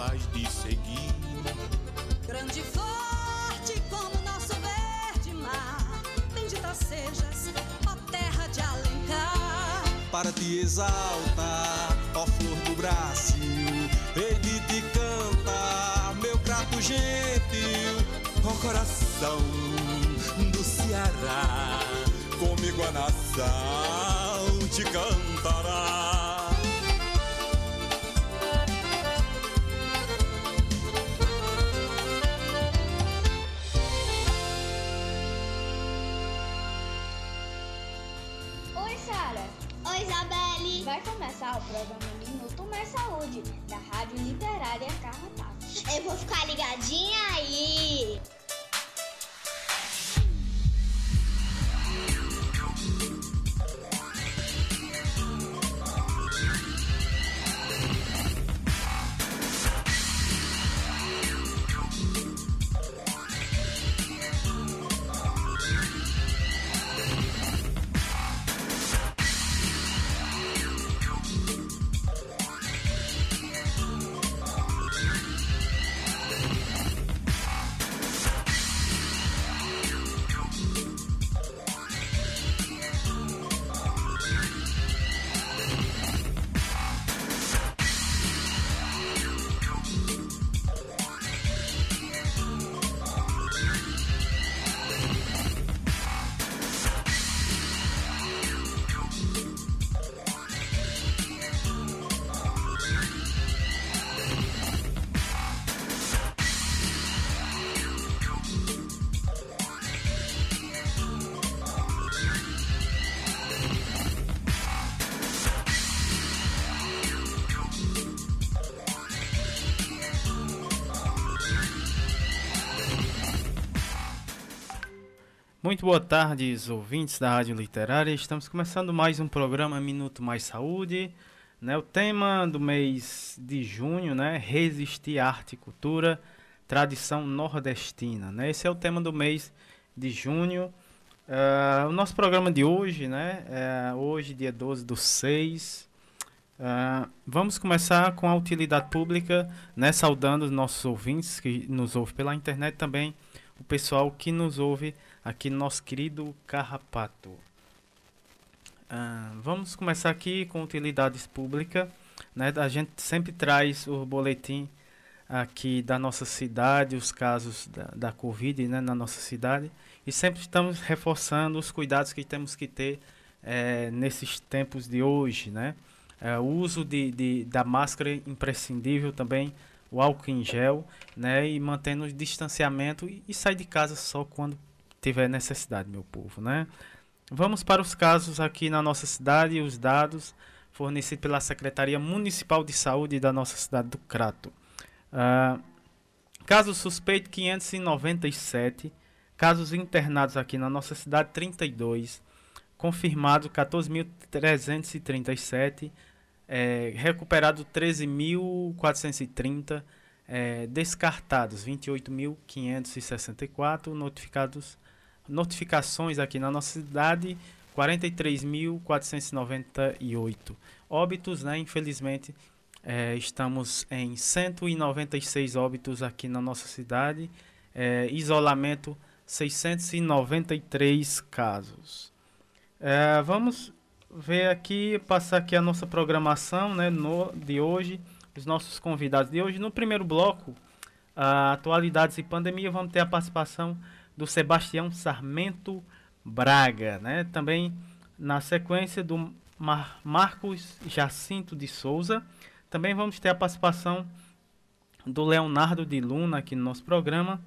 has de seguir. Grande e forte como nosso verde mar, bendita sejas, ó terra de Alencar. Para te exaltar, ó flor do Brasil, de te cantar, meu grato gentil, ó coração do Ceará, comigo a nação te cantará. Começar o programa Minuto Mais Saúde, da Rádio Literária Carrapato. Eu vou ficar ligadinha aí. Muito boa tarde, ouvintes da Rádio Literária. Estamos começando mais um programa Minuto Mais Saúde. Né? O tema do mês de junho, né? Resistir à arte e cultura, tradição nordestina. Né? Esse é o tema do mês de junho. Uh, o nosso programa de hoje, né? É hoje, dia 12 do 6. Uh, vamos começar com a utilidade pública, né? Saudando os nossos ouvintes que nos ouvem pela internet também, o pessoal que nos ouve aqui no nosso querido Carrapato. Ah, vamos começar aqui com utilidades públicas. Né? A gente sempre traz o boletim aqui da nossa cidade, os casos da, da Covid né, na nossa cidade. E sempre estamos reforçando os cuidados que temos que ter é, nesses tempos de hoje. Né? É, o uso de, de, da máscara imprescindível também, o álcool em gel, né? e mantendo o distanciamento e, e sair de casa só quando tiver necessidade, meu povo, né? Vamos para os casos aqui na nossa cidade, os dados fornecidos pela Secretaria Municipal de Saúde da nossa cidade do Crato. Uh, casos suspeitos 597, casos internados aqui na nossa cidade 32, confirmado 14.337, é, recuperado 13.430, é, descartados 28.564, notificados notificações aqui na nossa cidade 43.498 óbitos, né? Infelizmente é, estamos em 196 óbitos aqui na nossa cidade, é, isolamento 693 casos. É, vamos ver aqui, passar aqui a nossa programação, né? No, de hoje, os nossos convidados de hoje. No primeiro bloco, atualidades e pandemia, vamos ter a participação do Sebastião Sarmento Braga, né? Também na sequência do Mar Marcos Jacinto de Souza. Também vamos ter a participação do Leonardo de Luna aqui no nosso programa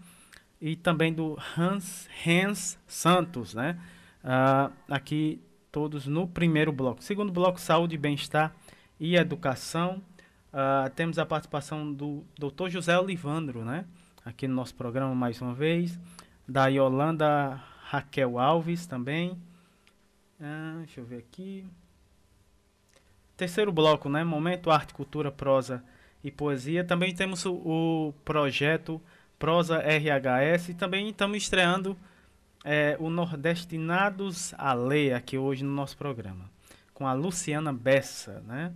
e também do Hans Hans Santos, né? Uh, aqui todos no primeiro bloco. Segundo bloco, saúde, bem-estar e educação. Uh, temos a participação do Dr. José Olivandro, né? Aqui no nosso programa mais uma vez da Yolanda Raquel Alves também. Ah, deixa eu ver aqui. Terceiro bloco, né? Momento Arte, Cultura, Prosa e Poesia. Também temos o, o projeto Prosa RHS. E também estamos estreando é, o Nordestinados a Ler aqui hoje no nosso programa. Com a Luciana Bessa, né?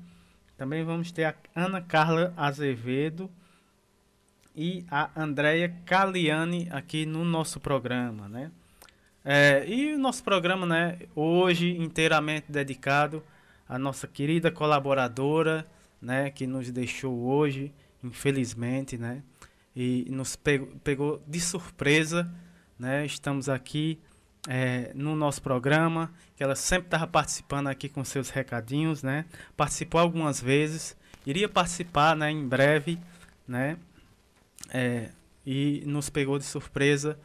Também vamos ter a Ana Carla Azevedo e a Andrea Caliani aqui no nosso programa, né? É, e o nosso programa, né, hoje inteiramente dedicado à nossa querida colaboradora, né, que nos deixou hoje, infelizmente, né, e nos pegou, pegou de surpresa, né, estamos aqui é, no nosso programa, que ela sempre estava participando aqui com seus recadinhos, né, participou algumas vezes, iria participar, né, em breve, né, é, e nos pegou de surpresa,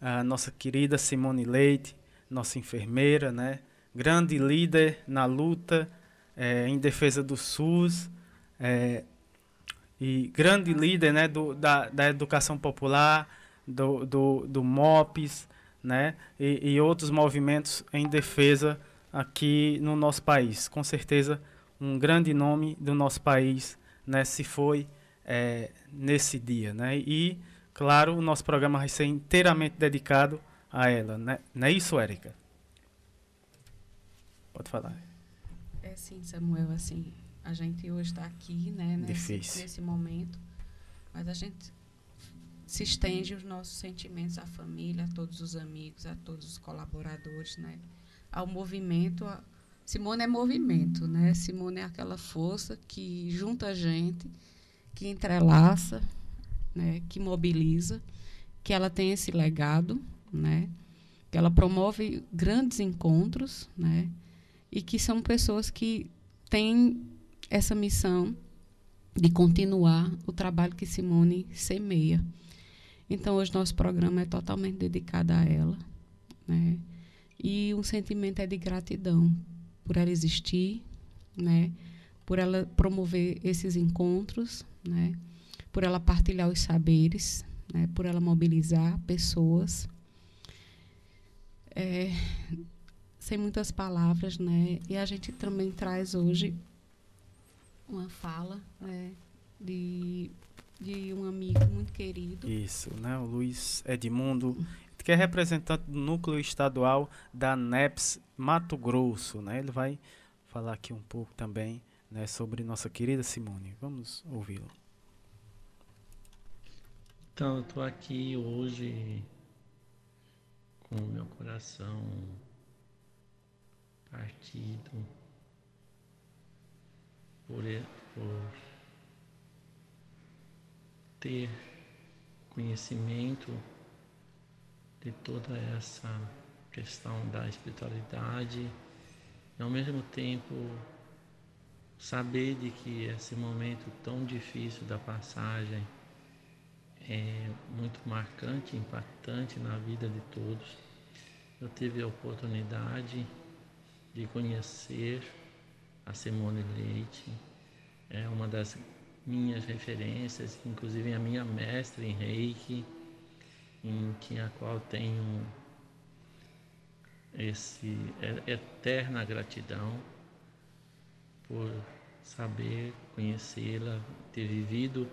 a nossa querida Simone Leite, nossa enfermeira, né? grande líder na luta é, em defesa do SUS é, e grande líder né, do, da, da educação popular, do, do, do MOPS né, e, e outros movimentos em defesa aqui no nosso país. Com certeza, um grande nome do nosso país né, se foi é, nesse dia. Né? E Claro, o nosso programa vai ser inteiramente dedicado a ela, né? Não é isso, Érica? Pode falar. É sim, Samuel, assim, a gente hoje está aqui, né, nesse, nesse momento, mas a gente se estende os nossos sentimentos à família, a todos os amigos, a todos os colaboradores, né, ao movimento. A... Simone é movimento, né? Simone é aquela força que junta a gente, que entrelaça, né, que mobiliza, que ela tem esse legado, né, que ela promove grandes encontros, né, e que são pessoas que têm essa missão de continuar o trabalho que Simone semeia. Então, hoje nosso programa é totalmente dedicado a ela, né, e um sentimento é de gratidão por ela existir, né, por ela promover esses encontros, né, por ela partilhar os saberes, né, por ela mobilizar pessoas. É, sem muitas palavras, né? E a gente também traz hoje uma fala né, de, de um amigo muito querido. Isso, né? O Luiz Edmundo, que é representante do núcleo estadual da NEPS Mato Grosso, né? Ele vai falar aqui um pouco também né, sobre nossa querida Simone. Vamos ouvi-lo. Então, eu estou aqui hoje com o meu coração partido por, por ter conhecimento de toda essa questão da espiritualidade e ao mesmo tempo saber de que esse momento tão difícil da passagem é muito marcante, impactante na vida de todos. Eu tive a oportunidade de conhecer a Simone Leite, é uma das minhas referências, inclusive a minha mestre em Reiki, em que a qual tenho esse eterna gratidão por saber conhecê-la, ter vivido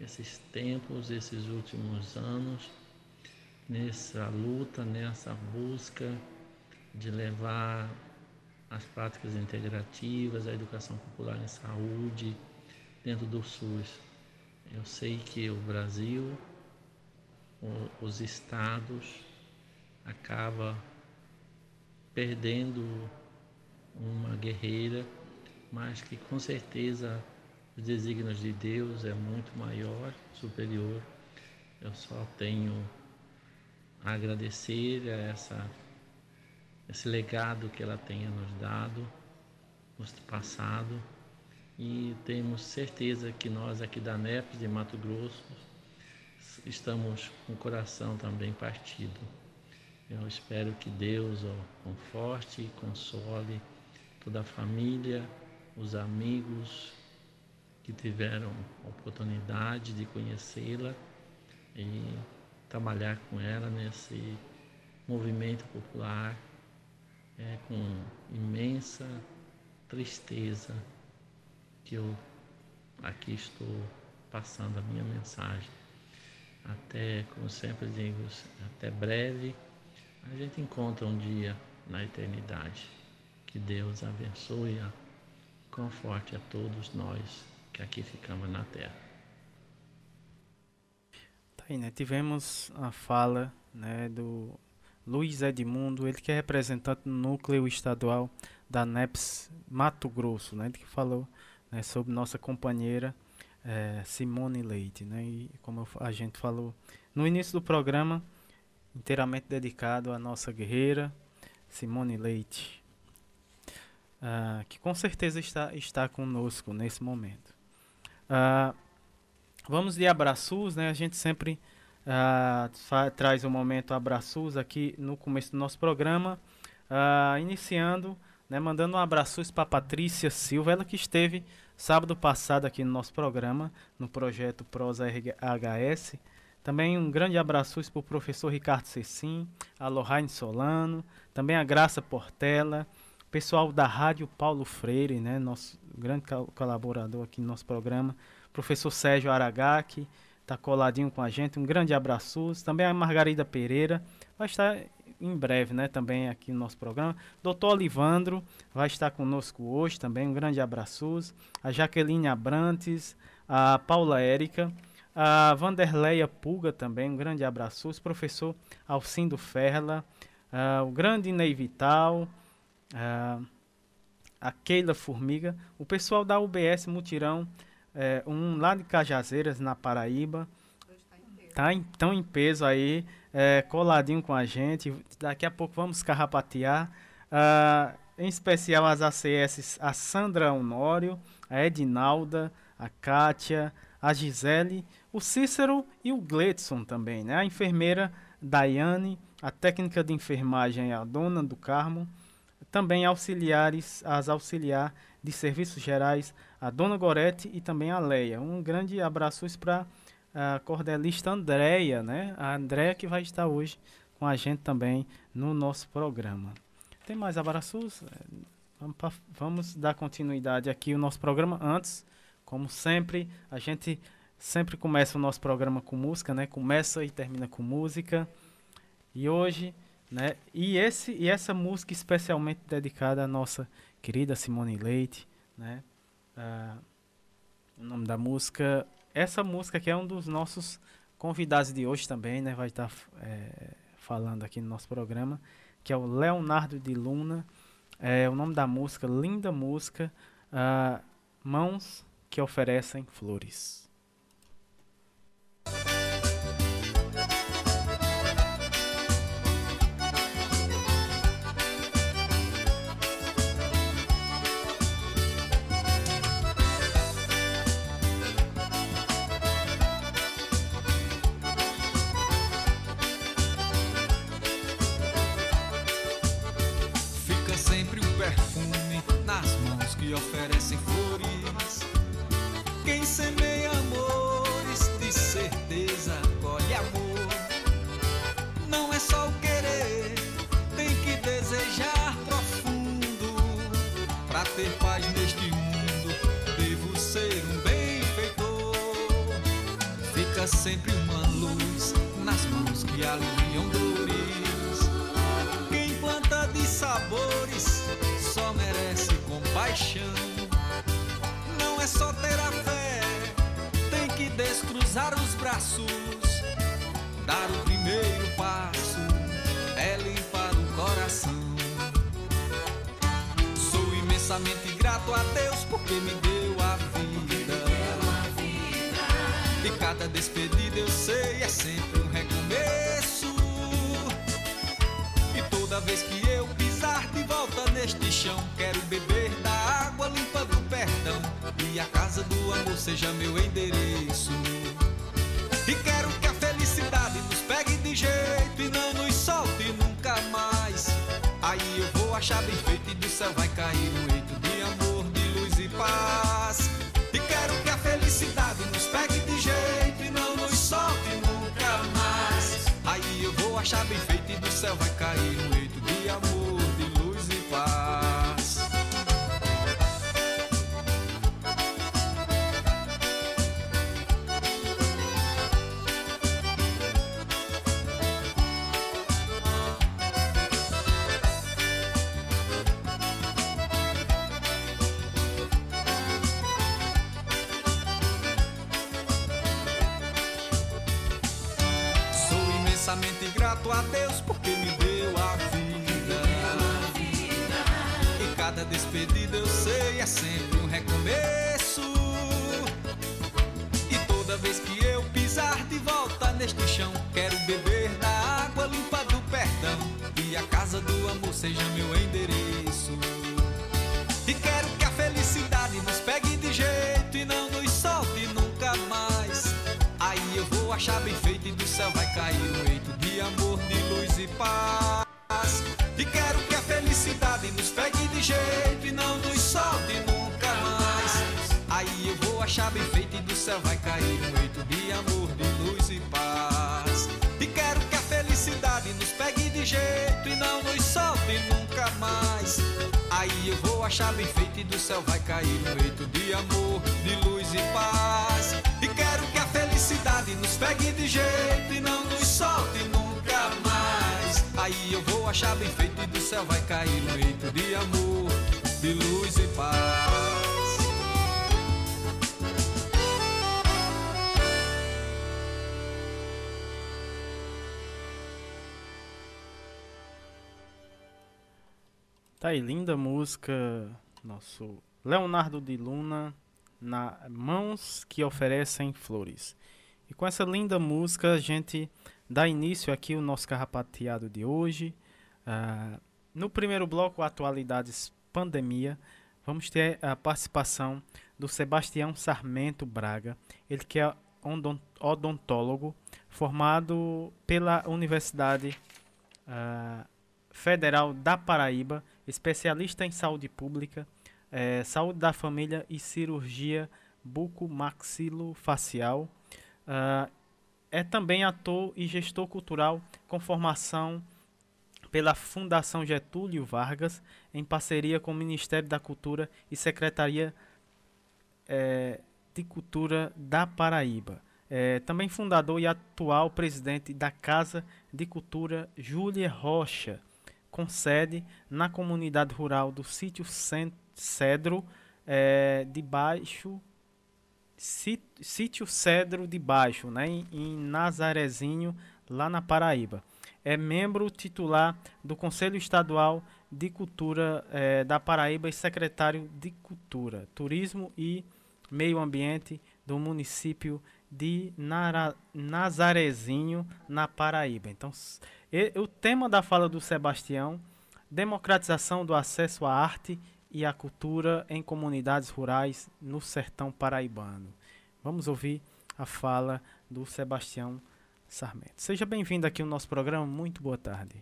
esses tempos, esses últimos anos, nessa luta, nessa busca de levar as práticas integrativas, a educação popular em saúde dentro do SUS. Eu sei que o Brasil, os estados, acaba perdendo uma guerreira, mas que com certeza os desígnios de Deus é muito maior, superior. Eu só tenho a agradecer a essa, esse legado que ela tenha nos dado, nos passado. E temos certeza que nós aqui da NEPS de Mato Grosso estamos com o coração também partido. Eu espero que Deus o conforte e console toda a família, os amigos, que tiveram oportunidade de conhecê-la e trabalhar com ela nesse movimento popular é com imensa tristeza que eu aqui estou passando a minha mensagem. Até, como sempre digo, até breve, a gente encontra um dia na eternidade. Que Deus abençoe e conforte a todos nós que aqui ficamos na terra. Aí, né, tivemos a fala né, do Luiz Edmundo, ele que é representante no núcleo estadual da NEPS Mato Grosso, né, que falou né, sobre nossa companheira é, Simone Leite. Né, e como a gente falou no início do programa, inteiramente dedicado à nossa guerreira Simone Leite, uh, que com certeza está, está conosco nesse momento. Uh, vamos de abraços, né? A gente sempre uh, traz o um momento abraços aqui no começo do nosso programa, iniciando, né, mandando um abraços para Patrícia Silva, ela que esteve sábado passado aqui no nosso programa, no projeto Prosa RHS, também um grande abraço para o professor Ricardo Cecim, a Lohane Solano, também a Graça Portela, pessoal da Rádio Paulo Freire, né, nosso grande colaborador aqui no nosso programa, professor Sérgio Aragaki, está coladinho com a gente, um grande abraço. Também a Margarida Pereira, vai estar em breve, né, também aqui no nosso programa. Doutor Olivandro vai estar conosco hoje também, um grande abraço. A Jaqueline Abrantes, a Paula Érica, a Vanderleia Pulga também, um grande abraço. Professor Alcindo Ferla, uh, o grande Ney Vital, uh, a Keila Formiga, o pessoal da UBS Mutirão, uh, um lá de Cajazeiras, na Paraíba. Tá em, em peso aí, é, coladinho com a gente. Daqui a pouco vamos carrapatear. Uh, em especial as ACS, a Sandra Honório, a Edinalda, a Kátia, a Gisele, o Cícero e o Gletson também, né? A enfermeira Daiane, a técnica de enfermagem a dona do Carmo, também auxiliares, as auxiliar de serviços gerais, a dona Gorete e também a Leia. Um grande abraço para a cordelista Andréia, né? A Andréia que vai estar hoje com a gente também no nosso programa. Tem mais abraços? Vamos, pra, vamos dar continuidade aqui ao nosso programa. Antes, como sempre, a gente sempre começa o nosso programa com música, né? Começa e termina com música. E hoje, né? E esse e essa música especialmente dedicada à nossa querida Simone Leite, né? Ah, o nome da música, essa música que é um dos nossos convidados de hoje também, né? Vai estar é, falando aqui no nosso programa, que é o Leonardo de Luna. É o nome da música, linda música, ah, Mãos que oferecem flores. paixão. Não é só ter a fé, tem que descruzar os braços, dar o primeiro passo, é limpar o coração. Sou imensamente grato a Deus porque me deu a vida. E cada despedida eu sei é sempre um recomeço. E toda vez que eu pisar de volta neste chão, casa do amor seja meu endereço. E quero que a felicidade nos pegue de jeito e não nos solte nunca mais. Aí eu vou achar bem feito e do céu vai cair um eito de amor, de luz e paz. E quero que a felicidade nos pegue de jeito e não nos solte nunca mais. Aí eu vou achar bem feito e do céu vai cair um eito. Grato paz. E quero que a felicidade nos pegue de jeito e não nos solte nunca mais. Aí eu vou achar bem feito e do céu vai cair um eito de amor, de luz e paz. E quero que a felicidade nos pegue de jeito e não nos solte nunca mais. Aí eu vou achar bem feito e do céu vai cair um leito de amor, de luz e paz. E quero que a felicidade nos pegue de jeito e não nos solte nunca achar bem feito e do céu vai cair um leito de amor, de luz e paz. Tá aí, linda música, nosso Leonardo de Luna, na Mãos que Oferecem Flores. E com essa linda música a gente dá início aqui o nosso carrapateado de hoje. Uh, no primeiro bloco, Atualidades Pandemia, vamos ter a participação do Sebastião Sarmento Braga, ele que é odontólogo, formado pela Universidade uh, Federal da Paraíba especialista em saúde pública, é, saúde da família e cirurgia bucomaxilofacial. Uh, é também ator e gestor cultural com formação pela Fundação Getúlio Vargas, em parceria com o Ministério da Cultura e Secretaria é, de Cultura da Paraíba. É, também fundador e atual presidente da Casa de Cultura Júlia Rocha, com sede na comunidade rural do sítio Cedro é, de Baixo, sítio Cedro de Baixo, né, em, em Nazarezinho, lá na Paraíba. É membro titular do Conselho Estadual de Cultura é, da Paraíba e secretário de Cultura, Turismo e Meio Ambiente do município de Nara, Nazarezinho, na Paraíba. Então, e, o tema da fala do Sebastião, democratização do acesso à arte e à cultura em comunidades rurais no sertão paraibano. Vamos ouvir a fala do Sebastião Sarmento. Seja bem-vindo aqui ao nosso programa. Muito boa tarde.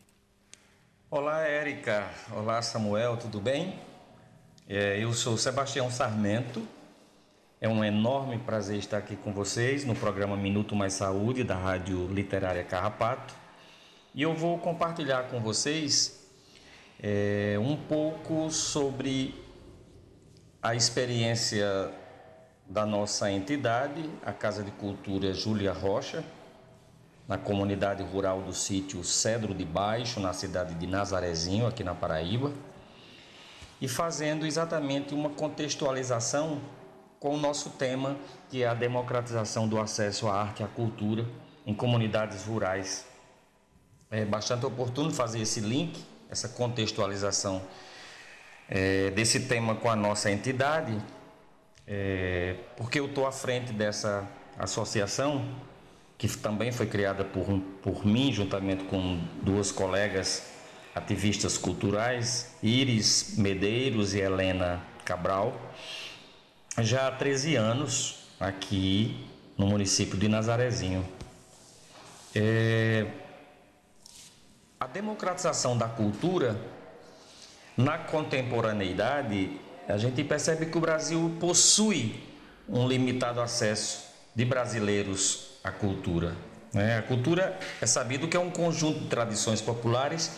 Olá, Érica. Olá, Samuel. Tudo bem? É, eu sou Sebastião Sarmento. É um enorme prazer estar aqui com vocês no programa Minuto Mais Saúde da Rádio Literária Carrapato. E eu vou compartilhar com vocês é, um pouco sobre a experiência da nossa entidade, a Casa de Cultura Júlia Rocha, na comunidade rural do sítio Cedro de Baixo, na cidade de Nazarezinho, aqui na Paraíba, e fazendo exatamente uma contextualização com o nosso tema, que é a democratização do acesso à arte e à cultura em comunidades rurais. É bastante oportuno fazer esse link, essa contextualização é, desse tema com a nossa entidade, é, porque eu estou à frente dessa associação, que também foi criada por, por mim, juntamente com duas colegas ativistas culturais, Iris Medeiros e Helena Cabral, já há 13 anos aqui no município de Nazarezinho. É, a democratização da cultura, na contemporaneidade, a gente percebe que o Brasil possui um limitado acesso de brasileiros à cultura. Né? A cultura é sabido que é um conjunto de tradições populares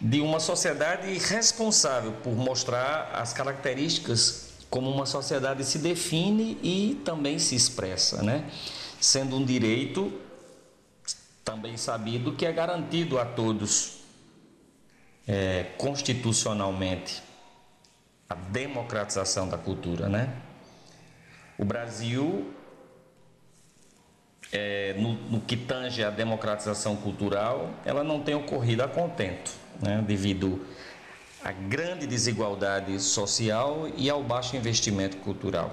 de uma sociedade responsável por mostrar as características como uma sociedade se define e também se expressa, né? Sendo um direito também sabido que é garantido a todos é, constitucionalmente a democratização da cultura, né? O Brasil é, no, no, que tange a democratização cultural, ela não tem ocorrido a contento, né, devido à grande desigualdade social e ao baixo investimento cultural.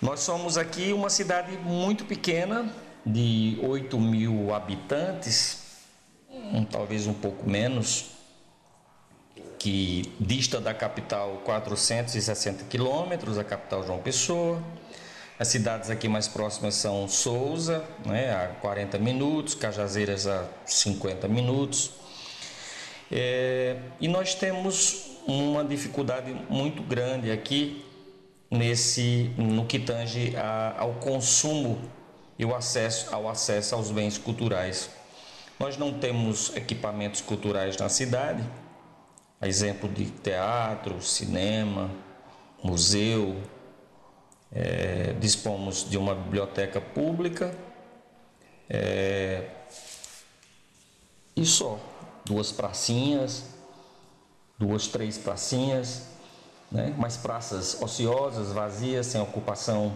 Nós somos aqui uma cidade muito pequena, de 8 mil habitantes, um, talvez um pouco menos, que dista da capital 460 quilômetros, a capital João Pessoa. As cidades aqui mais próximas são Souza, né, a 40 minutos, Cajazeiras a 50 minutos. É, e nós temos uma dificuldade muito grande aqui nesse no que tange a, ao consumo e o acesso ao acesso aos bens culturais. Nós não temos equipamentos culturais na cidade, a exemplo de teatro, cinema, museu, é, dispomos de uma biblioteca pública é, e só. Duas pracinhas, duas, três pracinhas, né? mas praças ociosas, vazias, sem ocupação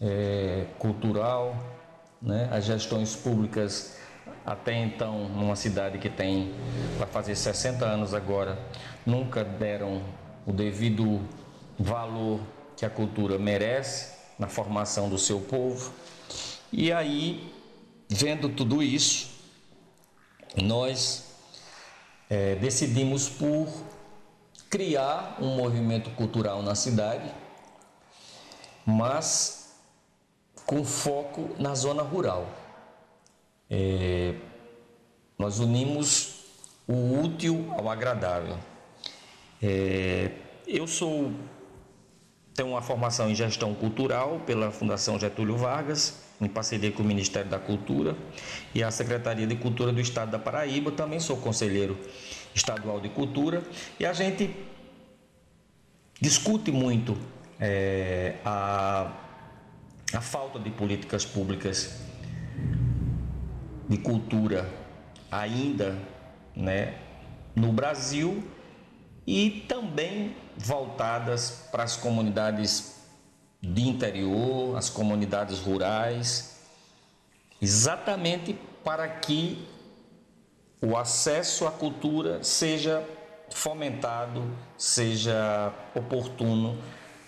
é, cultural. Né? As gestões públicas, até então, numa cidade que tem, para fazer 60 anos agora, nunca deram o devido valor que a cultura merece na formação do seu povo. E aí, vendo tudo isso, nós é, decidimos por criar um movimento cultural na cidade, mas com foco na zona rural. É, nós unimos o útil ao agradável. É, eu sou tenho uma formação em gestão cultural pela Fundação Getúlio Vargas, em parceria com o Ministério da Cultura e a Secretaria de Cultura do Estado da Paraíba. Também sou conselheiro estadual de cultura e a gente discute muito é, a, a falta de políticas públicas de cultura ainda né, no Brasil e também voltadas para as comunidades de interior, as comunidades rurais, exatamente para que o acesso à cultura seja fomentado, seja oportuno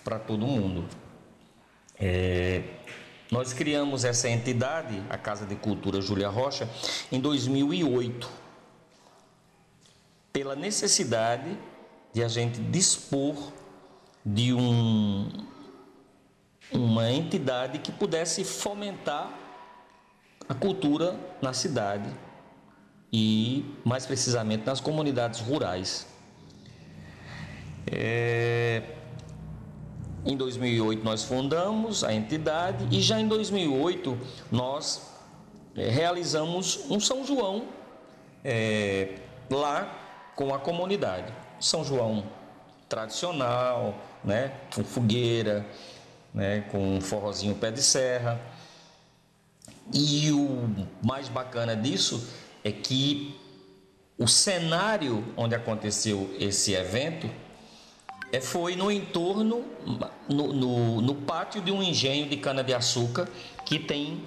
para todo mundo. É, nós criamos essa entidade, a Casa de Cultura Júlia Rocha, em 2008, pela necessidade de a gente dispor de um, uma entidade que pudesse fomentar a cultura na cidade e, mais precisamente, nas comunidades rurais. É, em 2008 nós fundamos a entidade e já em 2008 nós é, realizamos um São João é, lá com a comunidade. São João tradicional, né, com fogueira, né, com um forrozinho pé de serra. E o mais bacana disso é que o cenário onde aconteceu esse evento é, foi no entorno, no, no, no pátio de um engenho de cana-de-açúcar que tem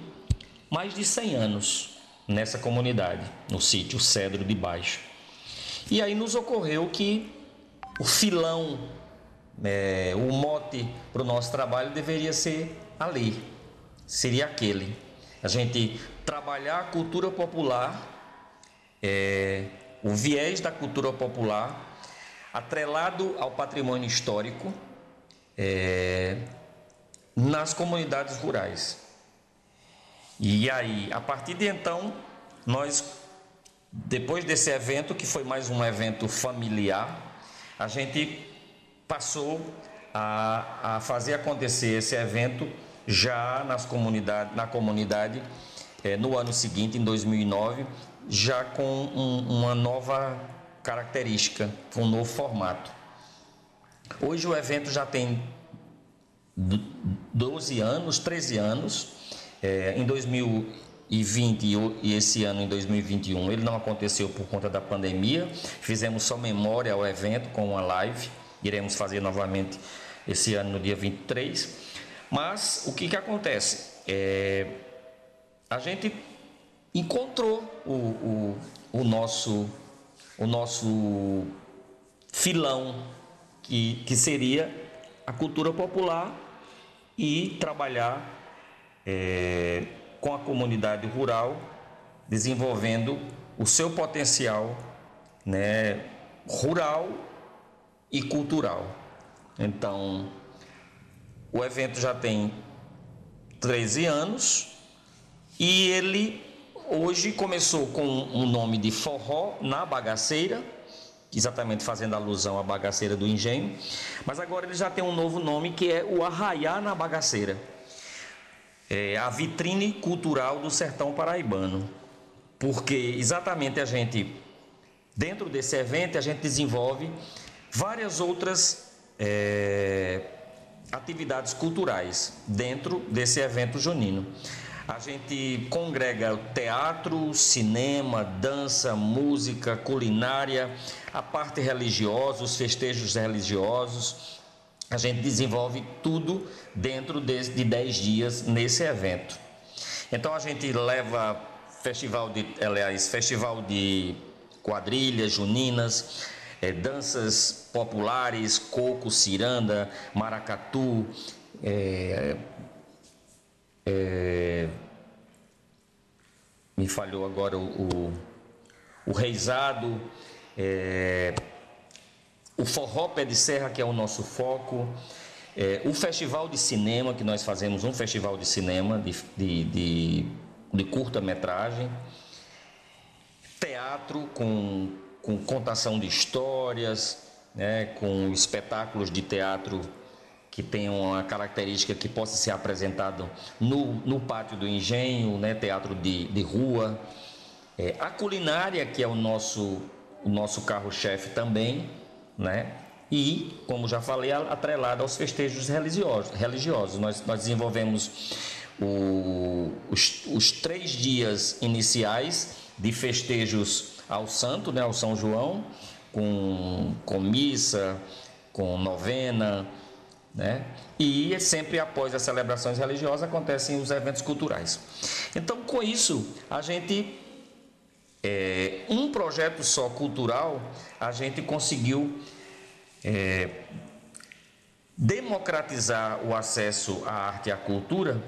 mais de 100 anos nessa comunidade, no sítio Cedro de Baixo. E aí nos ocorreu que o filão, é, o mote para o nosso trabalho deveria ser a lei, seria aquele. A gente trabalhar a cultura popular, é, o viés da cultura popular, atrelado ao patrimônio histórico é, nas comunidades rurais. E aí, a partir de então, nós depois desse evento, que foi mais um evento familiar, a gente passou a, a fazer acontecer esse evento já nas comunidade, na comunidade é, no ano seguinte, em 2009, já com um, uma nova característica, com um novo formato. Hoje o evento já tem 12 anos, 13 anos. É, em 2000 2020 e esse ano em 2021 ele não aconteceu por conta da pandemia. Fizemos só memória ao evento com uma live. Iremos fazer novamente esse ano no dia 23. Mas o que, que acontece? É, a gente encontrou o, o, o, nosso, o nosso filão, que, que seria a cultura popular e trabalhar é, com a comunidade rural, desenvolvendo o seu potencial né, rural e cultural. Então, o evento já tem 13 anos e ele hoje começou com o nome de Forró na Bagaceira, exatamente fazendo alusão à bagaceira do engenho, mas agora ele já tem um novo nome que é o Arraiá na Bagaceira. É a vitrine cultural do sertão paraibano. Porque exatamente a gente, dentro desse evento, a gente desenvolve várias outras é, atividades culturais dentro desse evento junino. A gente congrega teatro, cinema, dança, música, culinária, a parte religiosa, os festejos religiosos. A gente desenvolve tudo dentro de 10 dias nesse evento. Então a gente leva festival de, aliás, festival de quadrilhas juninas, é, danças populares, coco, ciranda, maracatu, é, é, me falhou agora o, o, o reizado, é, o forró pé de serra, que é o nosso foco, é, o festival de cinema, que nós fazemos um festival de cinema de, de, de, de curta-metragem, teatro com, com contação de histórias, né, com espetáculos de teatro que tenham a característica que possa ser apresentado no, no pátio do engenho, né, teatro de, de rua. É, a culinária, que é o nosso, o nosso carro-chefe também, né? E, como já falei, atrelada aos festejos religiosos. religiosos. Nós, nós desenvolvemos o, os, os três dias iniciais de festejos ao santo, né, ao São João, com, com missa, com novena, né? E sempre após as celebrações religiosas acontecem os eventos culturais. Então, com isso, a gente, é, um projeto só cultural, a gente conseguiu é, democratizar o acesso à arte e à cultura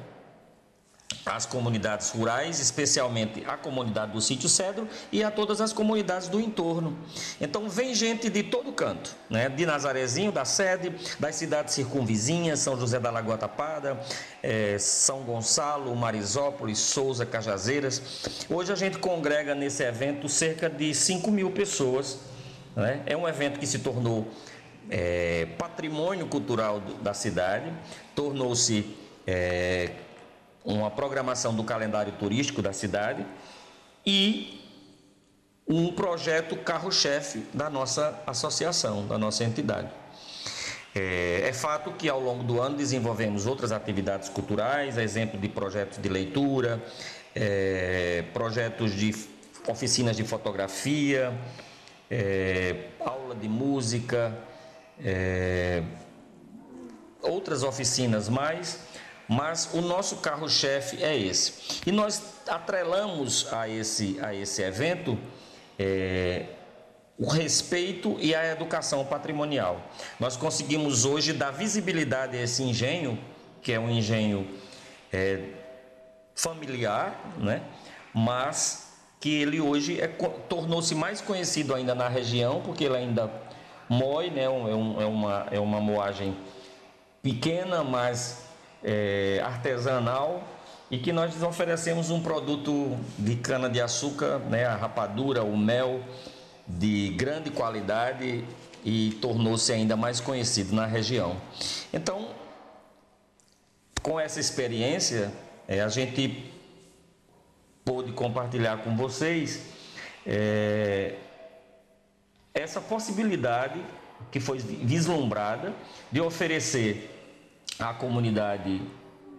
às comunidades rurais, especialmente a comunidade do Sítio Cedro e a todas as comunidades do entorno. Então vem gente de todo canto, né? de Nazarezinho, da sede, das cidades circunvizinhas, São José da Lagoa Tapada, é, São Gonçalo, Marisópolis, Souza, Cajazeiras. Hoje a gente congrega nesse evento cerca de 5 mil pessoas. Né? É um evento que se tornou é, patrimônio cultural da cidade, tornou-se é, uma programação do calendário turístico da cidade e um projeto carro-chefe da nossa associação, da nossa entidade. É, é, fato que ao longo do ano desenvolvemos outras atividades culturais, exemplo de projetos de leitura, é, projetos de oficinas de fotografia, é, aula de música, é, outras oficinas mais mas o nosso carro-chefe é esse. E nós atrelamos a esse, a esse evento é, o respeito e a educação patrimonial. Nós conseguimos hoje dar visibilidade a esse engenho, que é um engenho é, familiar, né? mas que ele hoje é, tornou-se mais conhecido ainda na região, porque ele ainda moe, né? é, um, é, uma, é uma moagem pequena, mas é, artesanal e que nós oferecemos um produto de cana-de-açúcar, né, a rapadura, o mel de grande qualidade e tornou-se ainda mais conhecido na região. Então, com essa experiência, é, a gente pôde compartilhar com vocês é, essa possibilidade que foi vislumbrada de oferecer a comunidade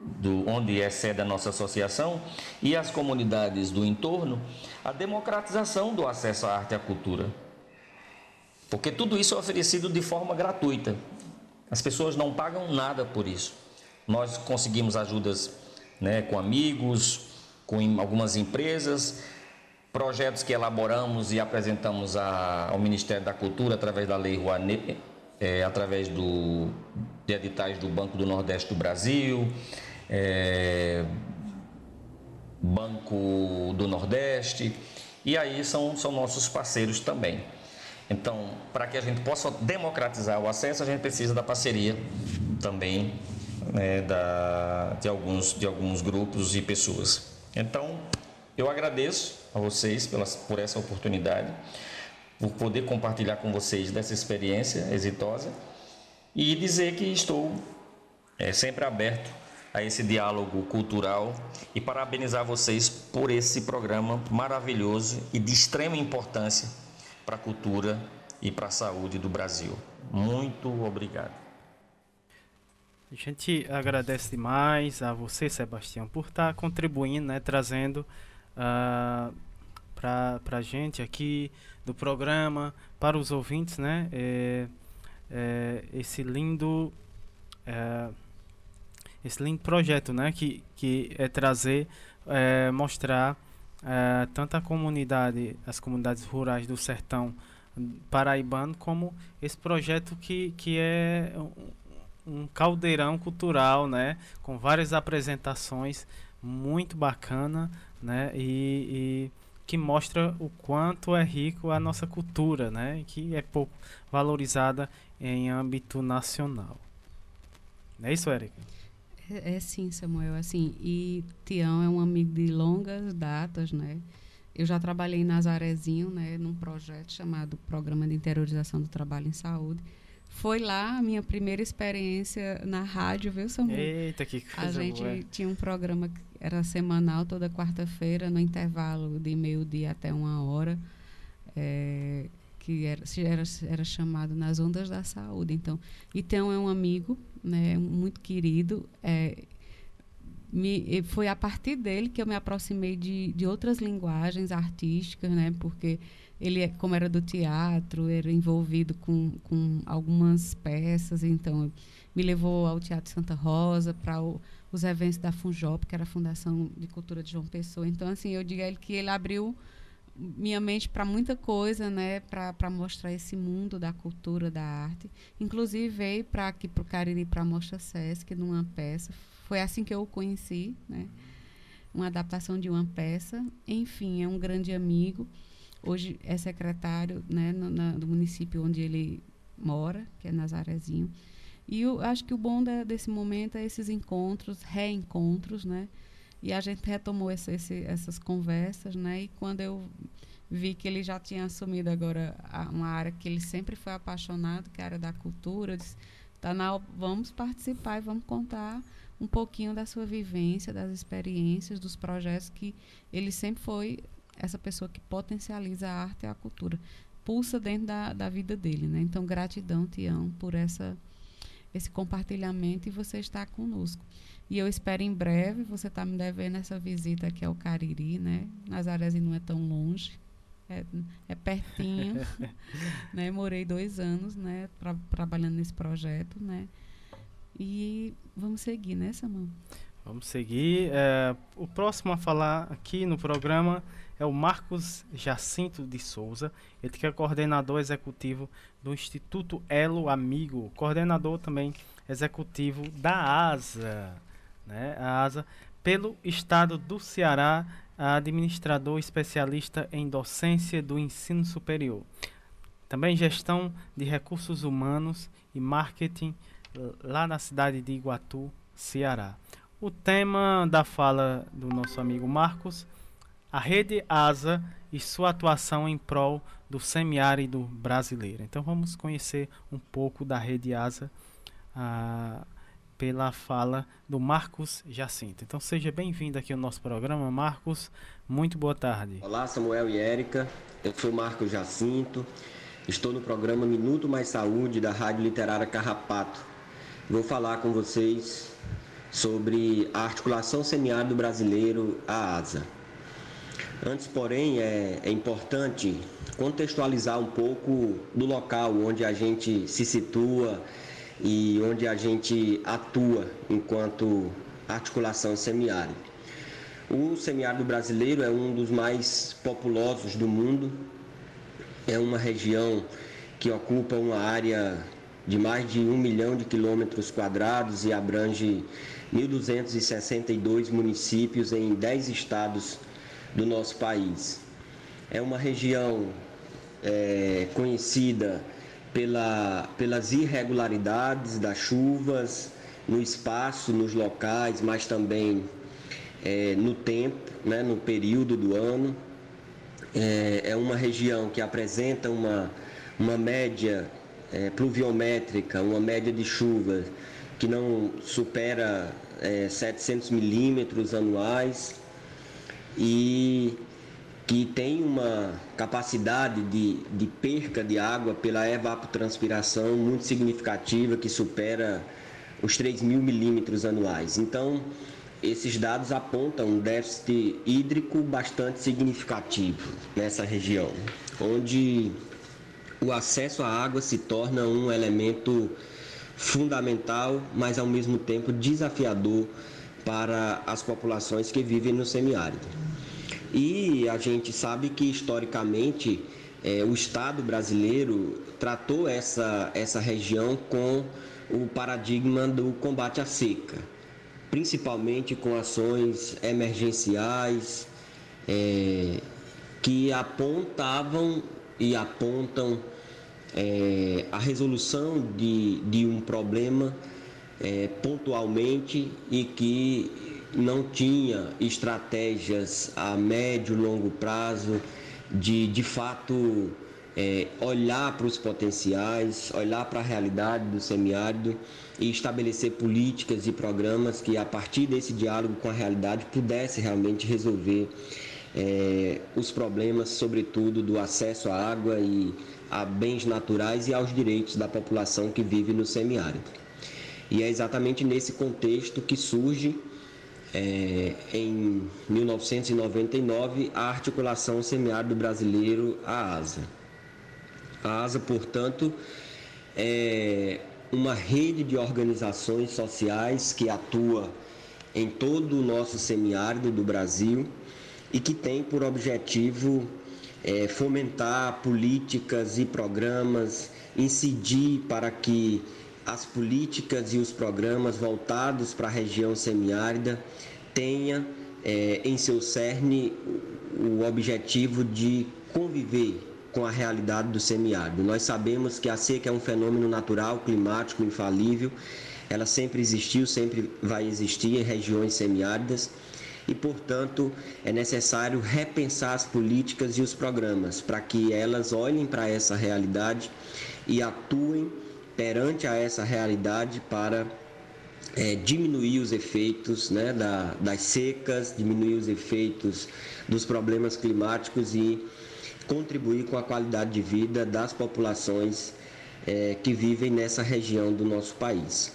do, onde é sede a nossa associação e as comunidades do entorno a democratização do acesso à arte e à cultura. Porque tudo isso é oferecido de forma gratuita. As pessoas não pagam nada por isso. Nós conseguimos ajudas né, com amigos, com algumas empresas, projetos que elaboramos e apresentamos a, ao Ministério da Cultura através da Lei Rouanet, é, através do, de editais do Banco do Nordeste do Brasil, é, Banco do Nordeste, e aí são, são nossos parceiros também. Então, para que a gente possa democratizar o acesso, a gente precisa da parceria também né, da, de, alguns, de alguns grupos e pessoas. Então, eu agradeço a vocês por essa oportunidade, por poder compartilhar com vocês dessa experiência exitosa e dizer que estou é, sempre aberto a esse diálogo cultural e parabenizar vocês por esse programa maravilhoso e de extrema importância para a cultura e para a saúde do Brasil. Muito obrigado. A gente agradece demais a você, Sebastião, por estar contribuindo, né, trazendo uh, para a gente aqui do programa, para os ouvintes, né, é, é, esse lindo é, esse lindo projeto, né, que, que é trazer, é, mostrar é, tanto a comunidade, as comunidades rurais do sertão paraibano, como esse projeto que, que é um, um caldeirão cultural, né, com várias apresentações muito bacana, né, e, e que mostra o quanto é rico a nossa cultura, né, que é pouco valorizada em âmbito nacional. Não é isso, Érica? É, é, sim, Samuel, assim, e Tião é um amigo de longas datas, né? Eu já trabalhei em Nazarezinho, né, num projeto chamado Programa de Interiorização do Trabalho em Saúde. Foi lá a minha primeira experiência na rádio, viu, Samuel? Eita, que coisa A gente boa. tinha um programa que era semanal, toda quarta-feira, no intervalo de meio-dia até uma hora. É, que era, era, era chamado Nas Ondas da Saúde. Então, então é um amigo, né, muito querido. É, me, foi a partir dele que eu me aproximei de, de outras linguagens artísticas, né, porque ele, é, como era do teatro, era envolvido com, com algumas peças, então me levou ao Teatro Santa Rosa, para os eventos da Funjop, que era a Fundação de Cultura de João Pessoa. Então, assim, eu digo a ele que ele abriu minha mente para muita coisa, né, para mostrar esse mundo da cultura, da arte. Inclusive veio para aqui para o Cariri para a Mostra Sesc numa peça. Foi assim que eu o conheci, né? Uma adaptação de uma peça. Enfim, é um grande amigo. Hoje é secretário, né, no, na, do município onde ele mora, que é Nazarezinho. E eu acho que o bom da, desse momento é esses encontros, reencontros, né? E a gente retomou esse, essas conversas, né? E quando eu vi que ele já tinha assumido agora uma área que ele sempre foi apaixonado, que é a área da cultura, eu disse, tá na, vamos participar e vamos contar um pouquinho da sua vivência, das experiências, dos projetos que ele sempre foi essa pessoa que potencializa a arte e a cultura. Pulsa dentro da, da vida dele, né? Então, gratidão, Tião, por essa, esse compartilhamento e você estar conosco. E eu espero em breve, você está me devendo essa visita aqui ao Cariri, né? Nazarezinho não é tão longe, é, é pertinho, né? Morei dois anos, né? Tra trabalhando nesse projeto, né? E vamos seguir, né, Samuel? Vamos seguir. É, o próximo a falar aqui no programa é o Marcos Jacinto de Souza, ele que é coordenador executivo do Instituto Elo Amigo, coordenador também executivo da ASA né, a ASA, pelo Estado do Ceará, administrador especialista em docência do ensino superior. Também gestão de recursos humanos e marketing lá na cidade de Iguatu, Ceará. O tema da fala do nosso amigo Marcos, a rede ASA e sua atuação em prol do semiárido brasileiro. Então vamos conhecer um pouco da rede ASA. Ah, pela fala do Marcos Jacinto. Então seja bem-vindo aqui ao nosso programa, Marcos. Muito boa tarde. Olá, Samuel e Érica. Eu sou Marcos Jacinto. Estou no programa Minuto Mais Saúde da Rádio Literária Carrapato. Vou falar com vocês sobre a articulação semiárido brasileiro, a ASA. Antes, porém, é, é importante contextualizar um pouco do local onde a gente se situa e onde a gente atua enquanto articulação semiárido. O semiárido brasileiro é um dos mais populosos do mundo, é uma região que ocupa uma área de mais de um milhão de quilômetros quadrados e abrange 1.262 municípios em 10 estados do nosso país. É uma região é, conhecida pela, pelas irregularidades das chuvas no espaço, nos locais, mas também é, no tempo, né, no período do ano. É, é uma região que apresenta uma, uma média é, pluviométrica, uma média de chuva que não supera é, 700 milímetros anuais e que tem uma capacidade de, de perca de água pela evapotranspiração muito significativa, que supera os 3 mil milímetros anuais. Então, esses dados apontam um déficit hídrico bastante significativo nessa região, onde o acesso à água se torna um elemento fundamental, mas ao mesmo tempo desafiador para as populações que vivem no semiárido. E a gente sabe que historicamente é, o Estado brasileiro tratou essa, essa região com o paradigma do combate à seca, principalmente com ações emergenciais é, que apontavam e apontam é, a resolução de, de um problema é, pontualmente e que não tinha estratégias a médio longo prazo de de fato é, olhar para os potenciais, olhar para a realidade do semiárido e estabelecer políticas e programas que a partir desse diálogo com a realidade pudesse realmente resolver é, os problemas, sobretudo do acesso à água e a bens naturais e aos direitos da população que vive no semiárido. E é exatamente nesse contexto que surge, é, em 1999, a articulação semiárido brasileiro, a ASA. A ASA, portanto, é uma rede de organizações sociais que atua em todo o nosso semiárido do Brasil e que tem por objetivo é, fomentar políticas e programas, incidir para que as políticas e os programas voltados para a região semiárida tenha é, em seu cerne o objetivo de conviver com a realidade do semiárido. Nós sabemos que a seca é um fenômeno natural, climático, infalível. Ela sempre existiu, sempre vai existir em regiões semiáridas e, portanto, é necessário repensar as políticas e os programas para que elas olhem para essa realidade e atuem perante a essa realidade para é, diminuir os efeitos né, da, das secas, diminuir os efeitos dos problemas climáticos e contribuir com a qualidade de vida das populações é, que vivem nessa região do nosso país.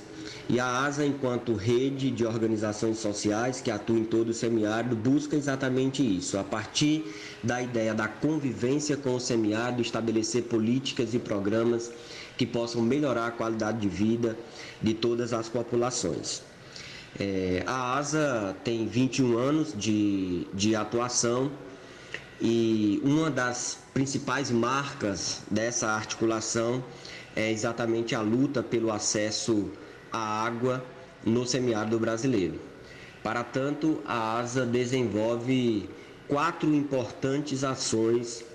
E a ASA, enquanto rede de organizações sociais que atua em todo o semiárido, busca exatamente isso, a partir da ideia da convivência com o semiárido, estabelecer políticas e programas que possam melhorar a qualidade de vida de todas as populações. É, a ASA tem 21 anos de, de atuação e uma das principais marcas dessa articulação é exatamente a luta pelo acesso a água no semiárido brasileiro. Para tanto, a ASA desenvolve quatro importantes ações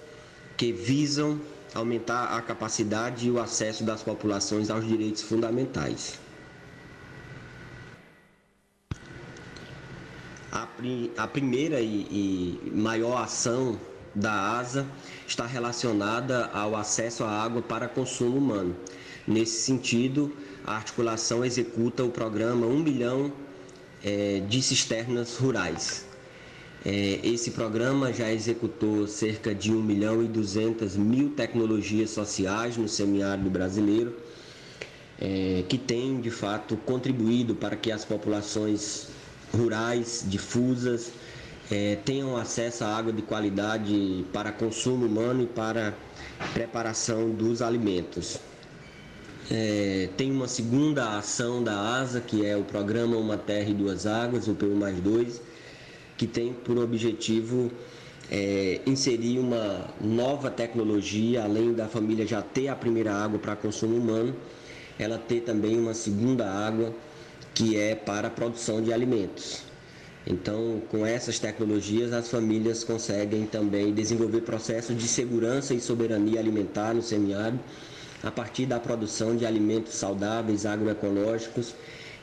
que visam aumentar a capacidade e o acesso das populações aos direitos fundamentais. A, a primeira e, e maior ação da ASA está relacionada ao acesso à água para consumo humano. Nesse sentido, a articulação executa o programa 1 milhão é, de cisternas rurais. É, esse programa já executou cerca de 1 milhão e 200 mil tecnologias sociais no semiárido brasileiro, é, que tem de fato contribuído para que as populações rurais difusas é, tenham acesso à água de qualidade para consumo humano e para preparação dos alimentos. é, tem uma segunda ação da ASA, que é o programa Uma Terra e Duas Águas, o PU mais 2, que tem por objetivo é, inserir uma nova tecnologia, além da família já ter a primeira água para consumo humano, ela ter também uma segunda água que é para a produção de alimentos. Então, com essas tecnologias, as famílias conseguem também desenvolver processos de segurança e soberania alimentar no semiárido a partir da produção de alimentos saudáveis, agroecológicos,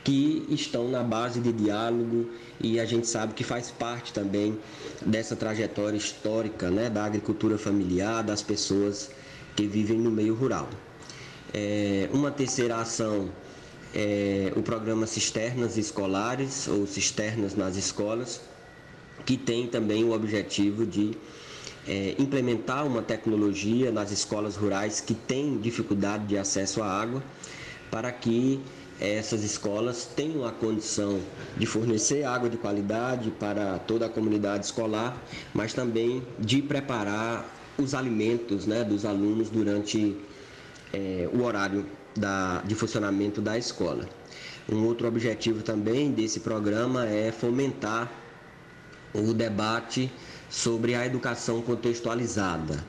que estão na base de diálogo e a gente sabe que faz parte também dessa trajetória histórica né, da agricultura familiar, das pessoas que vivem no meio rural. É, uma terceira ação é, o programa Cisternas Escolares ou Cisternas nas Escolas, que tem também o objetivo de é, implementar uma tecnologia nas escolas rurais que têm dificuldade de acesso à água, para que essas escolas tenham a condição de fornecer água de qualidade para toda a comunidade escolar, mas também de preparar os alimentos né, dos alunos durante é, o horário da, de funcionamento da escola. Um outro objetivo também desse programa é fomentar o debate sobre a educação contextualizada.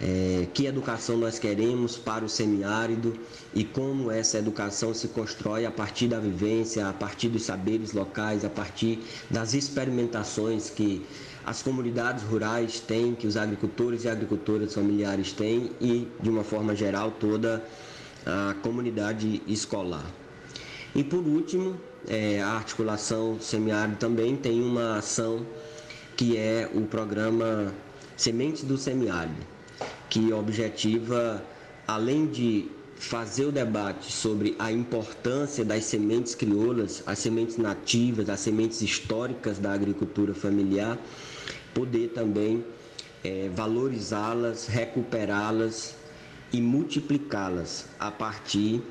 É, que educação nós queremos para o semiárido e como essa educação se constrói a partir da vivência, a partir dos saberes locais, a partir das experimentações que as comunidades rurais têm, que os agricultores e agricultoras familiares têm e, de uma forma geral, toda a comunidade escolar. E por último, é, a articulação semiárido também tem uma ação que é o programa Sementes do Semiárido, que objetiva, além de fazer o debate sobre a importância das sementes crioulas, as sementes nativas, as sementes históricas da agricultura familiar, poder também é, valorizá-las, recuperá-las e multiplicá-las a partir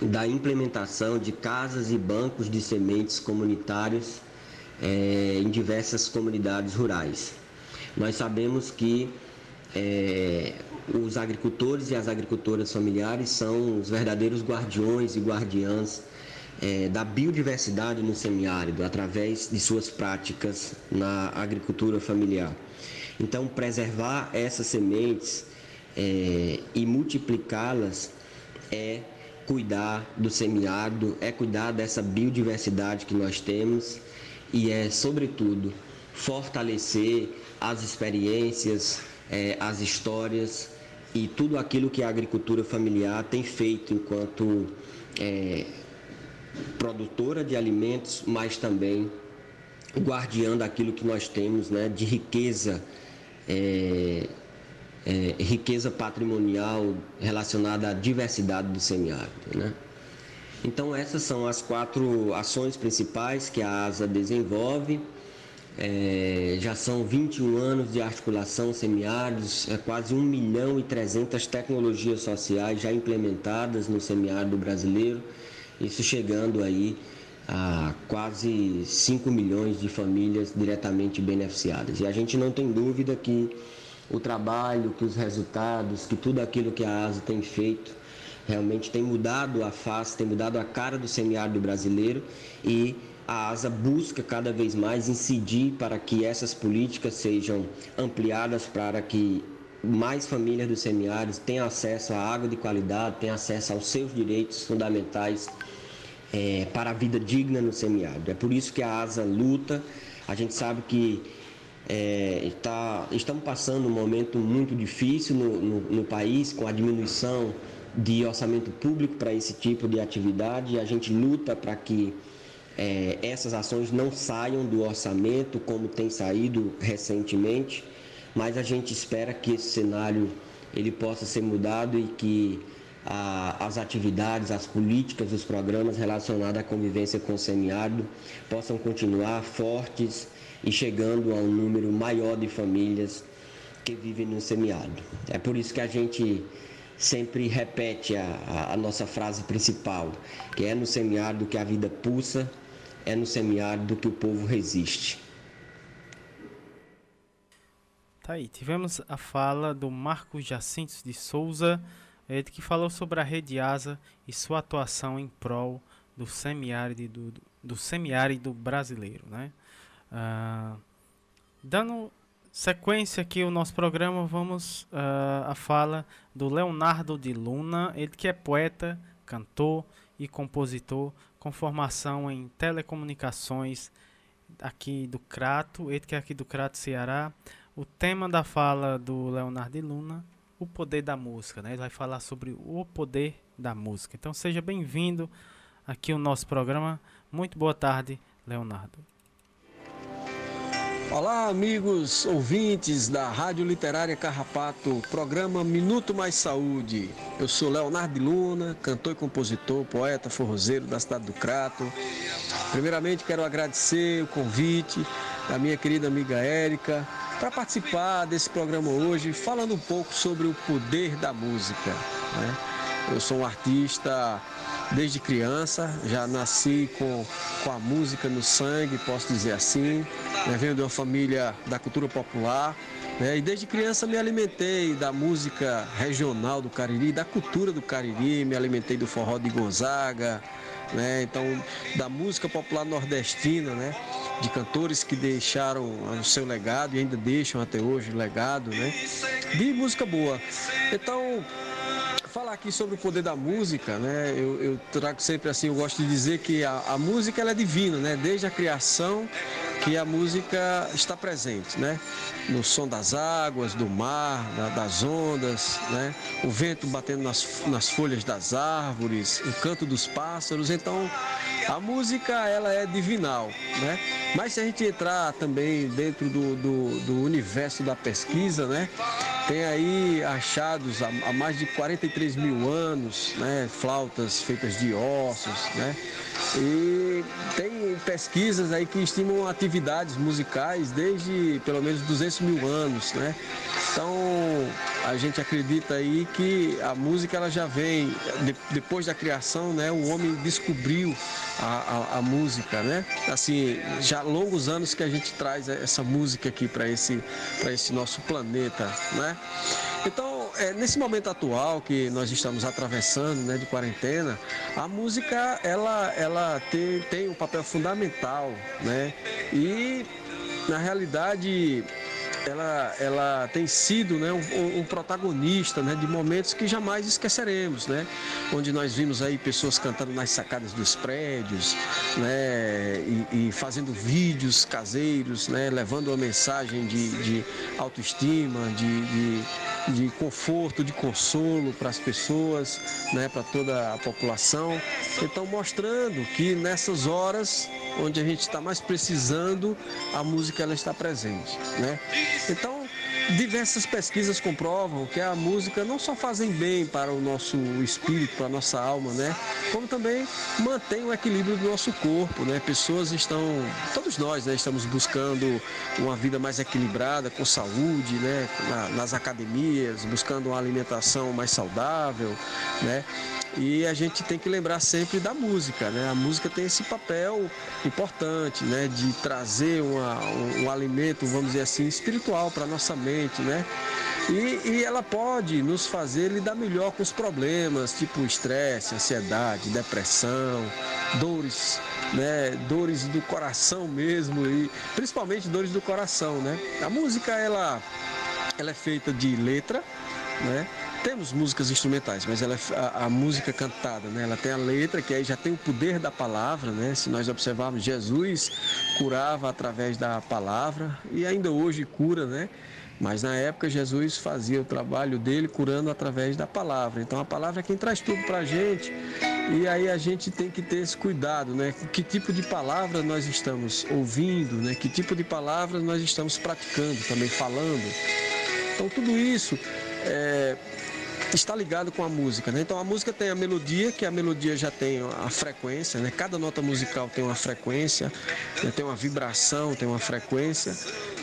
da implementação de casas e bancos de sementes comunitários é, em diversas comunidades rurais. Nós sabemos que é, os agricultores e as agricultoras familiares são os verdadeiros guardiões e guardiãs é, da biodiversidade no semiárido através de suas práticas na agricultura familiar. Então, preservar essas sementes é, e multiplicá-las é cuidar do semiárido, é cuidar dessa biodiversidade que nós temos e é, sobretudo, fortalecer as experiências, é, as histórias e tudo aquilo que a agricultura familiar tem feito enquanto é, produtora de alimentos, mas também guardiã daquilo que nós temos né, de riqueza é, é, riqueza patrimonial relacionada à diversidade do semiárido. Né? Então, essas são as quatro ações principais que a ASA desenvolve. É, já são 21 anos de articulação semiáridos, é quase 1 milhão e 300 tecnologias sociais já implementadas no semiárido brasileiro, isso chegando aí a quase 5 milhões de famílias diretamente beneficiadas. E a gente não tem dúvida que o trabalho, que os resultados, que tudo aquilo que a ASA tem feito realmente tem mudado a face, tem mudado a cara do semiárido brasileiro e a ASA busca cada vez mais incidir para que essas políticas sejam ampliadas para que mais famílias do semiárido tenham acesso à água de qualidade, tenham acesso aos seus direitos fundamentais é, para a vida digna no semiárido. É por isso que a ASA luta. A gente sabe que é, tá, estamos passando um momento muito difícil no, no, no país, com a diminuição de orçamento público para esse tipo de atividade. A gente luta para que é, essas ações não saiam do orçamento, como tem saído recentemente, mas a gente espera que esse cenário ele possa ser mudado e que a, as atividades, as políticas, os programas relacionados à convivência com o semiárido possam continuar fortes e chegando a um número maior de famílias que vivem no semiárido. É por isso que a gente sempre repete a, a, nossa frase principal, que é no semiárido que a vida pulsa, é no semiárido que o povo resiste. Tá aí, tivemos a fala do Marcos Jacintos de Souza, ele que falou sobre a Rede Asa e sua atuação em prol do semiárido, do, do semiárido brasileiro. Né? Uh, dando sequência aqui o nosso programa, vamos uh, à fala do Leonardo de Luna, ele que é poeta, cantor e compositor com formação em telecomunicações aqui do Crato, ele que é aqui do Crato, Ceará. O tema da fala do Leonardo Luna, o poder da música, né? Ele vai falar sobre o poder da música. Então seja bem-vindo aqui ao nosso programa. Muito boa tarde, Leonardo. Olá, amigos ouvintes da Rádio Literária Carrapato, programa Minuto Mais Saúde. Eu sou Leonardo de Luna, cantor e compositor, poeta, forrozeiro da cidade do Crato. Primeiramente, quero agradecer o convite da minha querida amiga Érica para participar desse programa hoje, falando um pouco sobre o poder da música. Né? Eu sou um artista desde criança, já nasci com, com a música no sangue, posso dizer assim. Né? Venho de uma família da cultura popular. Né? E desde criança me alimentei da música regional do Cariri, da cultura do Cariri, me alimentei do forró de Gonzaga, né? então da música popular nordestina, né? de cantores que deixaram o seu legado e ainda deixam até hoje o legado, né? de música boa. Então, falar aqui sobre o poder da música, né? Eu, eu trago sempre assim, eu gosto de dizer que a, a música ela é divina, né? Desde a criação que a música está presente, né? No som das águas, do mar, da, das ondas, né? O vento batendo nas, nas folhas das árvores, o canto dos pássaros. Então, a música ela é divinal, né? Mas se a gente entrar também dentro do, do, do universo da pesquisa, né? Tem aí achados há, mais de 43 mil anos, né? Flautas feitas de ossos, né? E tem pesquisas aí que estimam atividades musicais desde pelo menos 200 mil anos, né? Então a gente acredita aí que a música ela já vem de, depois da criação, né? O homem descobriu a, a, a, música, né? Assim, já há longos anos que a gente traz essa música aqui para esse para esse nosso planeta, né? Então, é, nesse momento atual que nós estamos atravessando, né, de quarentena, a música ela, ela tem, tem um papel fundamental, né? E na realidade ela, ela tem sido né, um, um, protagonista né, de momentos que jamais esqueceremos, né? Onde nós vimos aí pessoas cantando nas sacadas dos prédios, né? E, e fazendo vídeos caseiros, né? Levando uma mensagem de, de autoestima, de, de, de conforto, de consolo para as pessoas, né? Para toda a população. Então mostrando que nessas horas onde a gente está mais precisando, a música ela está presente, né? Então, diversas pesquisas comprovam que a música não só fazem bem para o nosso espírito, para a nossa alma, né? Como também mantém o equilíbrio do nosso corpo, né? Pessoas estão, todos nós, né, estamos buscando uma vida mais equilibrada, com saúde, né? nas academias, buscando uma alimentação mais saudável, né? E a gente tem que lembrar sempre da música, né? A música tem esse papel importante, né? De trazer uma, um, um alimento, vamos dizer assim, espiritual para nossa mente, né? E, e, ela pode nos fazer lidar melhor com os problemas, tipo estresse, ansiedade, depressão, dores, né? Dores do coração mesmo e principalmente dores do coração, né? A música ela, ela é feita de letra, né? Temos músicas instrumentais, mas ela, é a, a, música cantada, né? Ela tem a letra, que aí já tem o poder da palavra, né? Se nós observarmos, Jesus curava através da palavra e ainda hoje cura, né? Mas na época Jesus fazia o trabalho dele curando através da palavra. Então a palavra é quem traz tudo para a gente. E aí a gente tem que ter esse cuidado, né? Que tipo de palavra nós estamos ouvindo, né? Que tipo de palavras nós estamos praticando, também falando. Então tudo isso é, está ligado com a música, né? Então a música tem a melodia, que a melodia já tem a frequência, né? Cada nota musical tem uma frequência, né? tem uma vibração, tem uma frequência,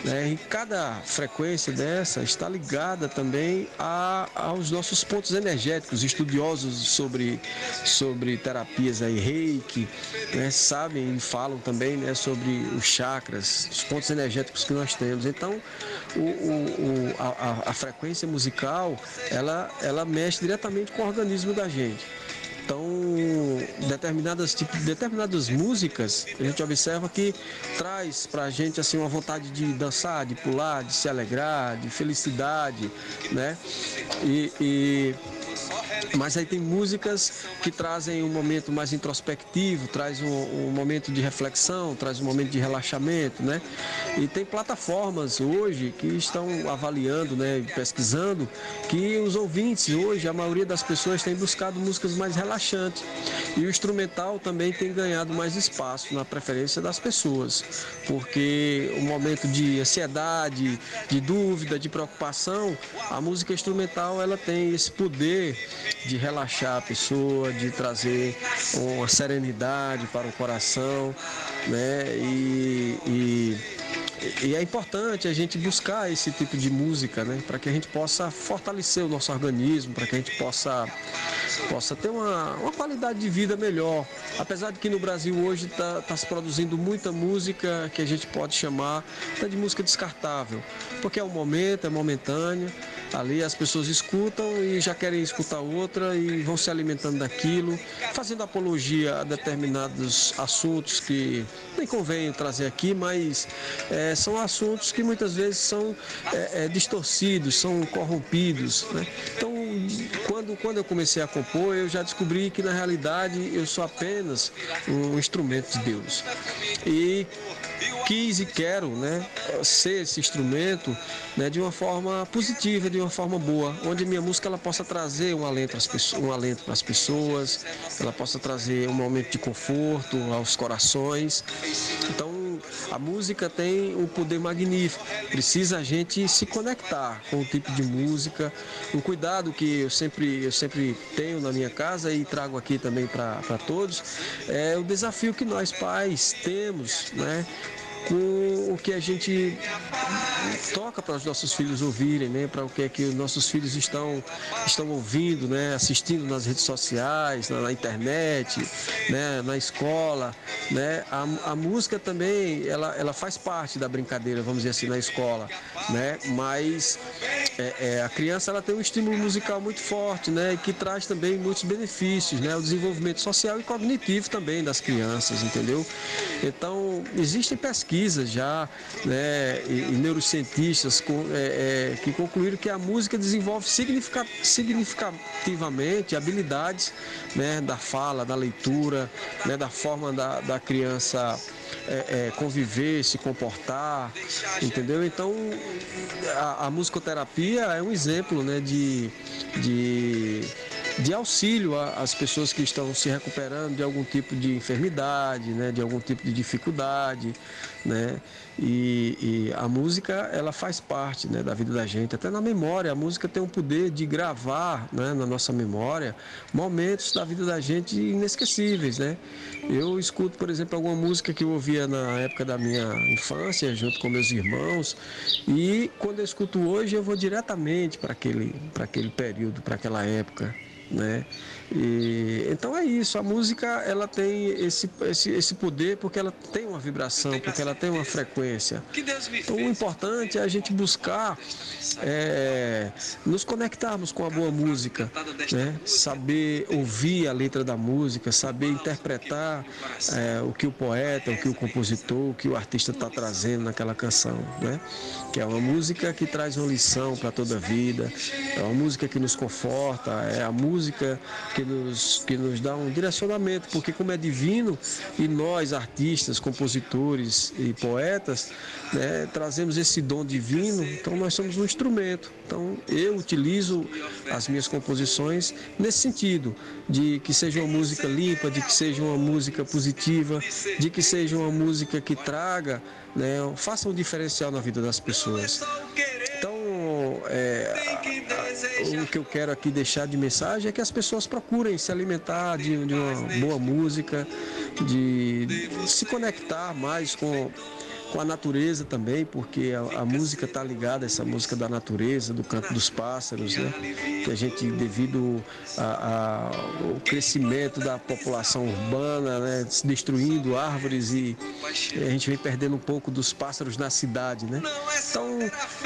né? E cada frequência dessa está ligada também a, aos nossos pontos energéticos. Estudiosos sobre, sobre terapias aí, reiki, né? sabem e falam também né? sobre os chakras, os pontos energéticos que nós temos. Então, o, o, o a, a, frequência musical, ela, ela mexe diretamente com o organismo da gente. Então, determinadas, tipo, determinadas músicas, a gente observa que traz para a gente assim, uma vontade de dançar, de pular, de se alegrar, de felicidade, né? e, e mas aí tem músicas que trazem um momento mais introspectivo, traz um, um, momento de reflexão, traz um momento de relaxamento, né? E tem plataformas hoje que estão avaliando, né, pesquisando, que os ouvintes hoje, a maioria das pessoas tem buscado músicas mais relaxantes. E o instrumental também tem ganhado mais espaço na preferência das pessoas, porque o momento de ansiedade, de dúvida, de preocupação, a música instrumental ela tem esse poder de relaxar a pessoa, de trazer uma serenidade para o coração, né? E, e, e é importante a gente buscar esse tipo de música, né? Para que a gente possa fortalecer o nosso organismo, para que a gente possa, possa ter uma, uma qualidade de vida melhor. Apesar de que no Brasil hoje está tá se produzindo muita música que a gente pode chamar de música descartável, porque é um momento, é momentâneo Ali as pessoas escutam e já querem escutar outra e vão se alimentando daquilo, fazendo apologia a determinados assuntos que nem convém trazer aqui, mas é, são assuntos que muitas vezes são é, é, distorcidos, são corrompidos. Né? Então, quando, quando eu comecei a compor, eu já descobri que na realidade eu sou apenas um instrumento de Deus. E quis e quero né, ser esse instrumento né, de uma forma positiva, de uma forma boa, onde minha música ela possa trazer um alento, para as pessoas, ela possa trazer um momento de conforto aos corações. Então, a música tem um poder magnífico. Precisa a gente se conectar com o tipo de música. Um cuidado que eu sempre, eu sempre tenho na minha casa e trago aqui também para todos é o desafio que nós pais temos, né? Com o que a gente toca para os nossos filhos ouvirem, né? Para o que é que os nossos filhos estão estão ouvindo, né? Assistindo nas redes sociais, na, na internet, né? Na escola, né? A, a, música também ela, ela faz parte da brincadeira, vamos dizer assim, na escola, né? Mas é, é, a criança ela tem um estímulo musical muito forte, né? Que traz também muitos benefícios, né? O desenvolvimento social e cognitivo também das crianças, entendeu? Então existem pesquisas pesquisas já, né, e, e neurocientistas com, é, é, que concluíram que a música desenvolve significativamente habilidades né, da fala, da leitura, né, da forma da, da criança é, é, conviver, se comportar, entendeu? Então a, a musicoterapia é um exemplo né, de, de de auxílio às pessoas que estão se recuperando de algum tipo de enfermidade, né, de algum tipo de dificuldade, né? E, e, a música ela faz parte né, da vida da gente, até na memória. A música tem o poder de gravar né, na nossa memória momentos da vida da gente inesquecíveis. Né? Eu escuto, por exemplo, alguma música que eu ouvia na época da minha infância, junto com meus irmãos, e quando eu escuto hoje, eu vou diretamente para aquele, aquele período, para aquela época né? E, então é isso, a música ela tem esse, esse, esse poder porque ela tem uma vibração, porque ela tem uma frequência. Então o importante é a gente buscar é, nos conectarmos com a boa música, né? saber ouvir a letra da música, saber interpretar é, o que o poeta, o que o compositor, o que o artista está trazendo naquela canção, né? que é uma música que traz uma lição para toda a vida, é uma música que nos conforta, é a música que nos, que nos dá um direcionamento, porque como é divino e nós, artistas, compositores e poetas, né, trazemos esse dom divino, então nós somos um instrumento. Então eu utilizo as minhas composições nesse sentido, de que seja uma música limpa, de que seja uma música positiva, de que seja uma música que traga, né, faça um diferencial na vida das pessoas. Então, o que eu quero aqui deixar de mensagem é que as pessoas procurem se alimentar de, de uma boa música, de se conectar mais com com a natureza também, porque a, a música está ligada, essa música da natureza, do canto dos pássaros, né? Que a gente, devido ao crescimento da população urbana, né? destruindo árvores e, a gente vem perdendo um pouco dos pássaros na cidade, né? Então,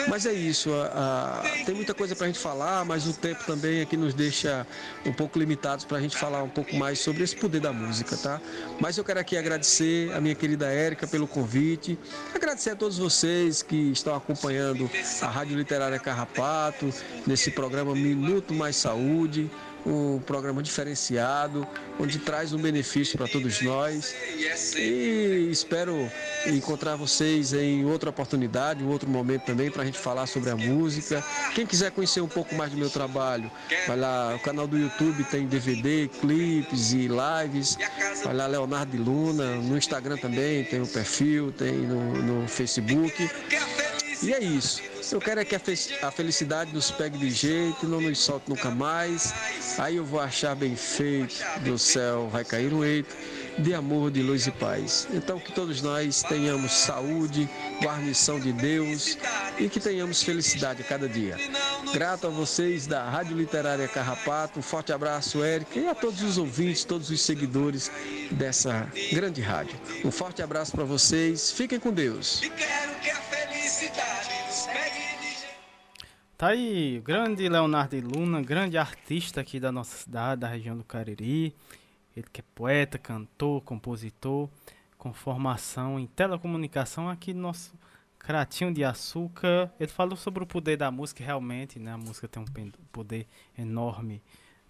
mas é isso. A, a, tem muita coisa para a gente falar, mas o tempo também aqui nos deixa um pouco limitados para a gente falar um pouco mais sobre esse poder da música, tá? Mas eu quero aqui agradecer a minha querida Érica pelo convite, agradecer a todos vocês que estão acompanhando a Rádio Literária Carrapato nesse programa Minuto Mais Saúde um programa diferenciado, onde traz um benefício para todos nós. E espero encontrar vocês em outra oportunidade, em outro momento também, para a gente falar sobre a música. Quem quiser conhecer um pouco mais do meu trabalho, vai lá, o canal do YouTube tem DVD, clipes e lives. Vai lá, Leonardo de Luna, no Instagram também tem o perfil, tem no, no Facebook. E é isso. Eu quero é que a felicidade nos pegue de jeito, não nos solte nunca mais. Aí eu vou achar bem feito, do céu vai cair um eito de amor, de luz e paz. Então que todos nós tenhamos saúde, guarnição de Deus e que tenhamos felicidade a cada dia. Grato a vocês da Rádio Literária Carrapato, um forte abraço, Érica, e a todos os ouvintes, todos os seguidores dessa grande rádio. Um forte abraço para vocês, fiquem com Deus. Tá aí, grande Leonardo Luna, grande artista aqui da nossa cidade, da região do Cariri. Ele que é poeta, cantor, compositor, com formação em telecomunicação aqui no nosso Cratinho de Açúcar. Ele falou sobre o poder da música, realmente, né? A música tem um poder enorme,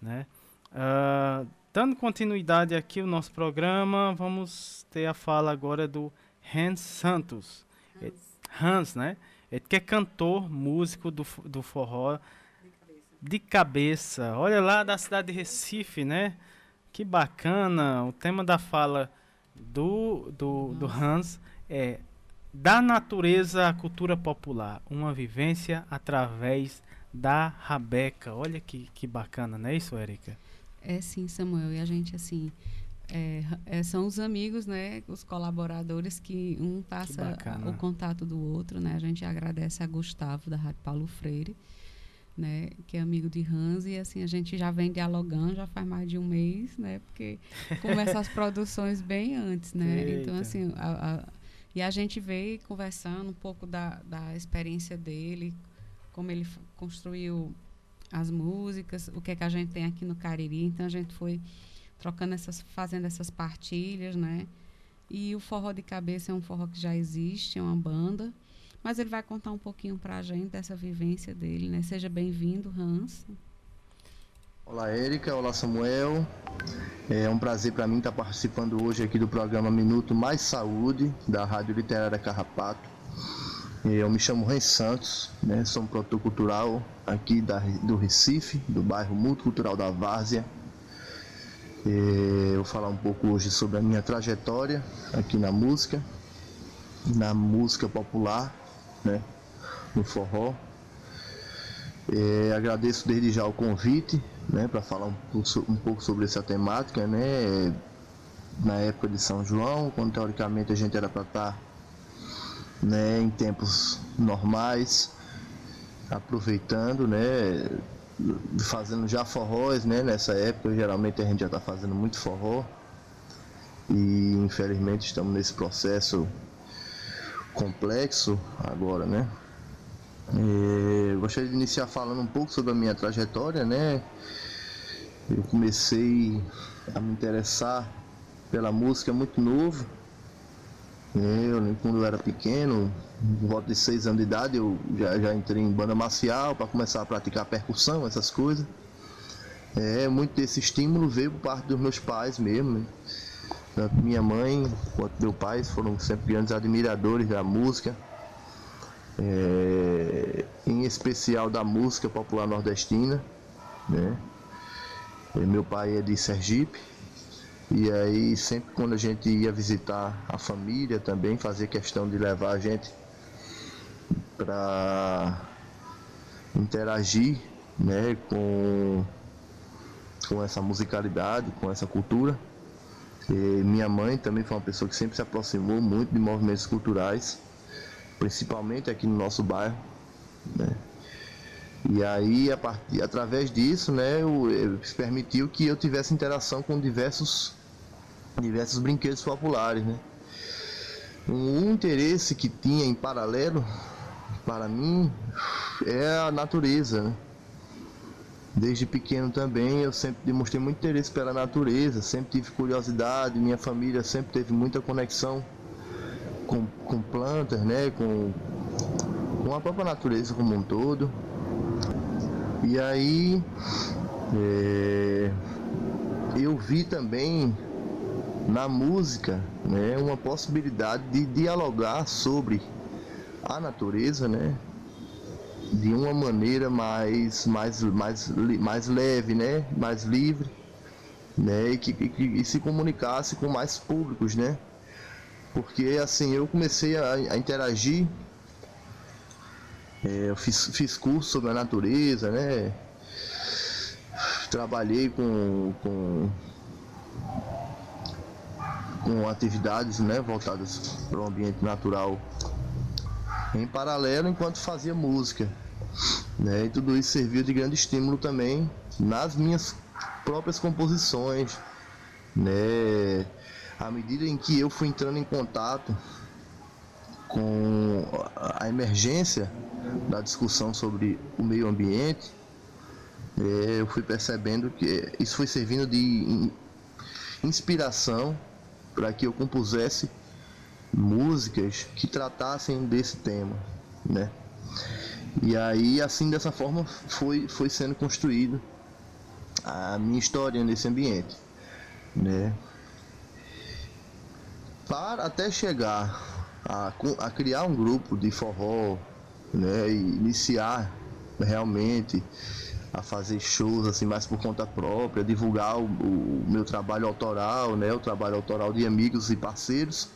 né? Uh, dando continuidade aqui ao nosso programa, vamos ter a fala agora do Hans Santos. Hans, Hans né? Ele que é cantor, músico do, do forró de cabeça. Olha lá da cidade de Recife, né? Que bacana. O tema da fala do, do, do Hans é da natureza à cultura popular, uma vivência através da Rabeca. Olha que, que bacana, não é isso, Érica? É sim, Samuel. E a gente, assim, é, é, são os amigos, né, os colaboradores que um passa que o contato do outro, né? A gente agradece a Gustavo da Rádio Paulo Freire, né, que é amigo de Hans e assim a gente já vem dialogando já faz mais de um mês, né? Porque começa as produções bem antes, né? Eita. Então assim, a, a, e a gente veio conversando um pouco da, da experiência dele, como ele construiu as músicas, o que é que a gente tem aqui no Cariri. Então a gente foi trocando essas, fazendo essas partilhas, né? E o forró de cabeça é um forró que já existe, é uma banda, mas ele vai contar um pouquinho para a gente dessa vivência dele, né? Seja bem-vindo, Hans. Olá, Érica. Olá, Samuel. É um prazer para mim estar participando hoje aqui do programa Minuto Mais Saúde, da Rádio Literária Carrapato. Eu me chamo Ren Santos, né? sou um produtor cultural aqui da, do Recife, do bairro Multicultural da Várzea. É, eu vou falar um pouco hoje sobre a minha trajetória aqui na música, na música popular, né, no forró. É, agradeço desde já o convite, né, para falar um pouco, um pouco, sobre essa temática, né, na época de São João, quando teoricamente a gente era para estar, tá, né, em tempos normais, aproveitando, né, fazendo já forróis, né? Nessa época, geralmente a gente já está fazendo muito forró. E infelizmente estamos nesse processo complexo agora, né? E gostaria de iniciar falando um pouco sobre a minha trajetória, né? Eu comecei a me interessar pela música muito novo. Eu, quando eu era pequeno, por volta de 6 anos de idade, eu já, já entrei em banda marcial para começar a praticar percussão, essas coisas. É, muito desse estímulo veio por parte dos meus pais mesmo. Né? Tanto minha mãe quanto meu pai foram sempre grandes admiradores da música, é, em especial da música popular nordestina. Né? E meu pai é de Sergipe, e aí sempre quando a gente ia visitar a família também, fazia questão de levar a gente para interagir né, com, com essa musicalidade, com essa cultura. E minha mãe também foi uma pessoa que sempre se aproximou muito de movimentos culturais. principalmente aqui no nosso bairro, né? E aí, a partir, através disso, né, eu, eu, permitiu que eu tivesse interação com diversos, diversos brinquedos populares, né. Um interesse que tinha em paralelo, para mim, é a natureza, né? Desde pequeno também eu sempre demonstrei muito interesse pela natureza, sempre tive curiosidade, minha família sempre teve muita conexão com, com plantas, né? Com, com a própria natureza como um todo. E aí é, eu vi também na música né, uma possibilidade de dialogar sobre a natureza, né? de uma maneira mais, mais, mais, mais leve, né? mais livre, né? e, que, que, e se comunicasse com mais públicos, né? Porque assim, eu comecei a, a interagir, é, eu fiz, fiz curso sobre a natureza, né? Trabalhei com, com, com atividades né, voltadas para o ambiente natural em paralelo enquanto fazia música. Né? E tudo isso serviu de grande estímulo também nas minhas próprias composições. Né? À medida em que eu fui entrando em contato com a emergência da discussão sobre o meio ambiente, é, eu fui percebendo que isso foi servindo de inspiração para que eu compusesse músicas que tratassem desse tema, né? E aí, assim, dessa forma, foi, foi sendo construído a minha história nesse ambiente, né? Para até chegar a, a criar um grupo de forró, né? E iniciar realmente a fazer shows assim mais por conta própria, divulgar o, o meu trabalho autoral, né? O trabalho autoral de amigos e parceiros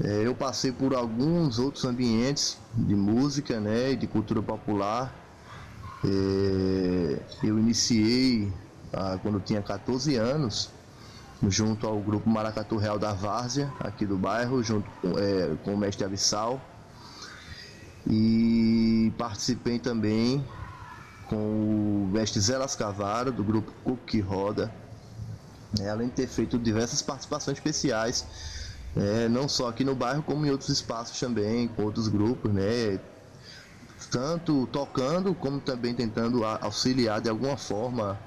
é, eu passei por alguns outros ambientes de música né, e de cultura popular. É, eu iniciei ah, quando eu tinha 14 anos, junto ao grupo Maracatu Real da Várzea, aqui do bairro, junto com, é, com o mestre Abissal. E participei também com o mestre Zé Lascavaro, do grupo Cook Roda, né, além de ter feito diversas participações especiais é, não só aqui no bairro, como em outros espaços também, com outros grupos, né? Tanto tocando, como também tentando auxiliar de alguma forma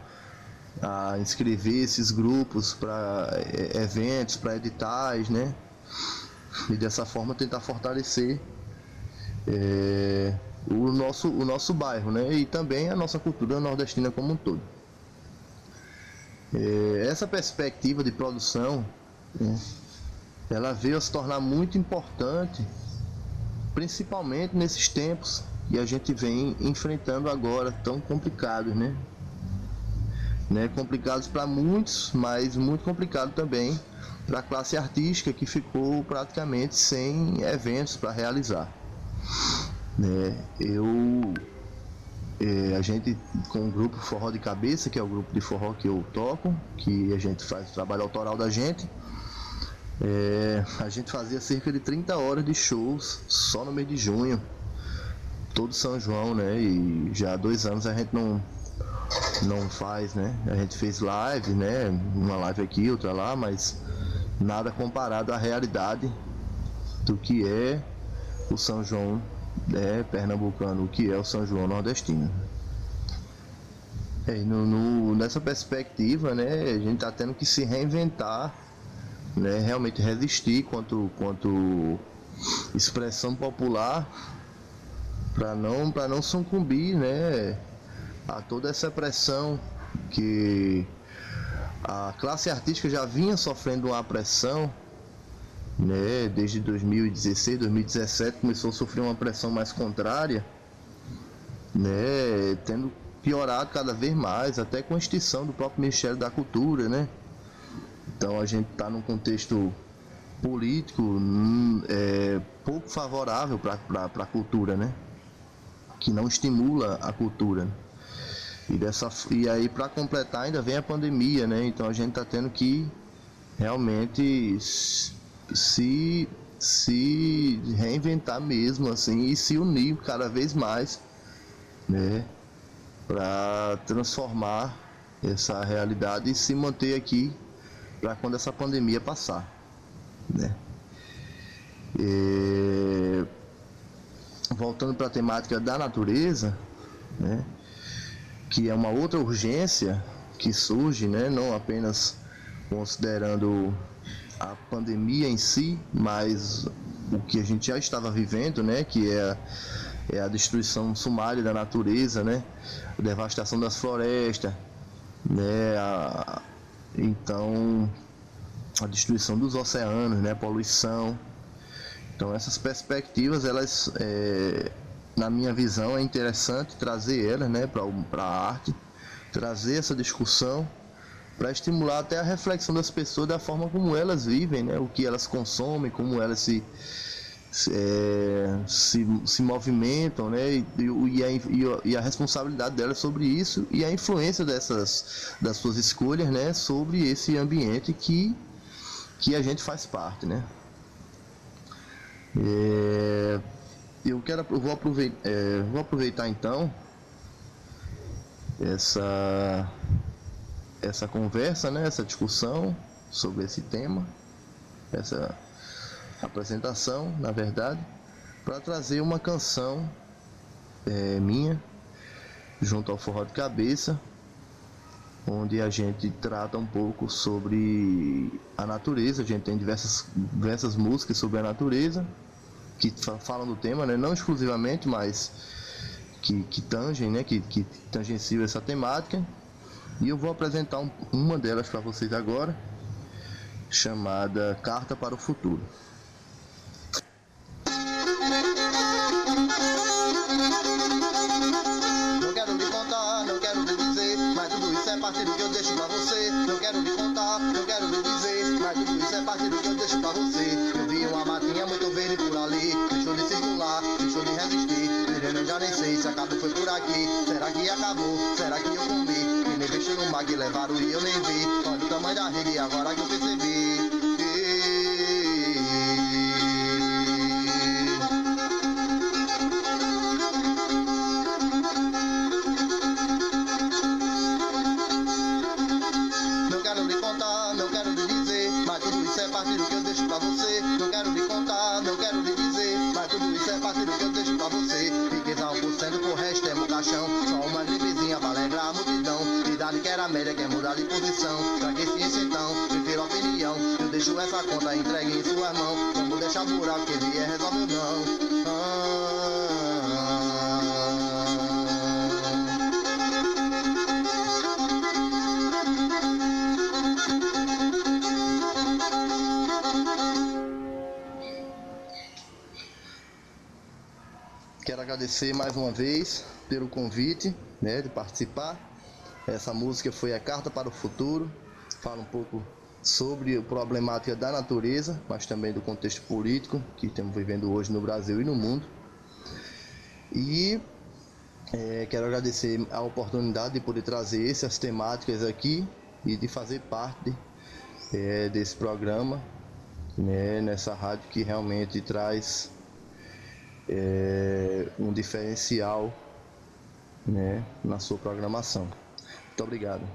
a inscrever esses grupos para é, eventos, para editais, né? E dessa forma tentar fortalecer é, o, nosso, o nosso bairro, né? E também a nossa cultura nordestina como um todo. É, essa perspectiva de produção né? ela veio a se tornar muito importante, principalmente nesses tempos que a gente vem enfrentando agora, tão complicados, né? né? Complicados para muitos, mas muito complicado também para a classe artística que ficou praticamente sem eventos para realizar. Né? Eu é, a gente com o grupo Forró de Cabeça, que é o grupo de forró que eu toco, que a gente faz o trabalho autoral da gente, é, a gente fazia cerca de 30 horas de shows só no mês de junho, todo São João, né? E já há dois anos a gente não, não faz, né? A gente fez live, né? Uma live aqui, outra lá, mas nada comparado à realidade do que é o São João é, pernambucano, que é o São João nordestino. É, no, no, nessa perspectiva, né, a gente está tendo que se reinventar né, realmente resistir quanto, quanto expressão popular para não, não sucumbir né, a toda essa pressão que a classe artística já vinha sofrendo uma pressão né, desde 2016, 2017 começou a sofrer uma pressão mais contrária, né, tendo piorado cada vez mais, até com a extinção do próprio Ministério da Cultura, né? Então a gente está num contexto político hum, é, pouco favorável para a cultura, né? Que não estimula a cultura. E, dessa, e aí para completar ainda vem a pandemia, né? Então a gente está tendo que realmente se se reinventar mesmo assim e se unir cada vez mais, né, para transformar essa realidade e se manter aqui para quando essa pandemia passar, né? E... Voltando para a temática da natureza, né, que é uma outra urgência que surge, né, não apenas considerando a pandemia em si, mas o que a gente já estava vivendo, né, que é, é a destruição sumária da natureza, né, a devastação das florestas, né, a, então a destruição dos oceanos, né, poluição. Então essas perspectivas, elas, é, na minha visão, é interessante trazer elas, né, para a arte, trazer essa discussão para estimular até a reflexão das pessoas da forma como elas vivem, né? o que elas consomem, como elas se, se, é, se, se movimentam, né? E, e, a, e, a, responsabilidade delas sobre isso e a influência dessas das suas escolhas né? sobre esse ambiente que, que a gente faz parte. Né? É, eu, quero, eu vou, aproveitar, é, vou aproveitar então essa essa conversa, né, essa discussão sobre esse tema, essa apresentação, na verdade, para trazer uma canção é, minha, junto ao Forró de Cabeça, onde a gente trata um pouco sobre a natureza. A gente tem diversas, diversas músicas sobre a natureza que falam do tema, né? não exclusivamente, mas que, que tangem, né? que, que tangenciam essa temática. E eu vou apresentar um, uma delas para vocês agora, chamada Carta para o Futuro. Quero contar, quero dizer, mas tudo isso é que eu deixo você. Quero contar, quero dizer, mas tudo isso é que eu deixo você. Eu vi uma matinha muito por ali, deixou de circular, deixou de resistir. Eu já nem sei se acabou foi por aqui. Será que acabou? Será que eu comi? Me deixou no que levaram e eu nem vi. Olha o tamanho da rede agora que eu percebi. Posição. Pra que ciência então, prefiro opinião. Eu deixo essa conta entregue em sua mão. Vamos deixar buraco que ele é resolve não. Quero agradecer mais uma vez pelo convite né, de participar. Essa música foi a Carta para o Futuro, fala um pouco sobre a problemática da natureza, mas também do contexto político que estamos vivendo hoje no Brasil e no mundo. E é, quero agradecer a oportunidade de poder trazer essas temáticas aqui e de fazer parte é, desse programa, né, nessa rádio que realmente traz é, um diferencial né, na sua programação. Muito obrigado.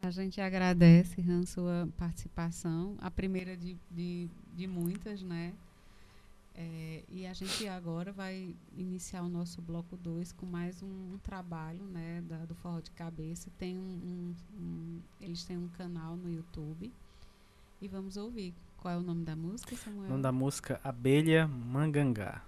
A gente agradece, Han, sua participação, a primeira de, de, de muitas, né? É, e a gente agora vai iniciar o nosso bloco 2 com mais um, um, trabalho né, da, do Forró de Cabeça. Tem um, um, eles têm um canal no YouTube. E vamos ouvir. Qual é o nome da música, Samuel? O nome da música Abelha Mangangá.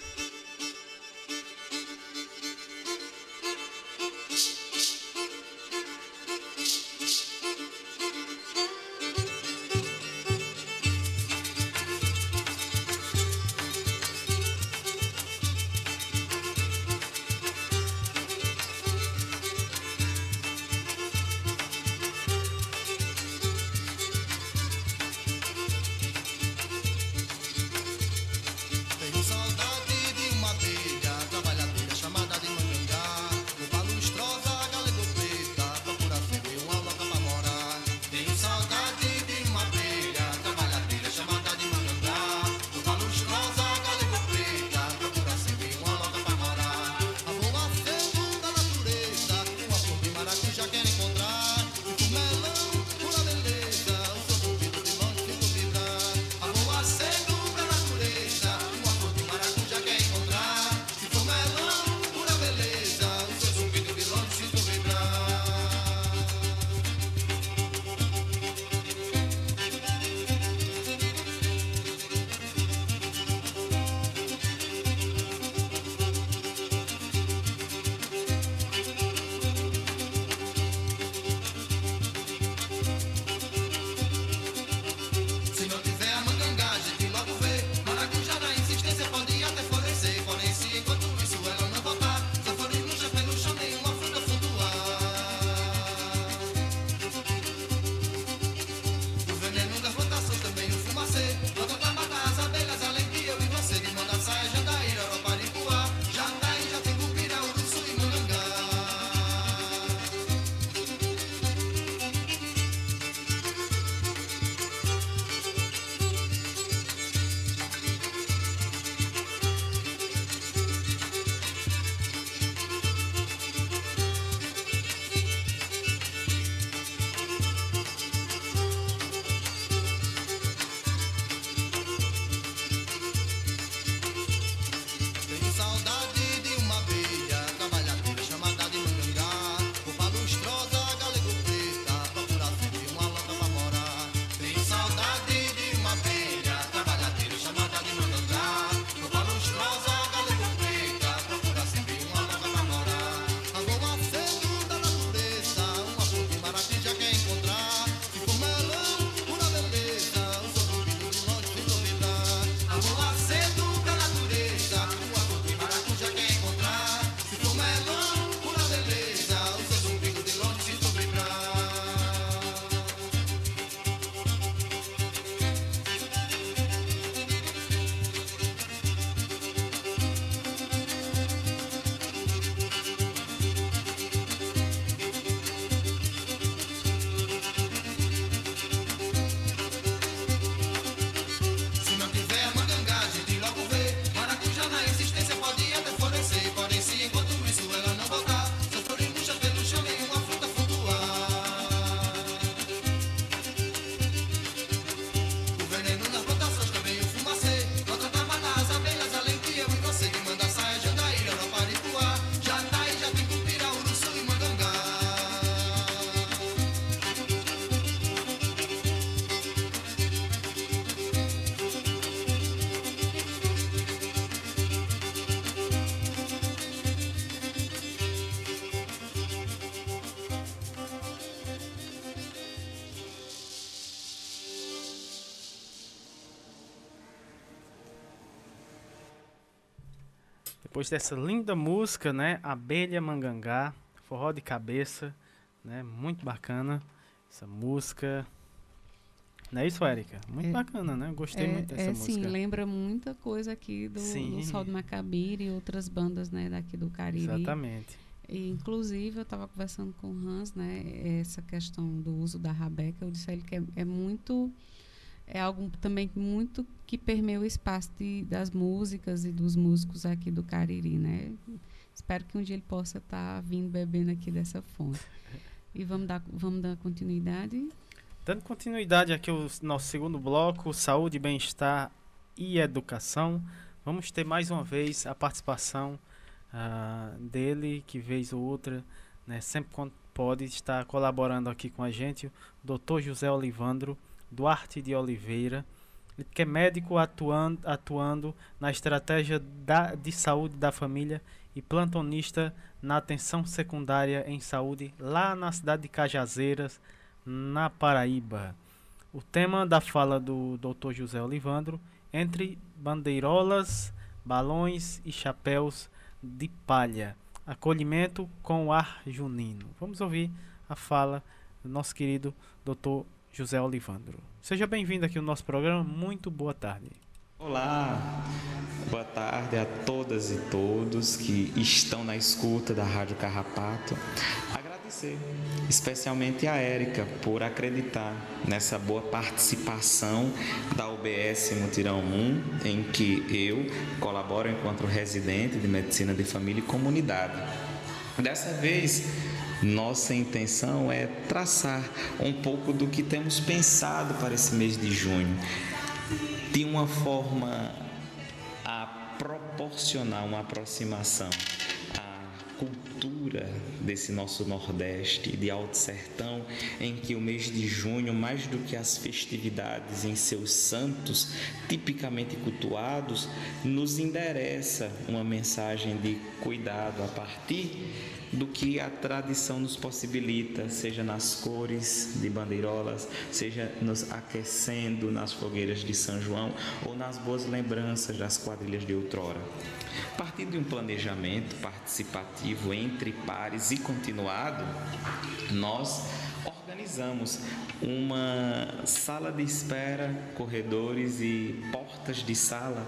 Depois dessa linda música, né? Abelha Mangangá, forró de cabeça, né? Muito bacana essa música. Não é isso, Érica? Muito é, bacana, né? Gostei é, muito dessa é, música. Sim, lembra muita coisa aqui do, do Sol do Macabira e outras bandas, né, daqui do Cariri. Exatamente. E, inclusive, eu estava conversando com o Hans, né, essa questão do uso da rabeca, eu disse a ele que é, é muito é algo também muito que permeia o espaço de, das músicas e dos músicos aqui do Cariri, né? Espero que um dia ele possa estar tá vindo bebendo aqui dessa fonte. E vamos dar, vamos dar continuidade. Dando continuidade aqui ao nosso segundo bloco, saúde, bem-estar e educação. Vamos ter mais uma vez a participação uh, dele, que vez ou outra, né, sempre quando pode estar colaborando aqui com a gente, o Dr. José Olivandro Duarte de Oliveira, que é médico atuando, atuando na estratégia da, de saúde da família e plantonista na atenção secundária em saúde lá na cidade de Cajazeiras, na Paraíba. O tema da fala do Dr. José Olivandro entre bandeirolas, balões e chapéus de palha. Acolhimento com o ar junino. Vamos ouvir a fala do nosso querido Dr. José Olivandro. Seja bem-vindo aqui ao nosso programa. Muito boa tarde. Olá, boa tarde a todas e todos que estão na escuta da Rádio Carrapato. Agradecer especialmente a Érica por acreditar nessa boa participação da UBS Mutirão 1, em que eu colaboro enquanto residente de Medicina de Família e Comunidade. Dessa vez, nossa intenção é traçar um pouco do que temos pensado para esse mês de junho. De uma forma a proporcionar uma aproximação à cultura desse nosso Nordeste, de Alto Sertão, em que o mês de junho, mais do que as festividades em seus santos, tipicamente cultuados, nos endereça uma mensagem de cuidado a partir do que a tradição nos possibilita, seja nas cores de bandeirolas, seja nos aquecendo nas fogueiras de São João ou nas boas lembranças das quadrilhas de outrora. Partir de um planejamento participativo entre pares e continuado, nós organizamos uma sala de espera, corredores e portas de sala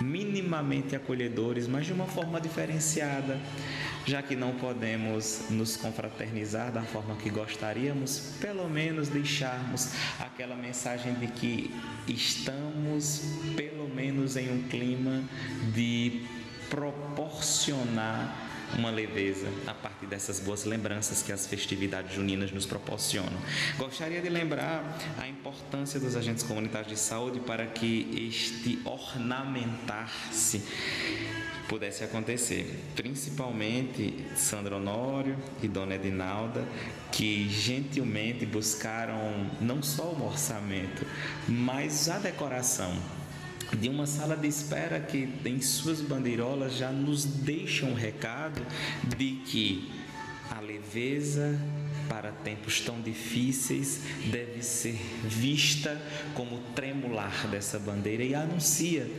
minimamente acolhedores, mas de uma forma diferenciada, já que não podemos nos confraternizar da forma que gostaríamos, pelo menos deixarmos aquela mensagem de que estamos, pelo menos, em um clima de proporcionar uma leveza a partir dessas boas lembranças que as festividades juninas nos proporcionam. Gostaria de lembrar a importância dos agentes comunitários de saúde para que este ornamentar-se pudesse acontecer. Principalmente Sandro Honório e Dona Edinalda, que gentilmente buscaram não só o orçamento, mas a decoração de uma sala de espera que em suas bandeirolas já nos deixa um recado de que a leveza para tempos tão difíceis deve ser vista como tremular dessa bandeira e anuncia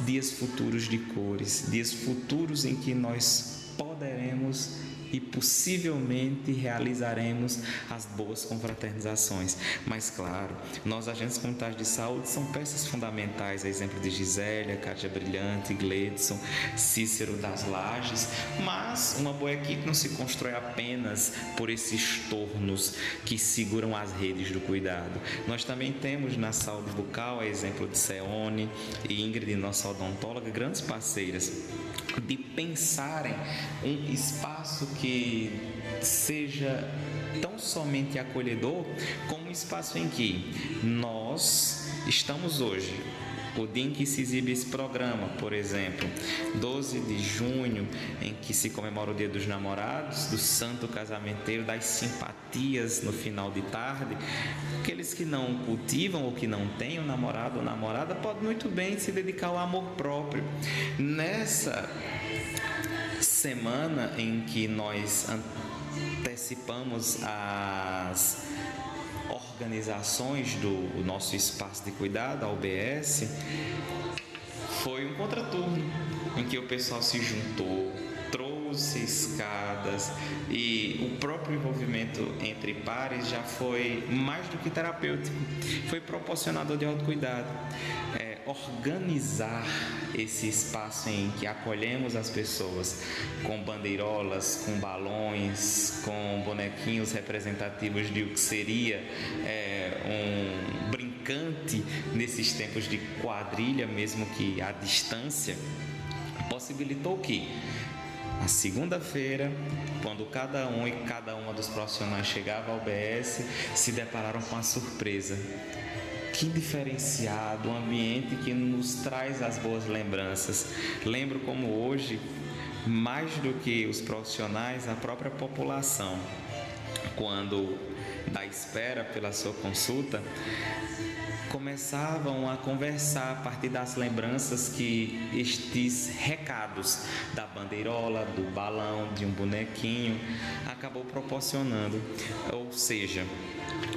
dias futuros de cores, dias futuros em que nós poderemos e possivelmente realizaremos as boas confraternizações. Mas, claro, nós, agentes comunitários de saúde, são peças fundamentais, a exemplo de Gisélia, Cátia Brilhante, Gledson, Cícero das Lages, mas uma boa equipe não se constrói apenas por esses tornos que seguram as redes do cuidado. Nós também temos na saúde bucal, a exemplo de Seone e Ingrid, nossa odontóloga, grandes parceiras de pensarem um espaço que seja tão somente acolhedor como um espaço em que nós estamos hoje o dia em que se exibe esse programa, por exemplo, 12 de junho, em que se comemora o Dia dos Namorados, do Santo Casamenteiro, das simpatias no final de tarde, aqueles que não cultivam ou que não têm o um namorado ou namorada podem muito bem se dedicar ao amor próprio. Nessa semana em que nós antecipamos as organizações do nosso espaço de cuidado, a UBS, foi um contraturno em que o pessoal se juntou, trouxe escadas e o próprio envolvimento entre pares já foi mais do que terapêutico, foi proporcionador de autocuidado. Organizar esse espaço em que acolhemos as pessoas com bandeirolas, com balões, com bonequinhos representativos de o que seria é, um brincante nesses tempos de quadrilha, mesmo que à distância, possibilitou que na segunda-feira, quando cada um e cada uma dos profissionais chegava ao BS, se depararam com a surpresa. Que diferenciado, um ambiente que nos traz as boas lembranças. Lembro como hoje, mais do que os profissionais, a própria população, quando da espera pela sua consulta, começavam a conversar a partir das lembranças que estes recados da bandeirola, do balão, de um bonequinho acabou proporcionando. Ou seja,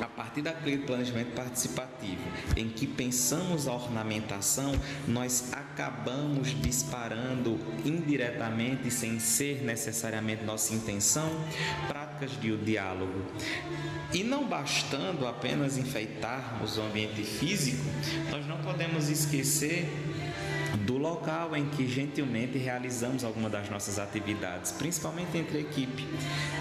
a partir daquele planejamento participativo em que pensamos a ornamentação, nós acabamos disparando indiretamente, sem ser necessariamente nossa intenção, práticas de diálogo. E não bastando apenas enfeitarmos o ambiente físico, nós não podemos esquecer do local em que gentilmente realizamos alguma das nossas atividades, principalmente entre equipe,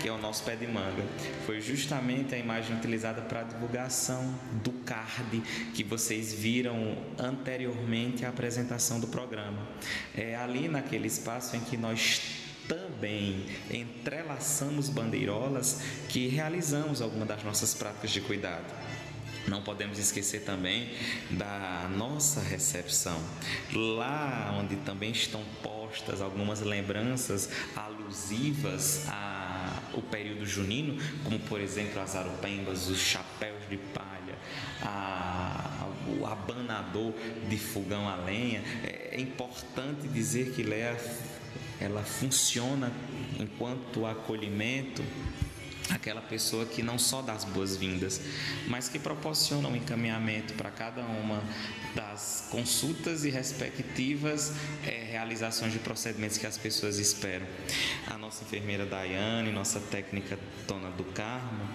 que é o nosso pé de manga. Foi justamente a imagem utilizada para a divulgação do card que vocês viram anteriormente à apresentação do programa. É ali naquele espaço em que nós também entrelaçamos bandeirolas que realizamos alguma das nossas práticas de cuidado. Não podemos esquecer também da nossa recepção, lá onde também estão postas algumas lembranças alusivas ao período junino, como por exemplo as arupembas, os chapéus de palha, a, o abanador de fogão a lenha. É importante dizer que Léa ela funciona enquanto acolhimento aquela pessoa que não só dá as boas-vindas, mas que proporciona um encaminhamento para cada uma das consultas e respectivas é, realizações de procedimentos que as pessoas esperam. A nossa enfermeira Daiane, nossa técnica Dona do Carmo,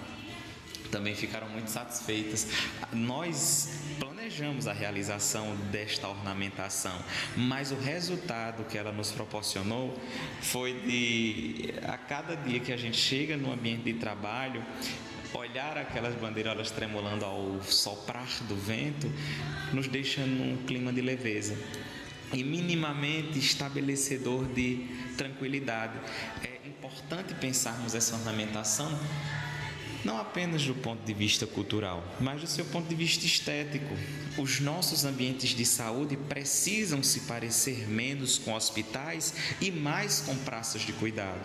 também ficaram muito satisfeitas. Nós planejamos a realização desta ornamentação, mas o resultado que ela nos proporcionou foi de a cada dia que a gente chega no ambiente de trabalho, olhar aquelas bandeirolas tremulando ao soprar do vento, nos deixa num clima de leveza e minimamente estabelecedor de tranquilidade. É importante pensarmos essa ornamentação não apenas do ponto de vista cultural, mas do seu ponto de vista estético. Os nossos ambientes de saúde precisam se parecer menos com hospitais e mais com praças de cuidado.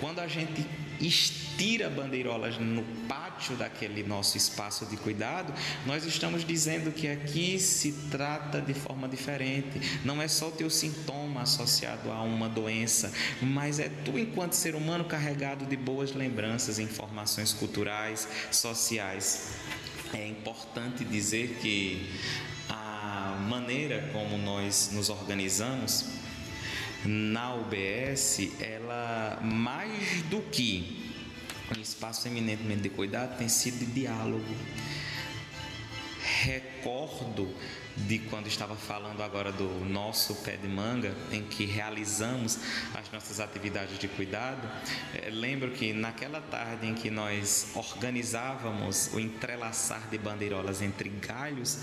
Quando a gente estira bandeirolas no pátio daquele nosso espaço de cuidado, nós estamos dizendo que aqui se trata de forma diferente. Não é só o teu sintoma associado a uma doença, mas é tu, enquanto ser humano, carregado de boas lembranças, informações culturais, sociais. É importante dizer que a maneira como nós nos organizamos na UBS, ela mais do que um espaço eminentemente de cuidado, tem sido de diálogo. Recordo de quando estava falando agora do nosso pé de manga, em que realizamos as nossas atividades de cuidado. É, lembro que naquela tarde em que nós organizávamos o entrelaçar de bandeirolas entre galhos,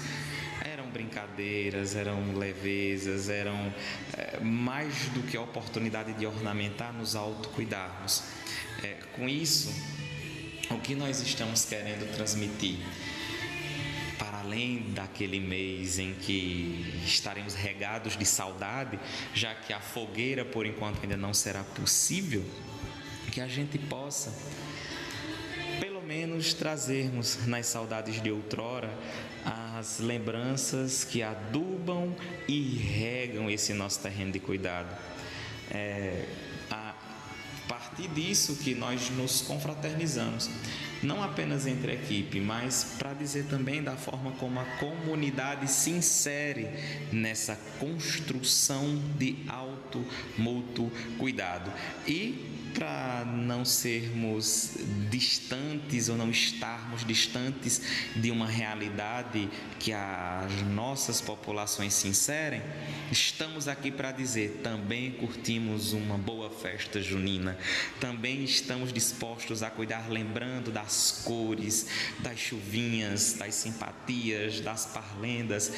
eram brincadeiras, eram levezas, eram é, mais do que a oportunidade de ornamentar, nos autocuidarmos. É, com isso, o que nós estamos querendo transmitir? Além daquele mês em que estaremos regados de saudade, já que a fogueira por enquanto ainda não será possível, que a gente possa pelo menos trazermos nas saudades de outrora as lembranças que adubam e regam esse nosso terreno de cuidado. É, a partir disso que nós nos confraternizamos. Não apenas entre a equipe, mas para dizer também da forma como a comunidade se insere nessa construção de alto mútuo cuidado. E para não sermos distantes ou não estarmos distantes de uma realidade que as nossas populações se inserem, estamos aqui para dizer: também curtimos uma boa festa junina, também estamos dispostos a cuidar, lembrando das cores, das chuvinhas, das simpatias, das parlendas,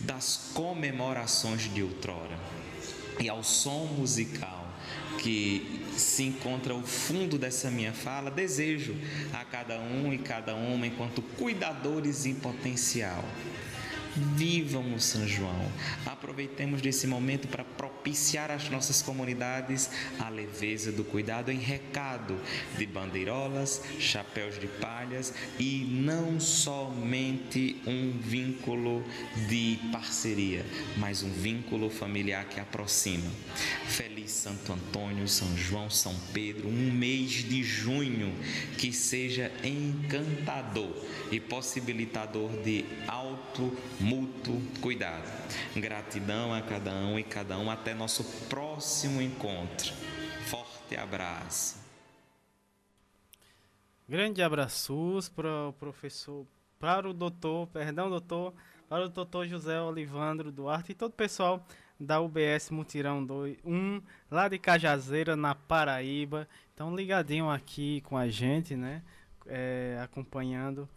das comemorações de outrora. E ao som musical que se encontra o fundo dessa minha fala, desejo a cada um e cada uma, enquanto cuidadores em potencial, Vivam o São João. Aproveitemos desse momento para propiciar às nossas comunidades a leveza do cuidado em recado de bandeirolas, chapéus de palhas e não somente um vínculo de parceria, mas um vínculo familiar que aproxima. Feliz Santo Antônio, São João, São Pedro, um mês de junho que seja encantador e possibilitador de alto mútuo cuidado. Gratidão a cada um e cada um. Até nosso próximo encontro. Forte abraço. Grande abraços para o professor, para o doutor, perdão, doutor, para o doutor José Olivandro Duarte e todo o pessoal da UBS Mutirão 2, 1, lá de Cajazeira, na Paraíba. Então, ligadinho aqui com a gente, né? É, acompanhando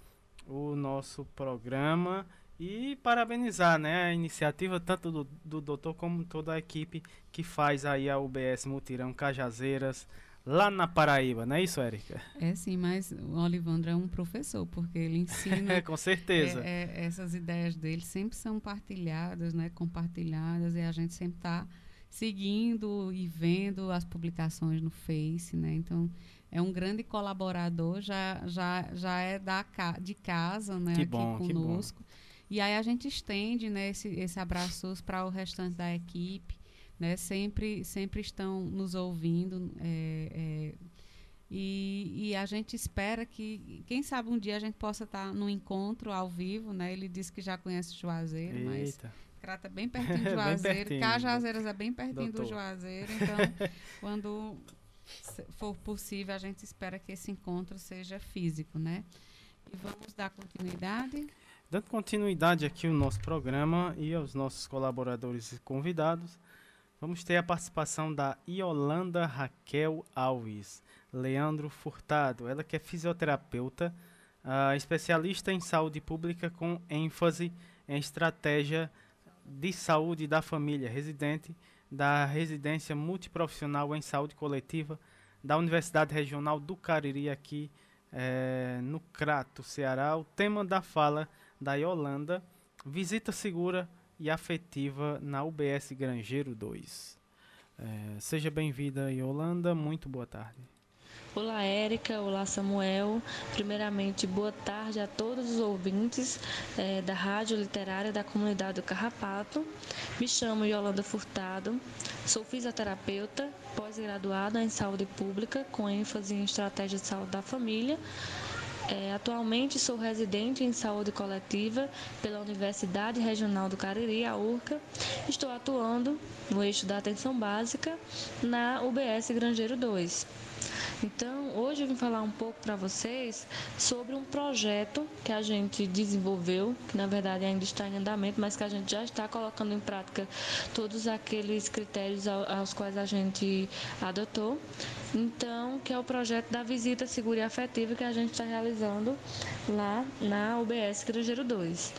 o nosso programa e parabenizar né, a iniciativa tanto do, do doutor como toda a equipe que faz aí a UBS Mutirão Cajazeiras lá na Paraíba, não é isso, Érica? É sim, mas o Olivandro é um professor, porque ele ensina. é, com certeza. É, é, essas ideias dele sempre são partilhadas, né, compartilhadas, e a gente sempre está seguindo e vendo as publicações no Face, né? Então, é um grande colaborador, já, já, já é da, de casa, né, que aqui bom, conosco. E aí a gente estende né, esse, esse abraços para o restante da equipe, né? Sempre, sempre estão nos ouvindo. É, é, e, e, a gente espera que, quem sabe um dia a gente possa estar tá no encontro ao vivo, né? Ele disse que já conhece Juazeiro, Eita. mas Crata é bem pertinho de Juazeiro. Cajazeiras é bem pertinho Doutor. do Juazeiro. Então, quando for possível, a gente espera que esse encontro seja físico, né? E vamos dar continuidade. Dando continuidade aqui ao nosso programa e aos nossos colaboradores e convidados, vamos ter a participação da Iolanda Raquel Alves, Leandro Furtado, ela que é fisioterapeuta, uh, especialista em saúde pública com ênfase em estratégia de saúde da família, residente da residência multiprofissional em saúde coletiva da Universidade Regional do Cariri, aqui é, no Crato, Ceará. O tema da fala da Yolanda, visita segura e afetiva na UBS Grangeiro 2. É, seja bem-vinda, Yolanda, muito boa tarde. Olá, Érica. Olá, Samuel. Primeiramente, boa tarde a todos os ouvintes é, da Rádio Literária da Comunidade do Carrapato. Me chamo Yolanda Furtado, sou fisioterapeuta, pós-graduada em saúde pública, com ênfase em estratégia de saúde da família. É, atualmente sou residente em saúde coletiva pela Universidade Regional do Cariri, a URCA. Estou atuando no eixo da atenção básica na UBS Grangeiro 2. Então, hoje eu vim falar um pouco para vocês sobre um projeto que a gente desenvolveu, que na verdade ainda está em andamento, mas que a gente já está colocando em prática todos aqueles critérios aos quais a gente adotou. Então, que é o projeto da visita segura e afetiva que a gente está realizando lá na UBS Cruzeiro 2.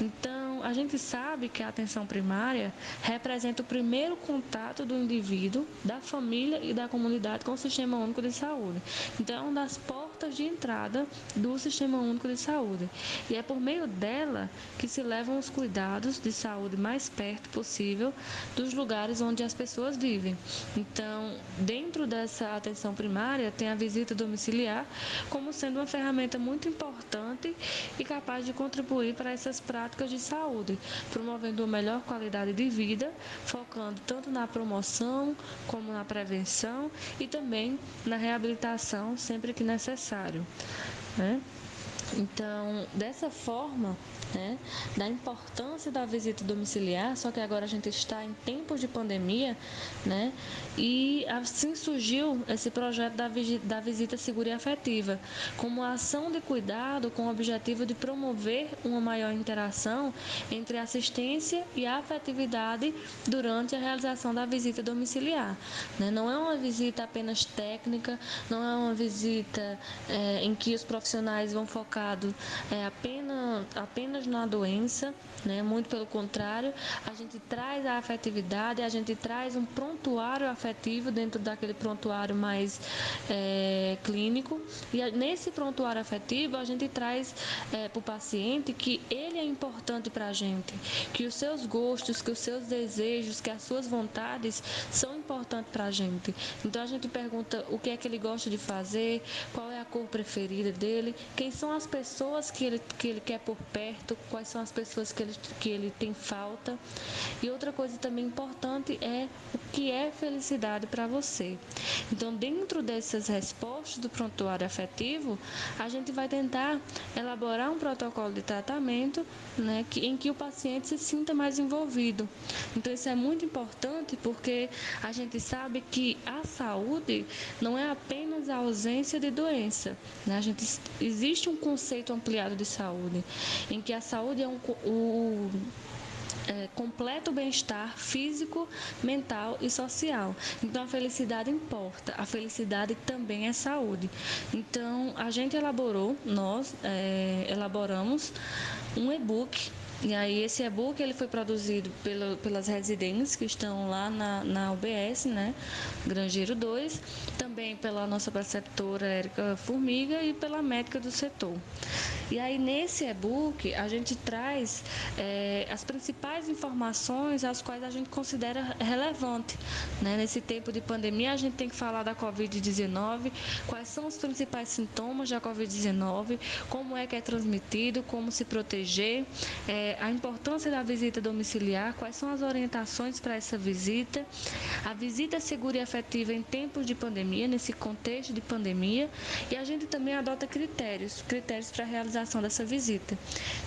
Então, a gente sabe que a atenção primária representa o primeiro contato do indivíduo, da família e da comunidade com o Sistema Único de Saúde. Então, é uma das portas de entrada do Sistema Único de Saúde. E é por meio dela que se levam os cuidados de saúde mais perto possível dos lugares onde as pessoas vivem. Então, dentro dessa atenção primária, tem a visita domiciliar como sendo uma ferramenta muito importante e capaz de contribuir para essas práticas de saúde, promovendo uma melhor qualidade de vida, focando tanto na promoção como na prevenção e também na reabilitação sempre que necessário. Né? Então, dessa forma, né, da importância da visita domiciliar, só que agora a gente está em tempos de pandemia, né, e assim surgiu esse projeto da, da visita segura e afetiva, como ação de cuidado com o objetivo de promover uma maior interação entre a assistência e a afetividade durante a realização da visita domiciliar. Né? Não é uma visita apenas técnica, não é uma visita é, em que os profissionais vão focados é, apenas apenas na doença, né? muito pelo contrário, a gente traz a afetividade, a gente traz um prontuário afetivo dentro daquele prontuário mais é, clínico, e nesse prontuário afetivo a gente traz é, para o paciente que ele é importante para a gente, que os seus gostos, que os seus desejos, que as suas vontades são importantes para a gente. Então a gente pergunta o que é que ele gosta de fazer, qual é a cor preferida dele, quem são as pessoas que ele, que ele quer por perto quais são as pessoas que ele, que ele tem falta. E outra coisa também importante é o que é felicidade para você. Então, dentro dessas respostas do prontuário afetivo, a gente vai tentar elaborar um protocolo de tratamento né, que, em que o paciente se sinta mais envolvido. Então, isso é muito importante porque a gente sabe que a saúde não é apenas a ausência de doença. Né? A gente, existe um conceito ampliado de saúde, em que a saúde é um, o, é, completo bem-estar físico, mental e social. Então a felicidade importa, a felicidade também é saúde. Então a gente elaborou, nós é, elaboramos um e-book e aí esse e-book ele foi produzido pelo, pelas residências que estão lá na, na UBS, né? Grangeiro 2, também pela nossa preceptora Érica Formiga e pela médica do setor. E aí nesse e-book a gente traz é, as principais informações as quais a gente considera relevante. Né? Nesse tempo de pandemia a gente tem que falar da Covid-19, quais são os principais sintomas da Covid-19, como é que é transmitido, como se proteger. É, a importância da visita domiciliar, quais são as orientações para essa visita, a visita segura e afetiva em tempos de pandemia, nesse contexto de pandemia, e a gente também adota critérios, critérios para a realização dessa visita.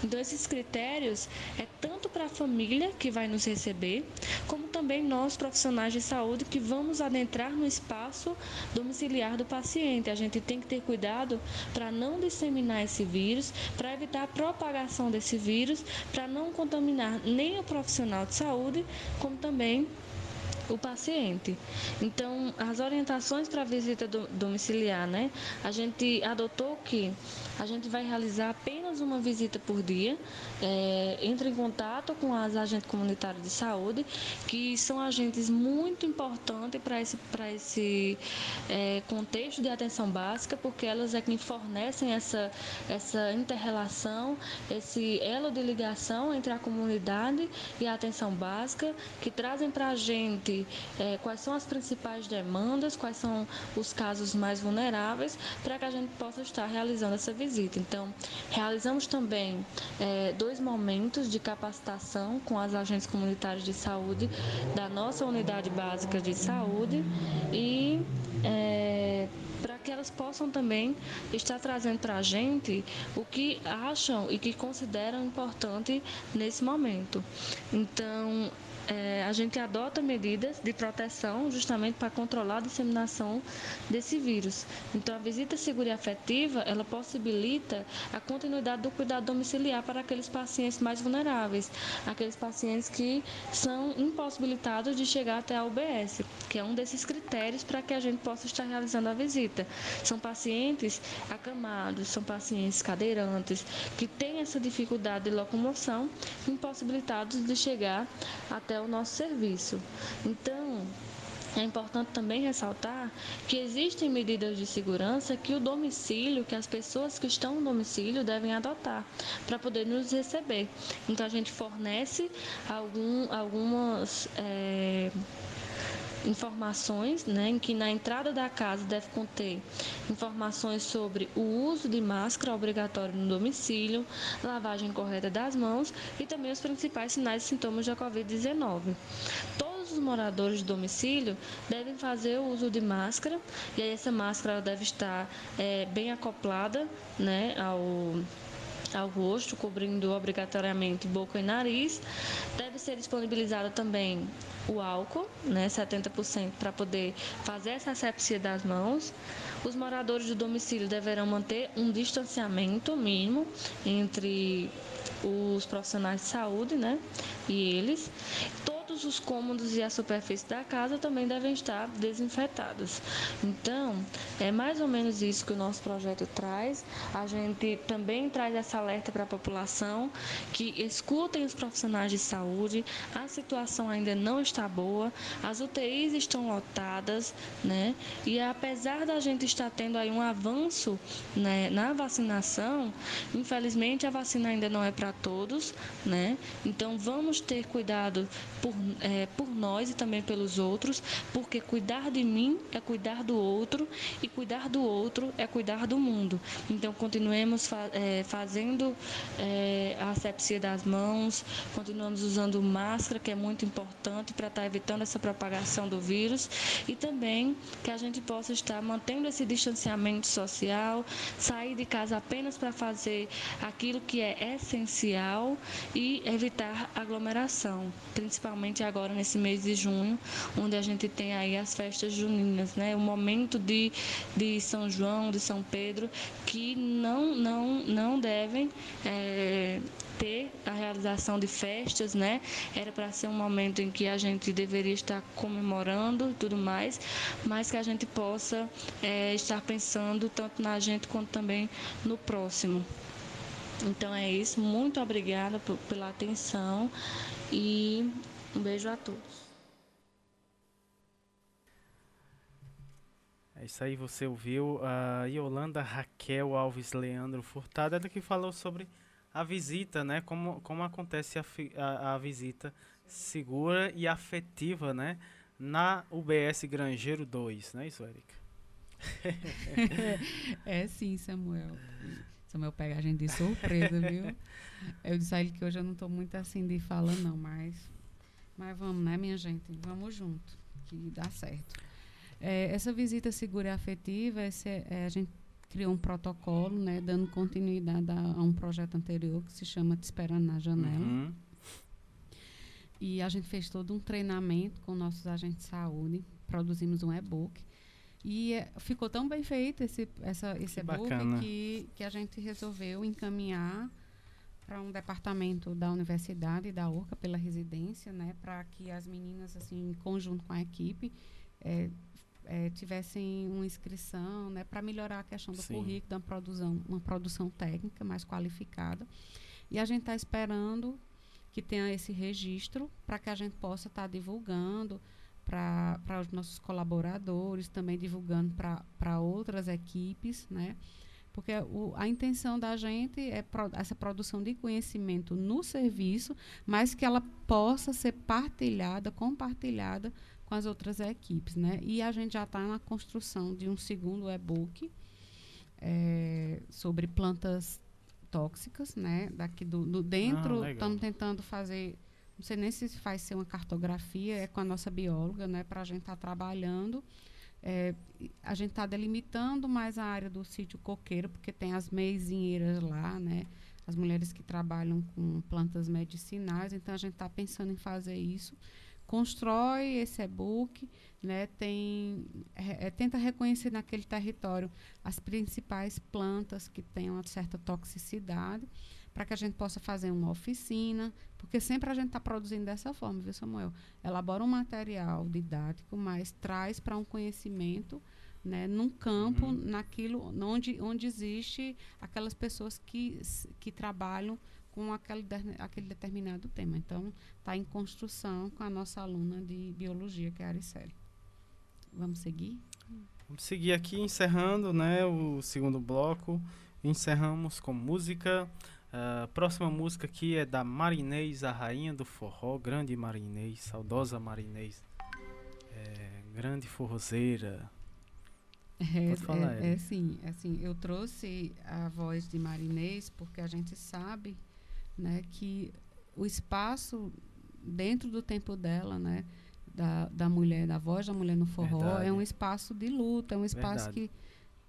Então, esses critérios é tanto para a família que vai nos receber, como também nós, profissionais de saúde, que vamos adentrar no espaço domiciliar do paciente. A gente tem que ter cuidado para não disseminar esse vírus, para evitar a propagação desse vírus, para não contaminar nem o profissional de saúde, como também o paciente. Então, as orientações para a visita do, domiciliar, né? A gente adotou que a gente vai realizar apenas uma visita por dia. É, entre em contato com as agentes comunitárias de saúde, que são agentes muito importantes para esse, para esse é, contexto de atenção básica, porque elas é quem fornecem essa, essa inter-relação, esse elo de ligação entre a comunidade e a atenção básica, que trazem para a gente é, quais são as principais demandas, quais são os casos mais vulneráveis, para que a gente possa estar realizando essa visita visita. Então, realizamos também é, dois momentos de capacitação com as agentes comunitárias de saúde da nossa unidade básica de saúde e é, para que elas possam também estar trazendo para a gente o que acham e que consideram importante nesse momento. Então, é, a gente adota medidas de proteção justamente para controlar a disseminação desse vírus. Então, a visita segura e afetiva, ela possibilita a continuidade do cuidado domiciliar para aqueles pacientes mais vulneráveis, aqueles pacientes que são impossibilitados de chegar até a UBS, que é um desses critérios para que a gente possa estar realizando a visita. São pacientes acamados, são pacientes cadeirantes, que têm essa dificuldade de locomoção, impossibilitados de chegar até até o nosso serviço. Então, é importante também ressaltar que existem medidas de segurança que o domicílio, que as pessoas que estão no domicílio devem adotar para poder nos receber. Então a gente fornece algum, algumas é, informações, né, em que na entrada da casa deve conter informações sobre o uso de máscara obrigatório no domicílio, lavagem correta das mãos e também os principais sinais e sintomas da Covid-19 todos os moradores de domicílio devem fazer o uso de máscara e aí essa máscara deve estar é, bem acoplada né, ao ao rosto, cobrindo obrigatoriamente boca e nariz. Deve ser disponibilizado também o álcool, né, 70% para poder fazer essa asepsia das mãos. Os moradores do domicílio deverão manter um distanciamento mínimo entre os profissionais de saúde, né, e eles. Todos os cômodos e a superfície da casa também devem estar desinfetados. Então, é mais ou menos isso que o nosso projeto traz. A gente também traz essa alerta para a população que escutem os profissionais de saúde. A situação ainda não está boa, as UTIs estão lotadas, né? E apesar da gente estar tendo aí um avanço né, na vacinação, infelizmente a vacina ainda não é para todos, né? Então vamos ter cuidado por, é, por nós e também pelos outros, porque cuidar de mim é cuidar do outro e cuidar do outro é cuidar do mundo. Então continuemos fa é, fazendo é, a asepsia das mãos, continuamos usando máscara, que é muito importante para estar tá evitando essa propagação do vírus e também que a gente possa estar mantendo esse distanciamento social, sair de casa apenas para fazer aquilo que é essencial e evitar aglomeração, principalmente agora nesse mês de junho, onde a gente tem aí as festas juninas, né? O momento de, de São João, de São Pedro, que não, não, não devem é, ter a realização de festas, né? Era para ser um momento em que a gente deveria estar comemorando tudo mais, mas que a gente possa é, estar pensando tanto na gente quanto também no próximo. Então é isso. Muito obrigada pela atenção e um beijo a todos. É isso aí, você ouviu a Yolanda Raquel Alves Leandro Furtado, ela que falou sobre a visita, né? Como, como acontece a, a, a visita segura e afetiva, né? Na UBS Grangeiro 2, não é isso, Erika? é sim, Samuel. Samuel pega a gente de surpresa, viu? Eu disse a ele que hoje eu não estou muito assim de fala, não, mas, mas vamos, né, minha gente? Vamos junto, que dá certo. É, essa visita segura e afetiva, esse é, é, a gente criou um protocolo, né, dando continuidade a, a, um projeto anterior que se chama Te Esperando na Janela. Uhum. E a gente fez todo um treinamento com nossos agentes de saúde, produzimos um e-book e é, ficou tão bem feito esse, essa, esse e-book que, que a gente resolveu encaminhar para um departamento da universidade da URCA pela residência, né, para que as meninas assim em conjunto com a equipe é, é, tivessem uma inscrição, né, para melhorar a questão do Sim. currículo, da produção, uma produção técnica mais qualificada. E a gente está esperando que tenha esse registro para que a gente possa estar tá divulgando para os nossos colaboradores, também divulgando para outras equipes, né? Porque o, a intenção da gente é pro, essa produção de conhecimento no serviço, mas que ela possa ser partilhada, compartilhada com as outras equipes, né? E a gente já está na construção de um segundo e-book é, sobre plantas tóxicas, né? Daqui do, do dentro, estamos ah, tentando fazer não sei nem se faz ser uma cartografia, é com a nossa bióloga, né, para a gente estar tá trabalhando. É, a gente está delimitando mais a área do sítio coqueiro, porque tem as meizinheiras lá, né? As mulheres que trabalham com plantas medicinais, então a gente está pensando em fazer isso. Constrói esse e-book, né? Tem, é, tenta reconhecer naquele território as principais plantas que têm uma certa toxicidade para que a gente possa fazer uma oficina, porque sempre a gente está produzindo dessa forma, viu, Samuel? Elabora um material didático, mas traz para um conhecimento né, num campo, uhum. naquilo onde, onde existe aquelas pessoas que, que trabalham com aquele, aquele determinado tema. Então, está em construção com a nossa aluna de biologia, que é a Aricele. Vamos seguir? Vamos seguir aqui, encerrando né, o segundo bloco. Encerramos com música. A uh, próxima música aqui é da Marinês, a rainha do forró, grande Marinês, saudosa Marinês, é, grande forrozeira. É, Pode falar, é, é, sim, é assim, eu trouxe a voz de Marinês porque a gente sabe, né, que o espaço dentro do tempo dela, né, da, da mulher, da voz da mulher no forró, Verdade. é um espaço de luta, é um espaço Verdade. que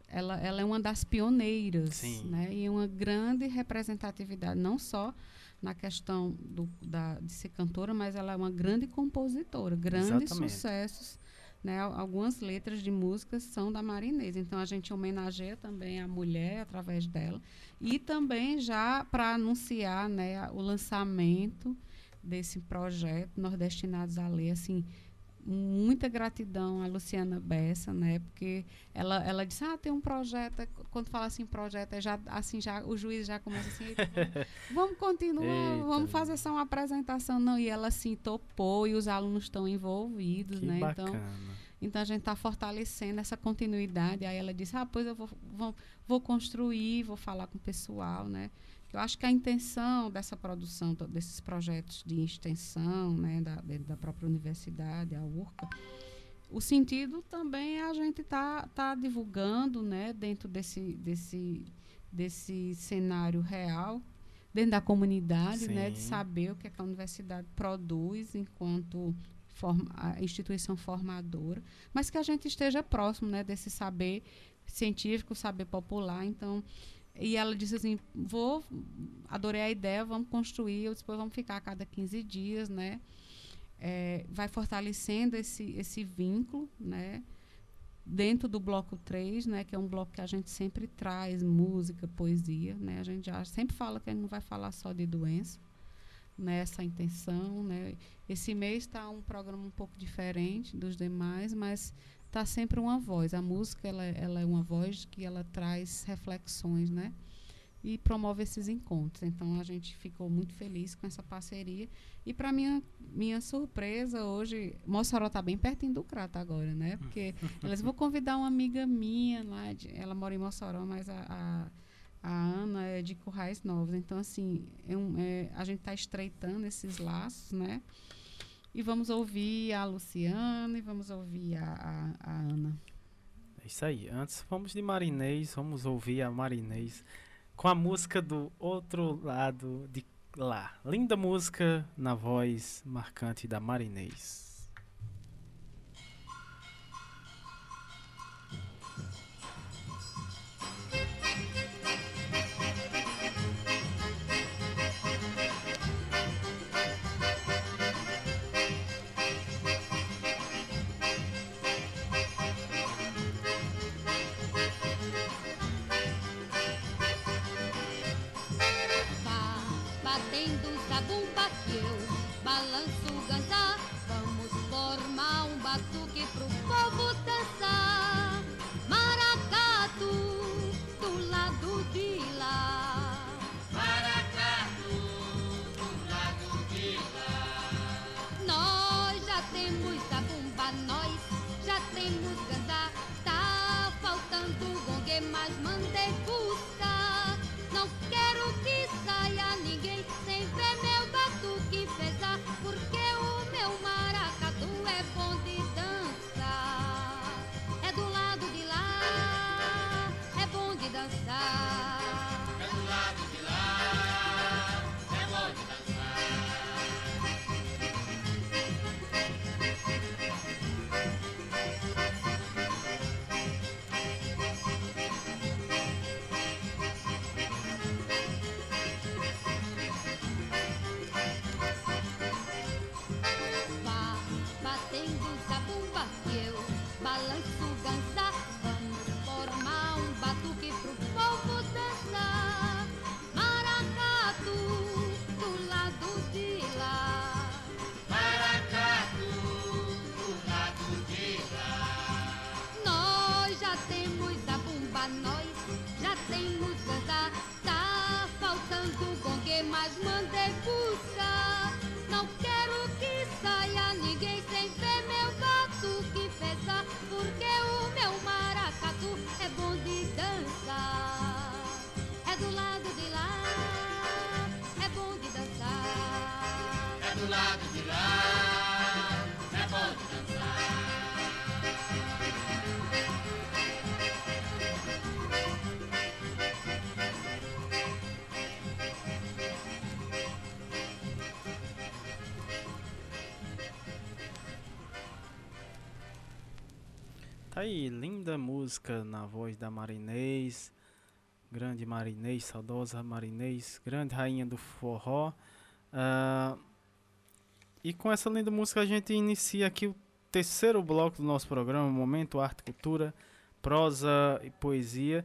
ela, ela é uma das pioneiras, Sim. né? E uma grande representatividade, não só na questão do, da, de ser cantora, mas ela é uma grande compositora, grandes Exatamente. sucessos. Né, algumas letras de músicas são da Marinês. Então a gente homenageia também a mulher através dela. E também já para anunciar né, o lançamento desse projeto Nordestinados a Ler, assim, muita gratidão à Luciana Bessa, né? Porque ela, ela disse, ah, tem um projeto. Quando fala assim projeto, é já assim já o juiz já começa assim, vamos continuar, Eita. vamos fazer só uma apresentação, não. E ela assim topou e os alunos estão envolvidos, que né? Bacana. Então, então a gente está fortalecendo essa continuidade. Aí ela disse, ah, pois eu vou, vou, vou construir, vou falar com o pessoal, né? Eu acho que a intenção dessa produção, desses projetos de extensão, né, da, da própria universidade, a URCA, o sentido também é a gente estar tá, tá divulgando, né, dentro desse, desse, desse cenário real, dentro da comunidade, né, de saber o que, é que a universidade produz enquanto forma, a instituição formadora, mas que a gente esteja próximo, né, desse saber científico, saber popular. Então, e ela disse assim: vou, adorei a ideia, vamos construir, depois vamos ficar a cada 15 dias, né? É, vai fortalecendo esse, esse vínculo, né? Dentro do bloco 3, né, que é um bloco que a gente sempre traz música, poesia, né? A gente já sempre fala que a gente não vai falar só de doença, nessa né, intenção, né? Esse mês está um programa um pouco diferente dos demais, mas está sempre uma voz. A música ela, ela é uma voz que ela traz reflexões, né? E promove esses encontros. Então a gente ficou muito feliz com essa parceria. E para minha minha surpresa hoje, Mossoró está bem pertinho do Crato agora, né? Porque elas vou convidar uma amiga minha lá, de, ela mora em Mossoró, mas a, a a Ana é de Currais Novos. Então, assim, é um, é, a gente está estreitando esses laços, né? E vamos ouvir a Luciana e vamos ouvir a, a, a Ana. É isso aí. Antes, vamos de Marinês, vamos ouvir a Marinês com a música do outro lado de lá. Linda música na voz marcante da Marinês. fala, suga Tá aí, linda música na voz da Marinês. Grande Marinês, saudosa Marinês, grande rainha do forró. Uh, e com essa linda música a gente inicia aqui o terceiro bloco do nosso programa, Momento Arte Cultura, Prosa e Poesia.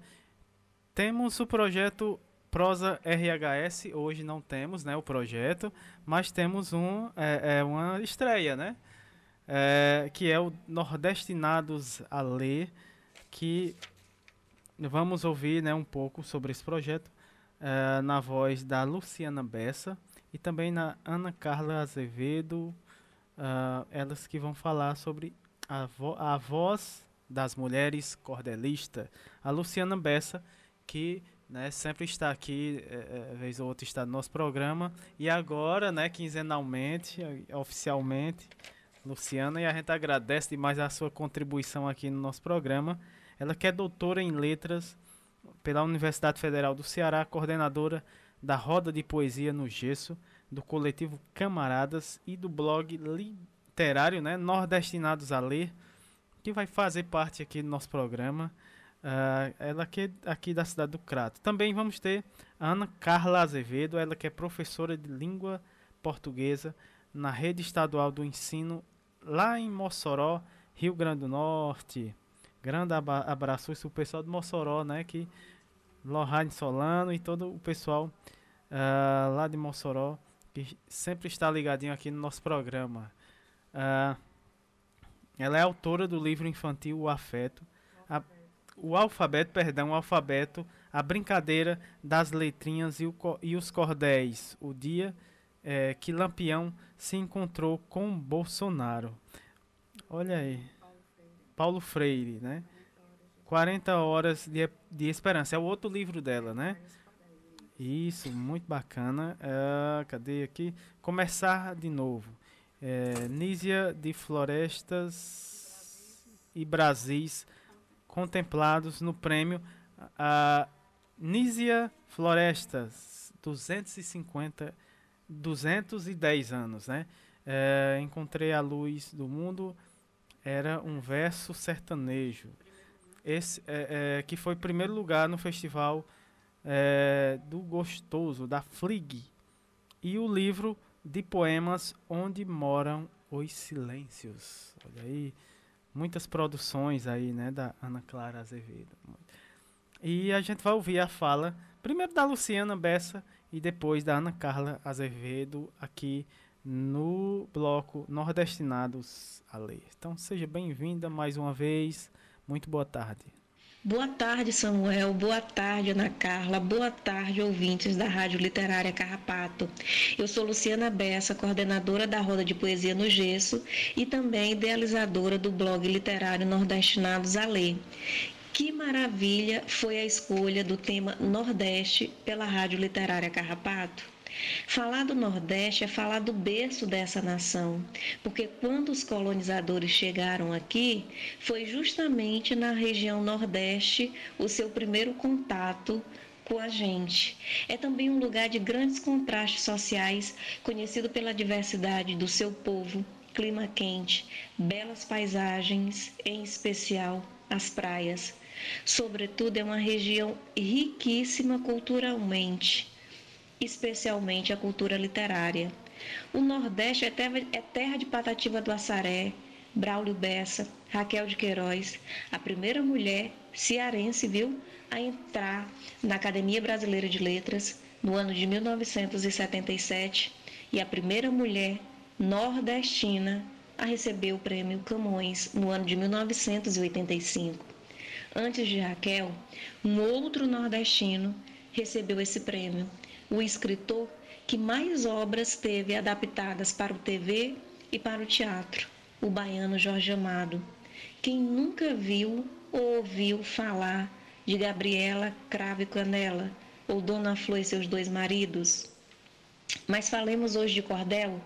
Temos o projeto Prosa RHS, hoje não temos né, o projeto, mas temos um, é, é uma estreia, né? É, que é o Nordestinados a Ler, que vamos ouvir né, um pouco sobre esse projeto é, na voz da Luciana Bessa e também na Ana Carla Azevedo, uh, elas que vão falar sobre a, vo a voz das mulheres cordelistas. A Luciana Bessa, que né, sempre está aqui, é, é, vez ou outra está no nosso programa, e agora, né, quinzenalmente, oficialmente, Luciana, e a gente agradece demais a sua contribuição aqui no nosso programa. Ela que é doutora em letras pela Universidade Federal do Ceará, coordenadora da Roda de Poesia no Gesso, do coletivo Camaradas e do blog literário, né, Nordestinados a Ler, que vai fazer parte aqui do nosso programa. Uh, ela que é aqui da cidade do Crato. Também vamos ter a Ana Carla Azevedo, ela que é professora de língua portuguesa na rede estadual do ensino lá em Mossoró, Rio Grande do Norte. Grande abraço para o pessoal de Mossoró, né? Que Lohane Solano e todo o pessoal uh, lá de Mossoró que sempre está ligadinho aqui no nosso programa. Uh, ela é autora do livro infantil O Afeto, a, o alfabeto, perdão, o alfabeto, a brincadeira das letrinhas e, o, e os cordéis, o dia é, que Lampião se encontrou com Bolsonaro. Olha aí. Paulo Freire, né? 40 horas de, de esperança. É o outro livro dela, né? Isso, muito bacana. Uh, cadê aqui? Começar de novo. É, Nízia de Florestas e Brasis contemplados no prêmio uh, Nízia Florestas 250 210 anos, né? É, encontrei a luz do mundo era um verso sertanejo, esse é, é, que foi primeiro lugar no festival é, do Gostoso da Flig e o livro de poemas Onde Moram os Silêncios. Olha aí, muitas produções aí, né, da Ana Clara Azevedo. E a gente vai ouvir a fala primeiro da Luciana Bessa e depois da Ana Carla Azevedo aqui no bloco Nordestinados a Ler. Então seja bem-vinda mais uma vez. Muito boa tarde. Boa tarde, Samuel. Boa tarde, Ana Carla. Boa tarde, ouvintes da Rádio Literária Carrapato. Eu sou Luciana Bessa, coordenadora da Roda de Poesia no Gesso e também idealizadora do blog literário Nordestinados a Ler. Que maravilha foi a escolha do tema Nordeste pela Rádio Literária Carrapato. Falar do Nordeste é falar do berço dessa nação, porque quando os colonizadores chegaram aqui, foi justamente na região Nordeste o seu primeiro contato com a gente. É também um lugar de grandes contrastes sociais, conhecido pela diversidade do seu povo, clima quente, belas paisagens, em especial as praias. Sobretudo, é uma região riquíssima culturalmente, especialmente a cultura literária. O Nordeste é terra, é terra de Patativa do Assaré, Braulio Bessa, Raquel de Queiroz, a primeira mulher cearense, viu, a entrar na Academia Brasileira de Letras no ano de 1977 e a primeira mulher nordestina a receber o prêmio Camões no ano de 1985. Antes de Raquel, um outro nordestino recebeu esse prêmio, o escritor que mais obras teve adaptadas para o TV e para o teatro, o baiano Jorge Amado. Quem nunca viu ou ouviu falar de Gabriela Cravo e Canela ou Dona Flor e seus dois maridos? Mas falemos hoje de cordel,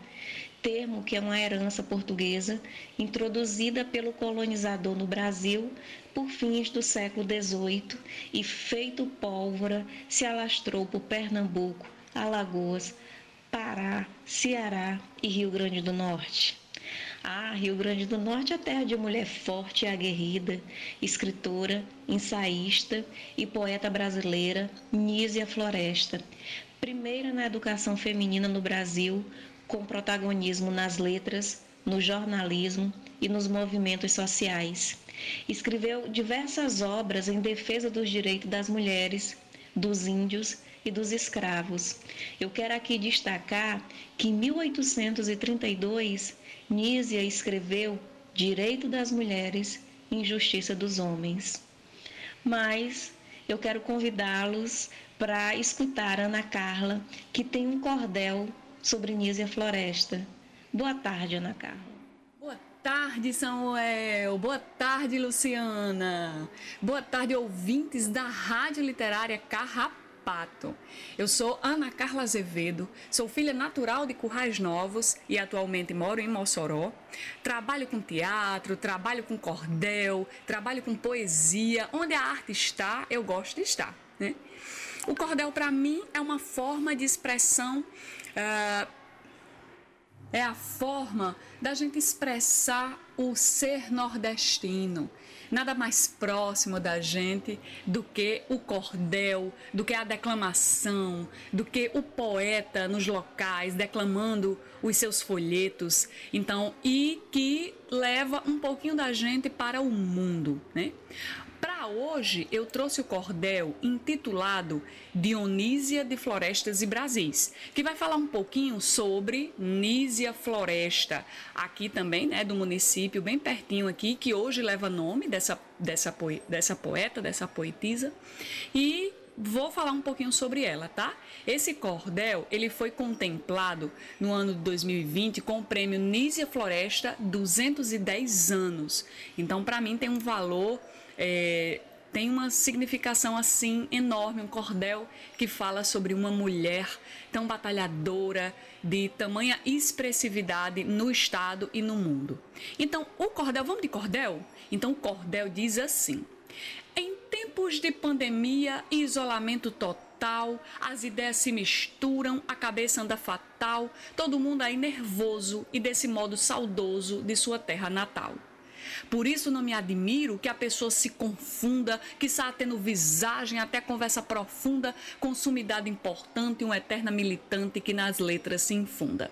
termo que é uma herança portuguesa introduzida pelo colonizador no Brasil por fins do século XVIII e feito pólvora se alastrou por Pernambuco, Alagoas, Pará, Ceará e Rio Grande do Norte. Ah, Rio Grande do Norte é terra de mulher forte e aguerrida, escritora, ensaísta e poeta brasileira, Nízia Floresta. Primeira na educação feminina no Brasil, com protagonismo nas letras, no jornalismo e nos movimentos sociais. Escreveu diversas obras em defesa dos direitos das mulheres, dos índios e dos escravos. Eu quero aqui destacar que em 1832, Nízia escreveu Direito das Mulheres, Injustiça dos Homens. Mas eu quero convidá-los para escutar Ana Carla, que tem um cordel sobre Nízia Floresta. Boa tarde, Ana Carla. Boa tarde, Samuel. Boa tarde, Luciana. Boa tarde, ouvintes da Rádio Literária Carrapato. Pato. Eu sou Ana Carla Azevedo, sou filha natural de Currais Novos e atualmente moro em Mossoró. Trabalho com teatro, trabalho com cordel, trabalho com poesia. Onde a arte está, eu gosto de estar. Né? O cordel, para mim, é uma forma de expressão. Uh, é a forma da gente expressar o ser nordestino nada mais próximo da gente do que o cordel, do que a declamação, do que o poeta nos locais declamando os seus folhetos. Então, e que leva um pouquinho da gente para o mundo, né? Para hoje, eu trouxe o cordel intitulado Dionísia de Florestas e Brasis, que vai falar um pouquinho sobre Nísia Floresta, aqui também, né, do município, bem pertinho aqui, que hoje leva nome dessa, dessa, dessa poeta, dessa poetisa. E vou falar um pouquinho sobre ela, tá? Esse cordel, ele foi contemplado no ano de 2020 com o prêmio Nísia Floresta 210 anos. Então, para mim tem um valor é, tem uma significação assim enorme, um cordel que fala sobre uma mulher tão batalhadora, de tamanha expressividade no estado e no mundo. Então, o cordel, vamos de cordel? Então, o cordel diz assim: em tempos de pandemia e isolamento total, as ideias se misturam, a cabeça anda fatal, todo mundo aí nervoso e desse modo saudoso de sua terra natal. Por isso não me admiro que a pessoa se confunda, que está tendo visagem até conversa profunda, com sumidade importante uma eterna militante que nas letras se infunda.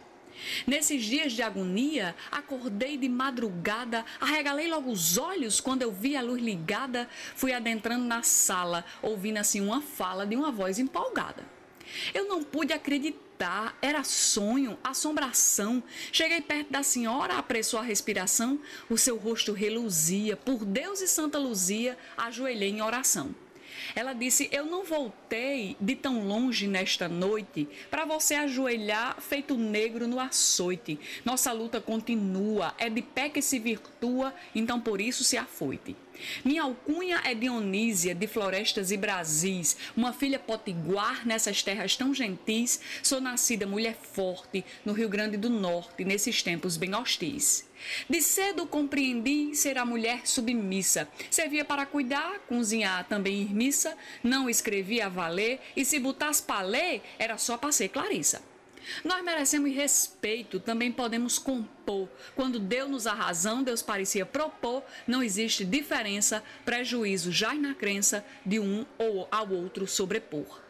Nesses dias de agonia, acordei de madrugada, arregalei logo os olhos quando eu vi a luz ligada, fui adentrando na sala, ouvindo assim uma fala de uma voz empolgada. Eu não pude acreditar, era sonho, assombração. Cheguei perto da senhora, apressou a respiração, o seu rosto reluzia. Por Deus e Santa Luzia, ajoelhei em oração. Ela disse: Eu não voltei de tão longe nesta noite para você ajoelhar feito negro no açoite. Nossa luta continua, é de pé que se virtua, então por isso se afoite. Minha alcunha é Dionísia, de Florestas e Brasis, uma filha potiguar nessas terras tão gentis. Sou nascida mulher forte no Rio Grande do Norte, nesses tempos bem hostis. De cedo compreendi ser a mulher submissa. Servia para cuidar, cozinhar, também ir missa, não escrevia a valer, e se botasse para ler, era só para ser Clarissa. Nós merecemos respeito, também podemos compor. Quando deu-nos a razão, Deus parecia propor, não existe diferença, prejuízo já na crença de um ou ao outro sobrepor.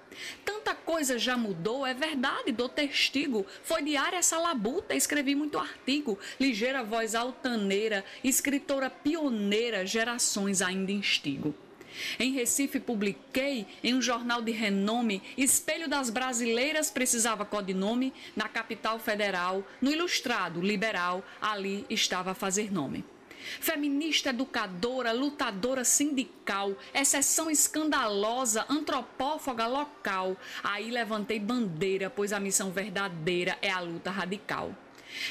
Tanta coisa já mudou, é verdade, dou testigo. Foi diária essa labuta, escrevi muito artigo. Ligeira voz altaneira, escritora pioneira, gerações ainda instigo. Em Recife, publiquei em um jornal de renome Espelho das Brasileiras precisava codinome. Na capital federal, no Ilustrado Liberal, ali estava a fazer nome. Feminista, educadora, lutadora sindical, exceção escandalosa, antropófaga local. Aí levantei bandeira, pois a missão verdadeira é a luta radical.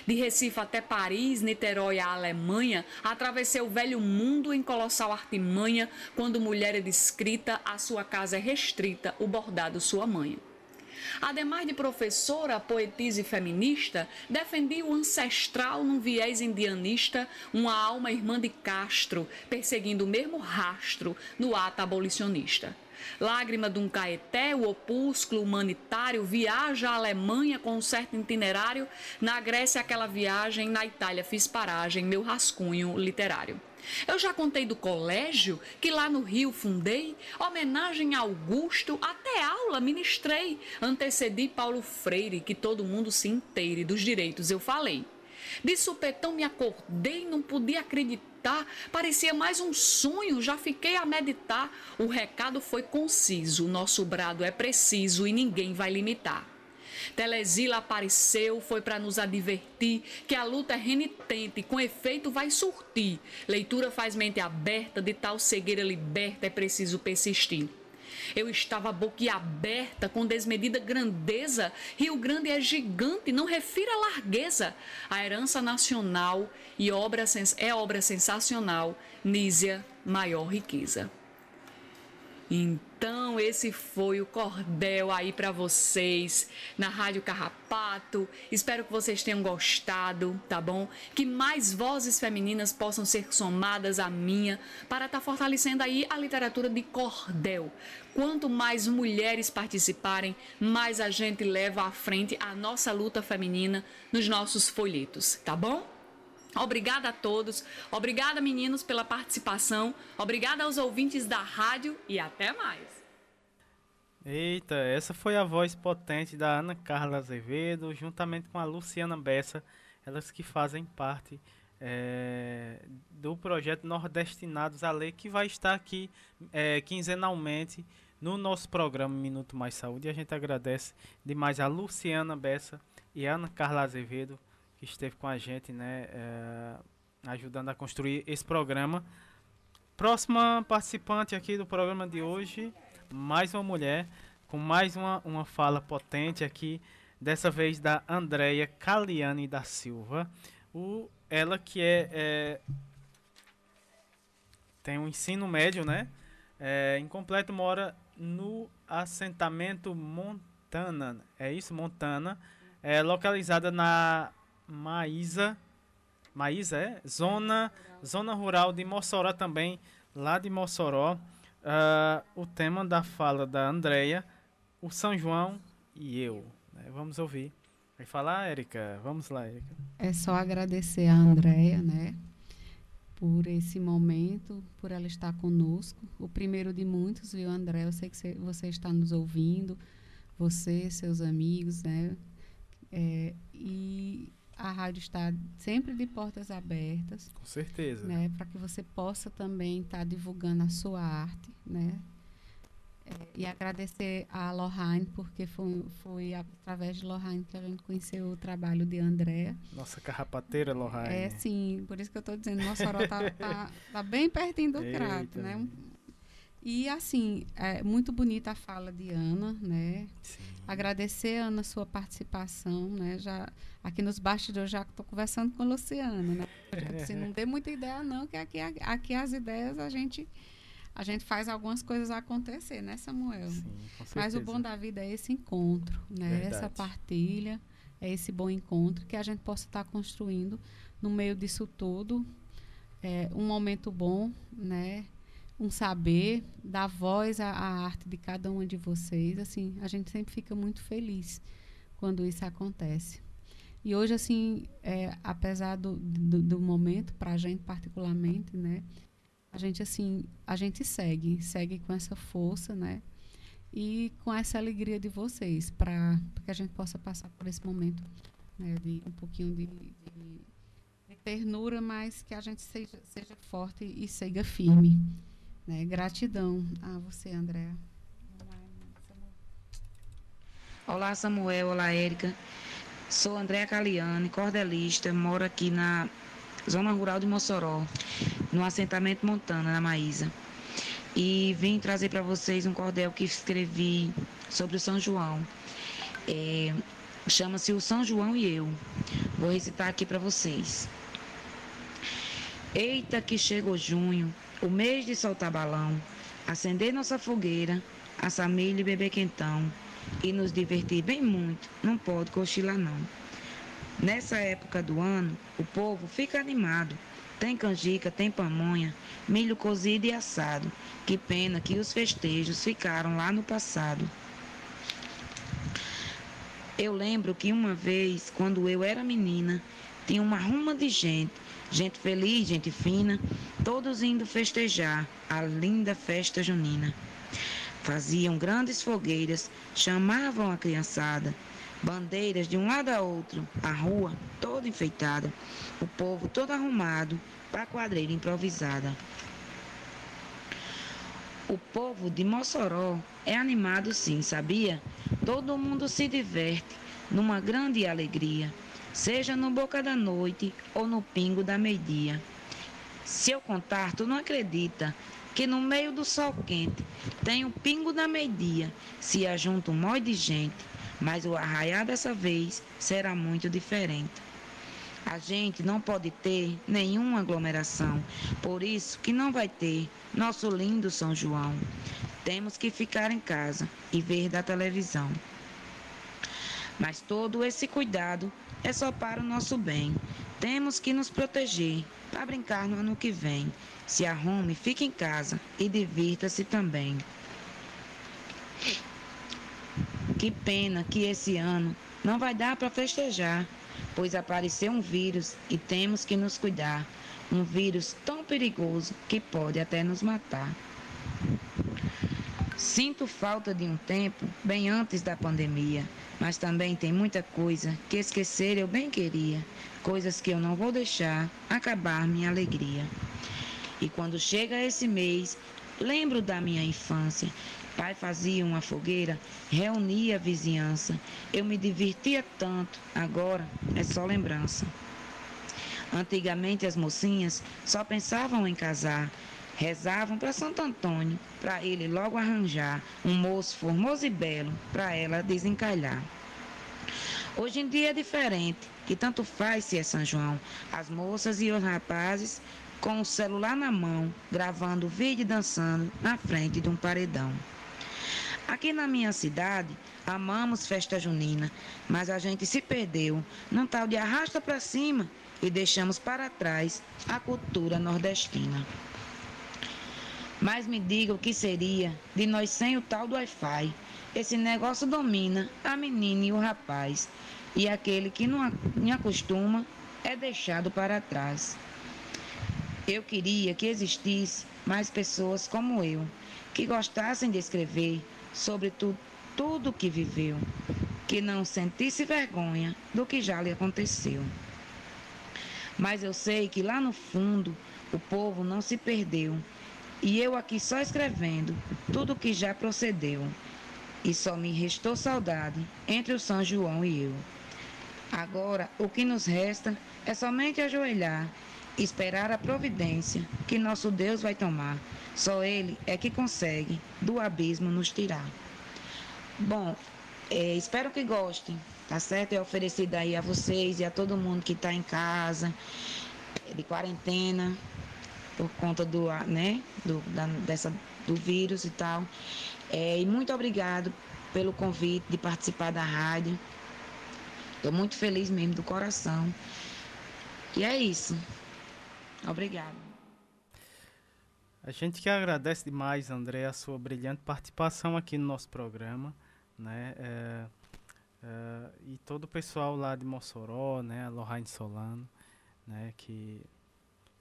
De Recife até Paris, Niterói a Alemanha, atravessei o velho mundo em colossal artimanha, quando mulher é descrita, a sua casa é restrita, o bordado sua mãe. Ademais de professora, poetisa e feminista, defendi o ancestral num viés indianista, uma alma irmã de Castro, perseguindo o mesmo rastro no ato abolicionista. Lágrima de um Caeté, o opúsculo humanitário, viaja à Alemanha com um certo itinerário, na Grécia aquela viagem, na Itália fiz paragem, meu rascunho literário. Eu já contei do colégio que lá no Rio fundei, homenagem a Augusto, até aula ministrei, antecedi Paulo Freire, que todo mundo se inteire dos direitos eu falei. De supetão me acordei, não podia acreditar, parecia mais um sonho, já fiquei a meditar. O recado foi conciso, nosso brado é preciso e ninguém vai limitar. Telesila apareceu, foi para nos advertir que a luta é renitente, com efeito vai surtir. Leitura faz mente aberta, de tal cegueira liberta é preciso persistir. Eu estava boquiaberta, com desmedida grandeza. Rio Grande é gigante, não refira largueza. A herança nacional e obra é obra sensacional. Nízia, maior riqueza. Então, esse foi o cordel aí para vocês na Rádio Carrapato. Espero que vocês tenham gostado, tá bom? Que mais vozes femininas possam ser somadas à minha para estar tá fortalecendo aí a literatura de cordel. Quanto mais mulheres participarem, mais a gente leva à frente a nossa luta feminina nos nossos folhetos, tá bom? Obrigada a todos, obrigada meninos pela participação, obrigada aos ouvintes da rádio e até mais. Eita, essa foi a voz potente da Ana Carla Azevedo, juntamente com a Luciana Bessa, elas que fazem parte é, do projeto Nordestinados a Ler, que vai estar aqui é, quinzenalmente no nosso programa Minuto Mais Saúde. E a gente agradece demais a Luciana Bessa e a Ana Carla Azevedo que esteve com a gente, né, é, ajudando a construir esse programa. Próxima participante aqui do programa de hoje, mais uma mulher com mais uma, uma fala potente aqui, dessa vez da Andréia Caliane da Silva. O, ela que é, é tem um ensino médio, né? É, incompleto mora no assentamento Montana, é isso, Montana, é localizada na Maísa. Maísa é? Zona, zona rural de Mossoró também, lá de Mossoró. Uh, o tema da fala da Andréia, o São João e eu. Né? Vamos ouvir. Vai falar, Érica? Vamos lá, Érica. É só agradecer a Andréia, né? Por esse momento, por ela estar conosco. O primeiro de muitos, viu, André? Eu sei que você está nos ouvindo, você, seus amigos, né? É, e a rádio está sempre de portas abertas. Com certeza. Né, para que você possa também estar tá divulgando a sua arte, né? É, e agradecer a Lohane, porque foi, foi através de Lohane que a gente conheceu o trabalho de Andréa. Nossa carrapateira, Lohane. É, sim, por isso que eu estou dizendo, Mossoró está tá, tá bem pertinho do Eita. Crato, né? E assim, é muito bonita a fala de Ana, né? Sim. Agradecer, Ana, sua participação, né? Já, aqui nos bastidores já estou conversando com a Luciana, né? Assim, não tem muita ideia não, que aqui, aqui as ideias a gente a gente faz algumas coisas acontecer, né, Samuel? Sim, com Mas o bom da vida é esse encontro, né? Verdade. Essa partilha, é esse bom encontro que a gente possa estar construindo no meio disso tudo, é, um momento bom, né? um saber, dar voz à, à, arte de cada uma de vocês. Assim, a gente sempre fica muito feliz quando isso acontece. E hoje, assim, é, apesar do, do, do momento, para a gente particularmente, né, a gente assim, a gente segue, segue com essa força, né, e com essa alegria de vocês, para que a gente possa passar por esse momento, né, de um pouquinho de, de, de ternura, mas que a gente seja, seja forte e siga firme. Né? Gratidão a você, Andréa. Olá, Samuel. Olá, Érica. Sou Andréa Caliane, cordelista, moro aqui na zona rural de Mossoró, no assentamento Montana, na Maísa. E vim trazer para vocês um cordel que escrevi sobre o São João. É, Chama-se O São João e Eu. Vou recitar aqui para vocês. Eita, que chegou junho, o mês de soltar balão, acender nossa fogueira, assar milho e beber quentão e nos divertir bem muito, não pode cochilar não. Nessa época do ano, o povo fica animado, Tem canjica, tem pamonha, milho cozido e assado. Que pena que os festejos ficaram lá no passado. Eu lembro que uma vez, quando eu era menina, tinha uma ruma de gente, gente feliz, gente fina, todos indo festejar a linda festa junina. Faziam grandes fogueiras, chamavam a criançada, bandeiras de um lado a outro, a rua toda enfeitada, o povo todo arrumado para a quadrilha improvisada. O povo de Mossoró é animado sim, sabia? Todo mundo se diverte numa grande alegria, seja no boca da noite ou no pingo da meia-dia. Se eu contar, tu não acredita que no meio do sol quente tem o pingo da meia-dia, se ajunta um monte de gente, mas o arraiar dessa vez será muito diferente. A gente não pode ter nenhuma aglomeração, por isso que não vai ter nosso lindo São João. Temos que ficar em casa e ver da televisão. Mas todo esse cuidado é só para o nosso bem. Temos que nos proteger para brincar no ano que vem. Se arrume, fique em casa e divirta-se também. Que pena que esse ano não vai dar para festejar, pois apareceu um vírus e temos que nos cuidar. Um vírus tão perigoso que pode até nos matar. Sinto falta de um tempo bem antes da pandemia, mas também tem muita coisa que esquecer eu bem queria, coisas que eu não vou deixar acabar minha alegria. E quando chega esse mês, lembro da minha infância. Pai fazia uma fogueira, reunia a vizinhança. Eu me divertia tanto, agora é só lembrança. Antigamente as mocinhas só pensavam em casar, rezavam para Santo Antônio, para ele logo arranjar um moço formoso e belo para ela desencalhar. Hoje em dia é diferente, que tanto faz se é São João. As moças e os rapazes com o celular na mão, gravando vídeo dançando na frente de um paredão. Aqui na minha cidade, amamos festa junina, mas a gente se perdeu num tal de arrasta para cima e deixamos para trás a cultura nordestina. Mas me diga o que seria de nós sem o tal do Wi-Fi. Esse negócio domina a menina e o rapaz, e aquele que não acostuma é deixado para trás. Eu queria que existisse mais pessoas como eu, que gostassem de escrever sobre tu, tudo o que viveu, que não sentisse vergonha do que já lhe aconteceu. Mas eu sei que lá no fundo o povo não se perdeu, e eu aqui só escrevendo tudo o que já procedeu. E só me restou saudade entre o São João e eu. Agora, o que nos resta é somente ajoelhar esperar a providência que nosso Deus vai tomar. Só Ele é que consegue do abismo nos tirar. Bom, é, espero que gostem, tá certo? É oferecido aí a vocês e a todo mundo que está em casa, é, de quarentena, por conta do, né, do, da, dessa, do vírus e tal. É, e muito obrigado pelo convite de participar da rádio. Estou muito feliz mesmo do coração. E é isso. Obrigado. A gente que agradece demais, André, a sua brilhante participação aqui no nosso programa, né? É, é, e todo o pessoal lá de Mossoró, né? A Solano, né? Que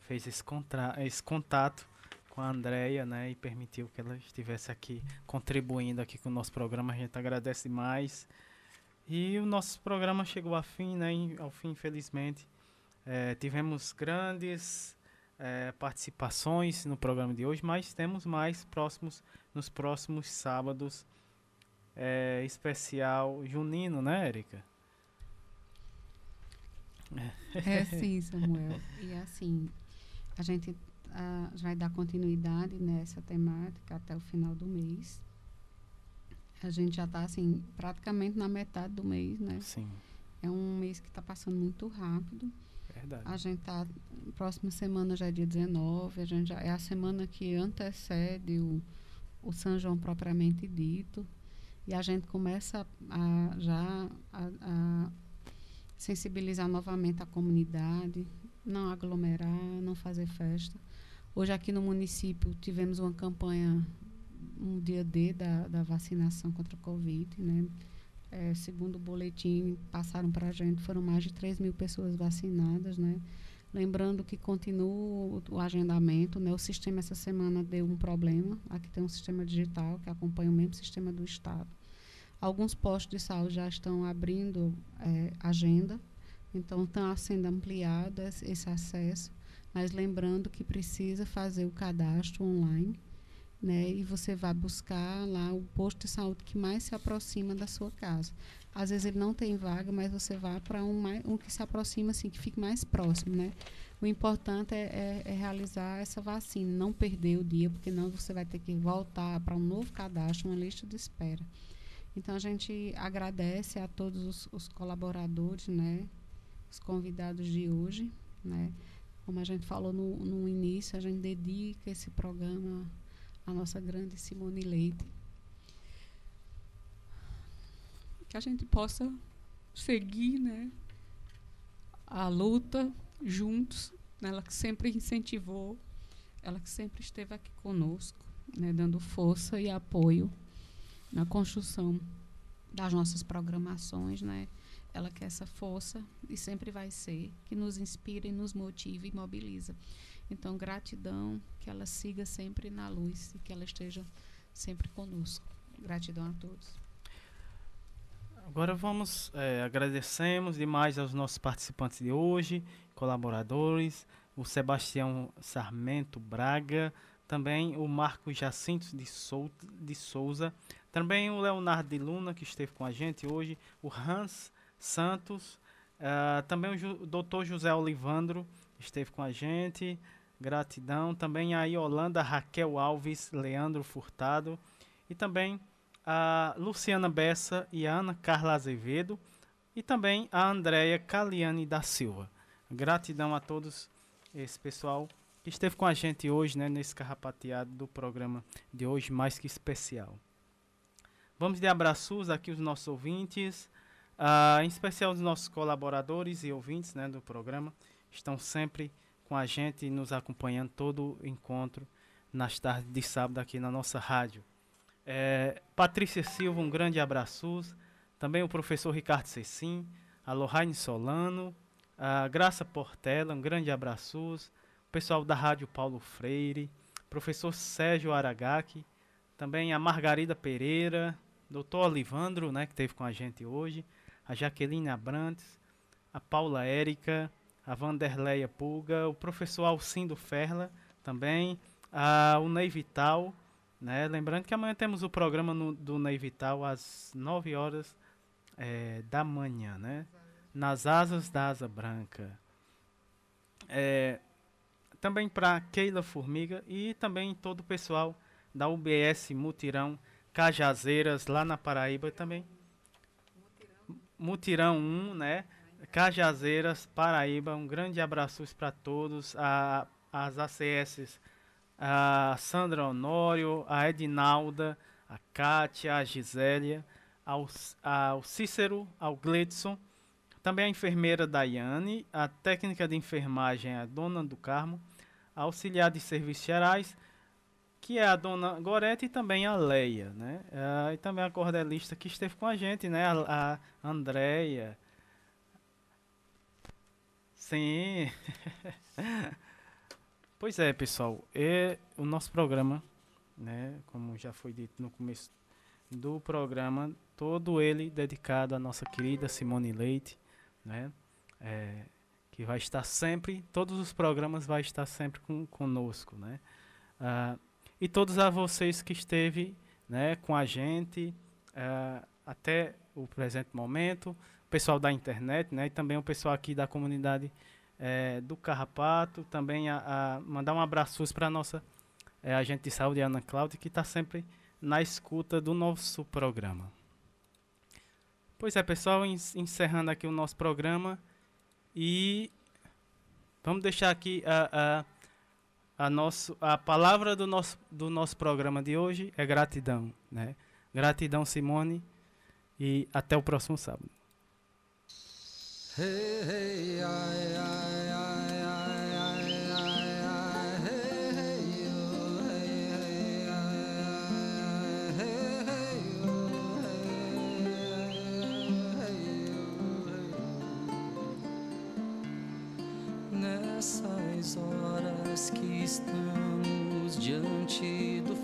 fez esse, contra esse contato com a Andrea, né? E permitiu que ela estivesse aqui contribuindo aqui com o nosso programa. A gente agradece demais. E o nosso programa chegou ao fim, né? Ao fim, infelizmente. É, tivemos grandes é, participações no programa de hoje, mas temos mais próximos nos próximos sábados. É, especial junino, né, Érica? É sim, Samuel. E assim, a gente a, vai dar continuidade nessa temática até o final do mês. A gente já está assim, praticamente na metade do mês, né? Sim. É um mês que está passando muito rápido. Verdade. A gente tá. Próxima semana já é dia 19, a gente já, é a semana que antecede o, o São João propriamente dito. E a gente começa a, já a, a sensibilizar novamente a comunidade não aglomerar, não fazer festa. Hoje aqui no município tivemos uma campanha, um dia D da, da vacinação contra a Covid, né? É, segundo o boletim, passaram para a gente, foram mais de 3 mil pessoas vacinadas, né? Lembrando que continua o agendamento, né? O sistema essa semana deu um problema. Aqui tem um sistema digital que acompanha o mesmo sistema do Estado. Alguns postos de saúde já estão abrindo é, agenda, então está sendo ampliado esse acesso, mas lembrando que precisa fazer o cadastro online, né? E você vai buscar lá o posto de saúde que mais se aproxima da sua casa. Às vezes ele não tem vaga, mas você vai para um, um que se aproxima, assim, que fique mais próximo, né? O importante é, é, é, realizar essa vacina, não perder o dia, porque não você vai ter que voltar para um novo cadastro, uma lista de espera. Então a gente agradece a todos os, os colaboradores, né, os convidados de hoje, né. Como a gente falou no, no início, a gente dedica esse programa à nossa grande Simone Leite. Que a gente possa seguir, né, a luta juntos, ela que sempre incentivou, ela que sempre esteve aqui conosco, né, dando força e apoio na construção das nossas programações, né? Ela quer essa força e sempre vai ser que nos inspira e nos motiva e mobiliza. Então, gratidão, que ela siga sempre na luz e que ela esteja sempre conosco. Gratidão a todos. Agora vamos, é, agradecemos demais aos nossos participantes de hoje, colaboradores, o Sebastião Sarmento Braga, também o Marco Jacinto de, Sou de Souza, também o Leonardo de Luna, que esteve com a gente hoje, o Hans Santos, uh, também o, o Dr. José Olivandro esteve com a gente, gratidão. Também a Yolanda Raquel Alves, Leandro Furtado e também a Luciana Bessa e a Ana Carla Azevedo e também a Andréia Caliane da Silva. Gratidão a todos esse pessoal que esteve com a gente hoje, né, nesse carrapateado do programa de hoje, mais que especial. Vamos de abraços aqui os nossos ouvintes, uh, em especial os nossos colaboradores e ouvintes né, do programa. Estão sempre com a gente, nos acompanhando todo o encontro nas tardes de sábado aqui na nossa rádio. É, Patrícia Silva, um grande abraço. Também o professor Ricardo Cecim, a Lohane Solano, a Graça Portela, um grande abraço. O pessoal da Rádio Paulo Freire, professor Sérgio Aragaki, também a Margarida Pereira, doutor Olivandro, né, que esteve com a gente hoje, a Jaqueline Abrantes, a Paula Érica, a Vanderleia Pulga, o professor Alcindo Ferla também, a, o Ney Vital, né? Lembrando que amanhã temos o programa no, do Ney Vital às 9 horas é, da manhã, né? Nas asas da asa branca. É, também para Keila Formiga e também todo o pessoal da UBS Mutirão Cajazeiras, lá na Paraíba também. Mutirão 1, né? Cajazeiras, Paraíba. Um grande abraço para todos. A, as ACS, a Sandra Honório, a Edinalda, a Kátia, a Gisélia, ao, ao Cícero, ao Gledson. Também a enfermeira Daiane, a técnica de enfermagem, a Dona do Carmo, a auxiliar de serviços gerais que é a dona Gorete e também a Leia, né? Uh, e também a cordelista que esteve com a gente, né? A, a Andréia. Sim. pois é, pessoal. É o nosso programa, né? Como já foi dito no começo do programa, todo ele dedicado à nossa querida Simone Leite, né? É, que vai estar sempre, todos os programas vai estar sempre com, conosco, né? Uh, e todos a vocês que esteve né, com a gente uh, até o presente momento, pessoal da internet, né, e também o pessoal aqui da comunidade uh, do Carrapato, também a, a mandar um abraço para a nossa uh, agente de saúde, Ana Cláudia, que está sempre na escuta do nosso programa. Pois é, pessoal, encerrando aqui o nosso programa e vamos deixar aqui a, a a, nosso, a palavra do nosso, do nosso programa de hoje é gratidão. Né? Gratidão, Simone, e até o próximo sábado. Nessas horas que estamos diante do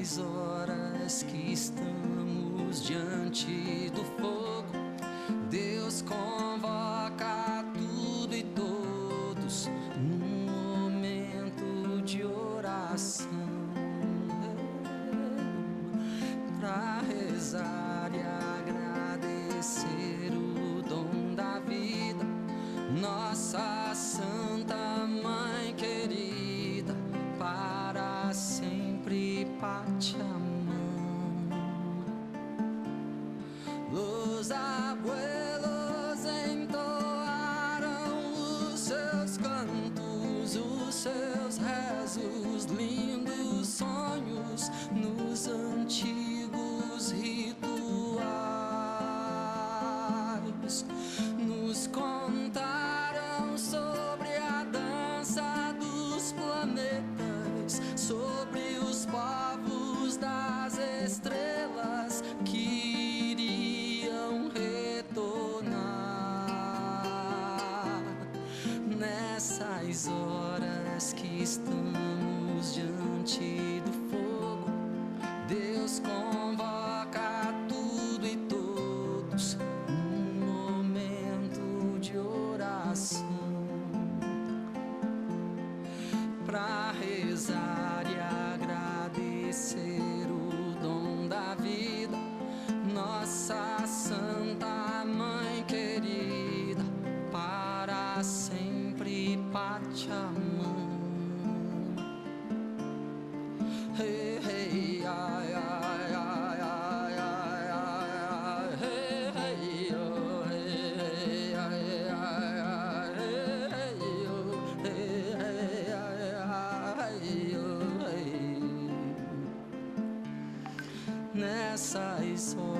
As horas que estamos diante do Jesus. te amando. Hey, hey, ai, ai, ai, ai, ai, ai, hey, hey, hey, ai, ai, ai, hey, hey, hey, hey, ai, ai, hey. Nessa esmola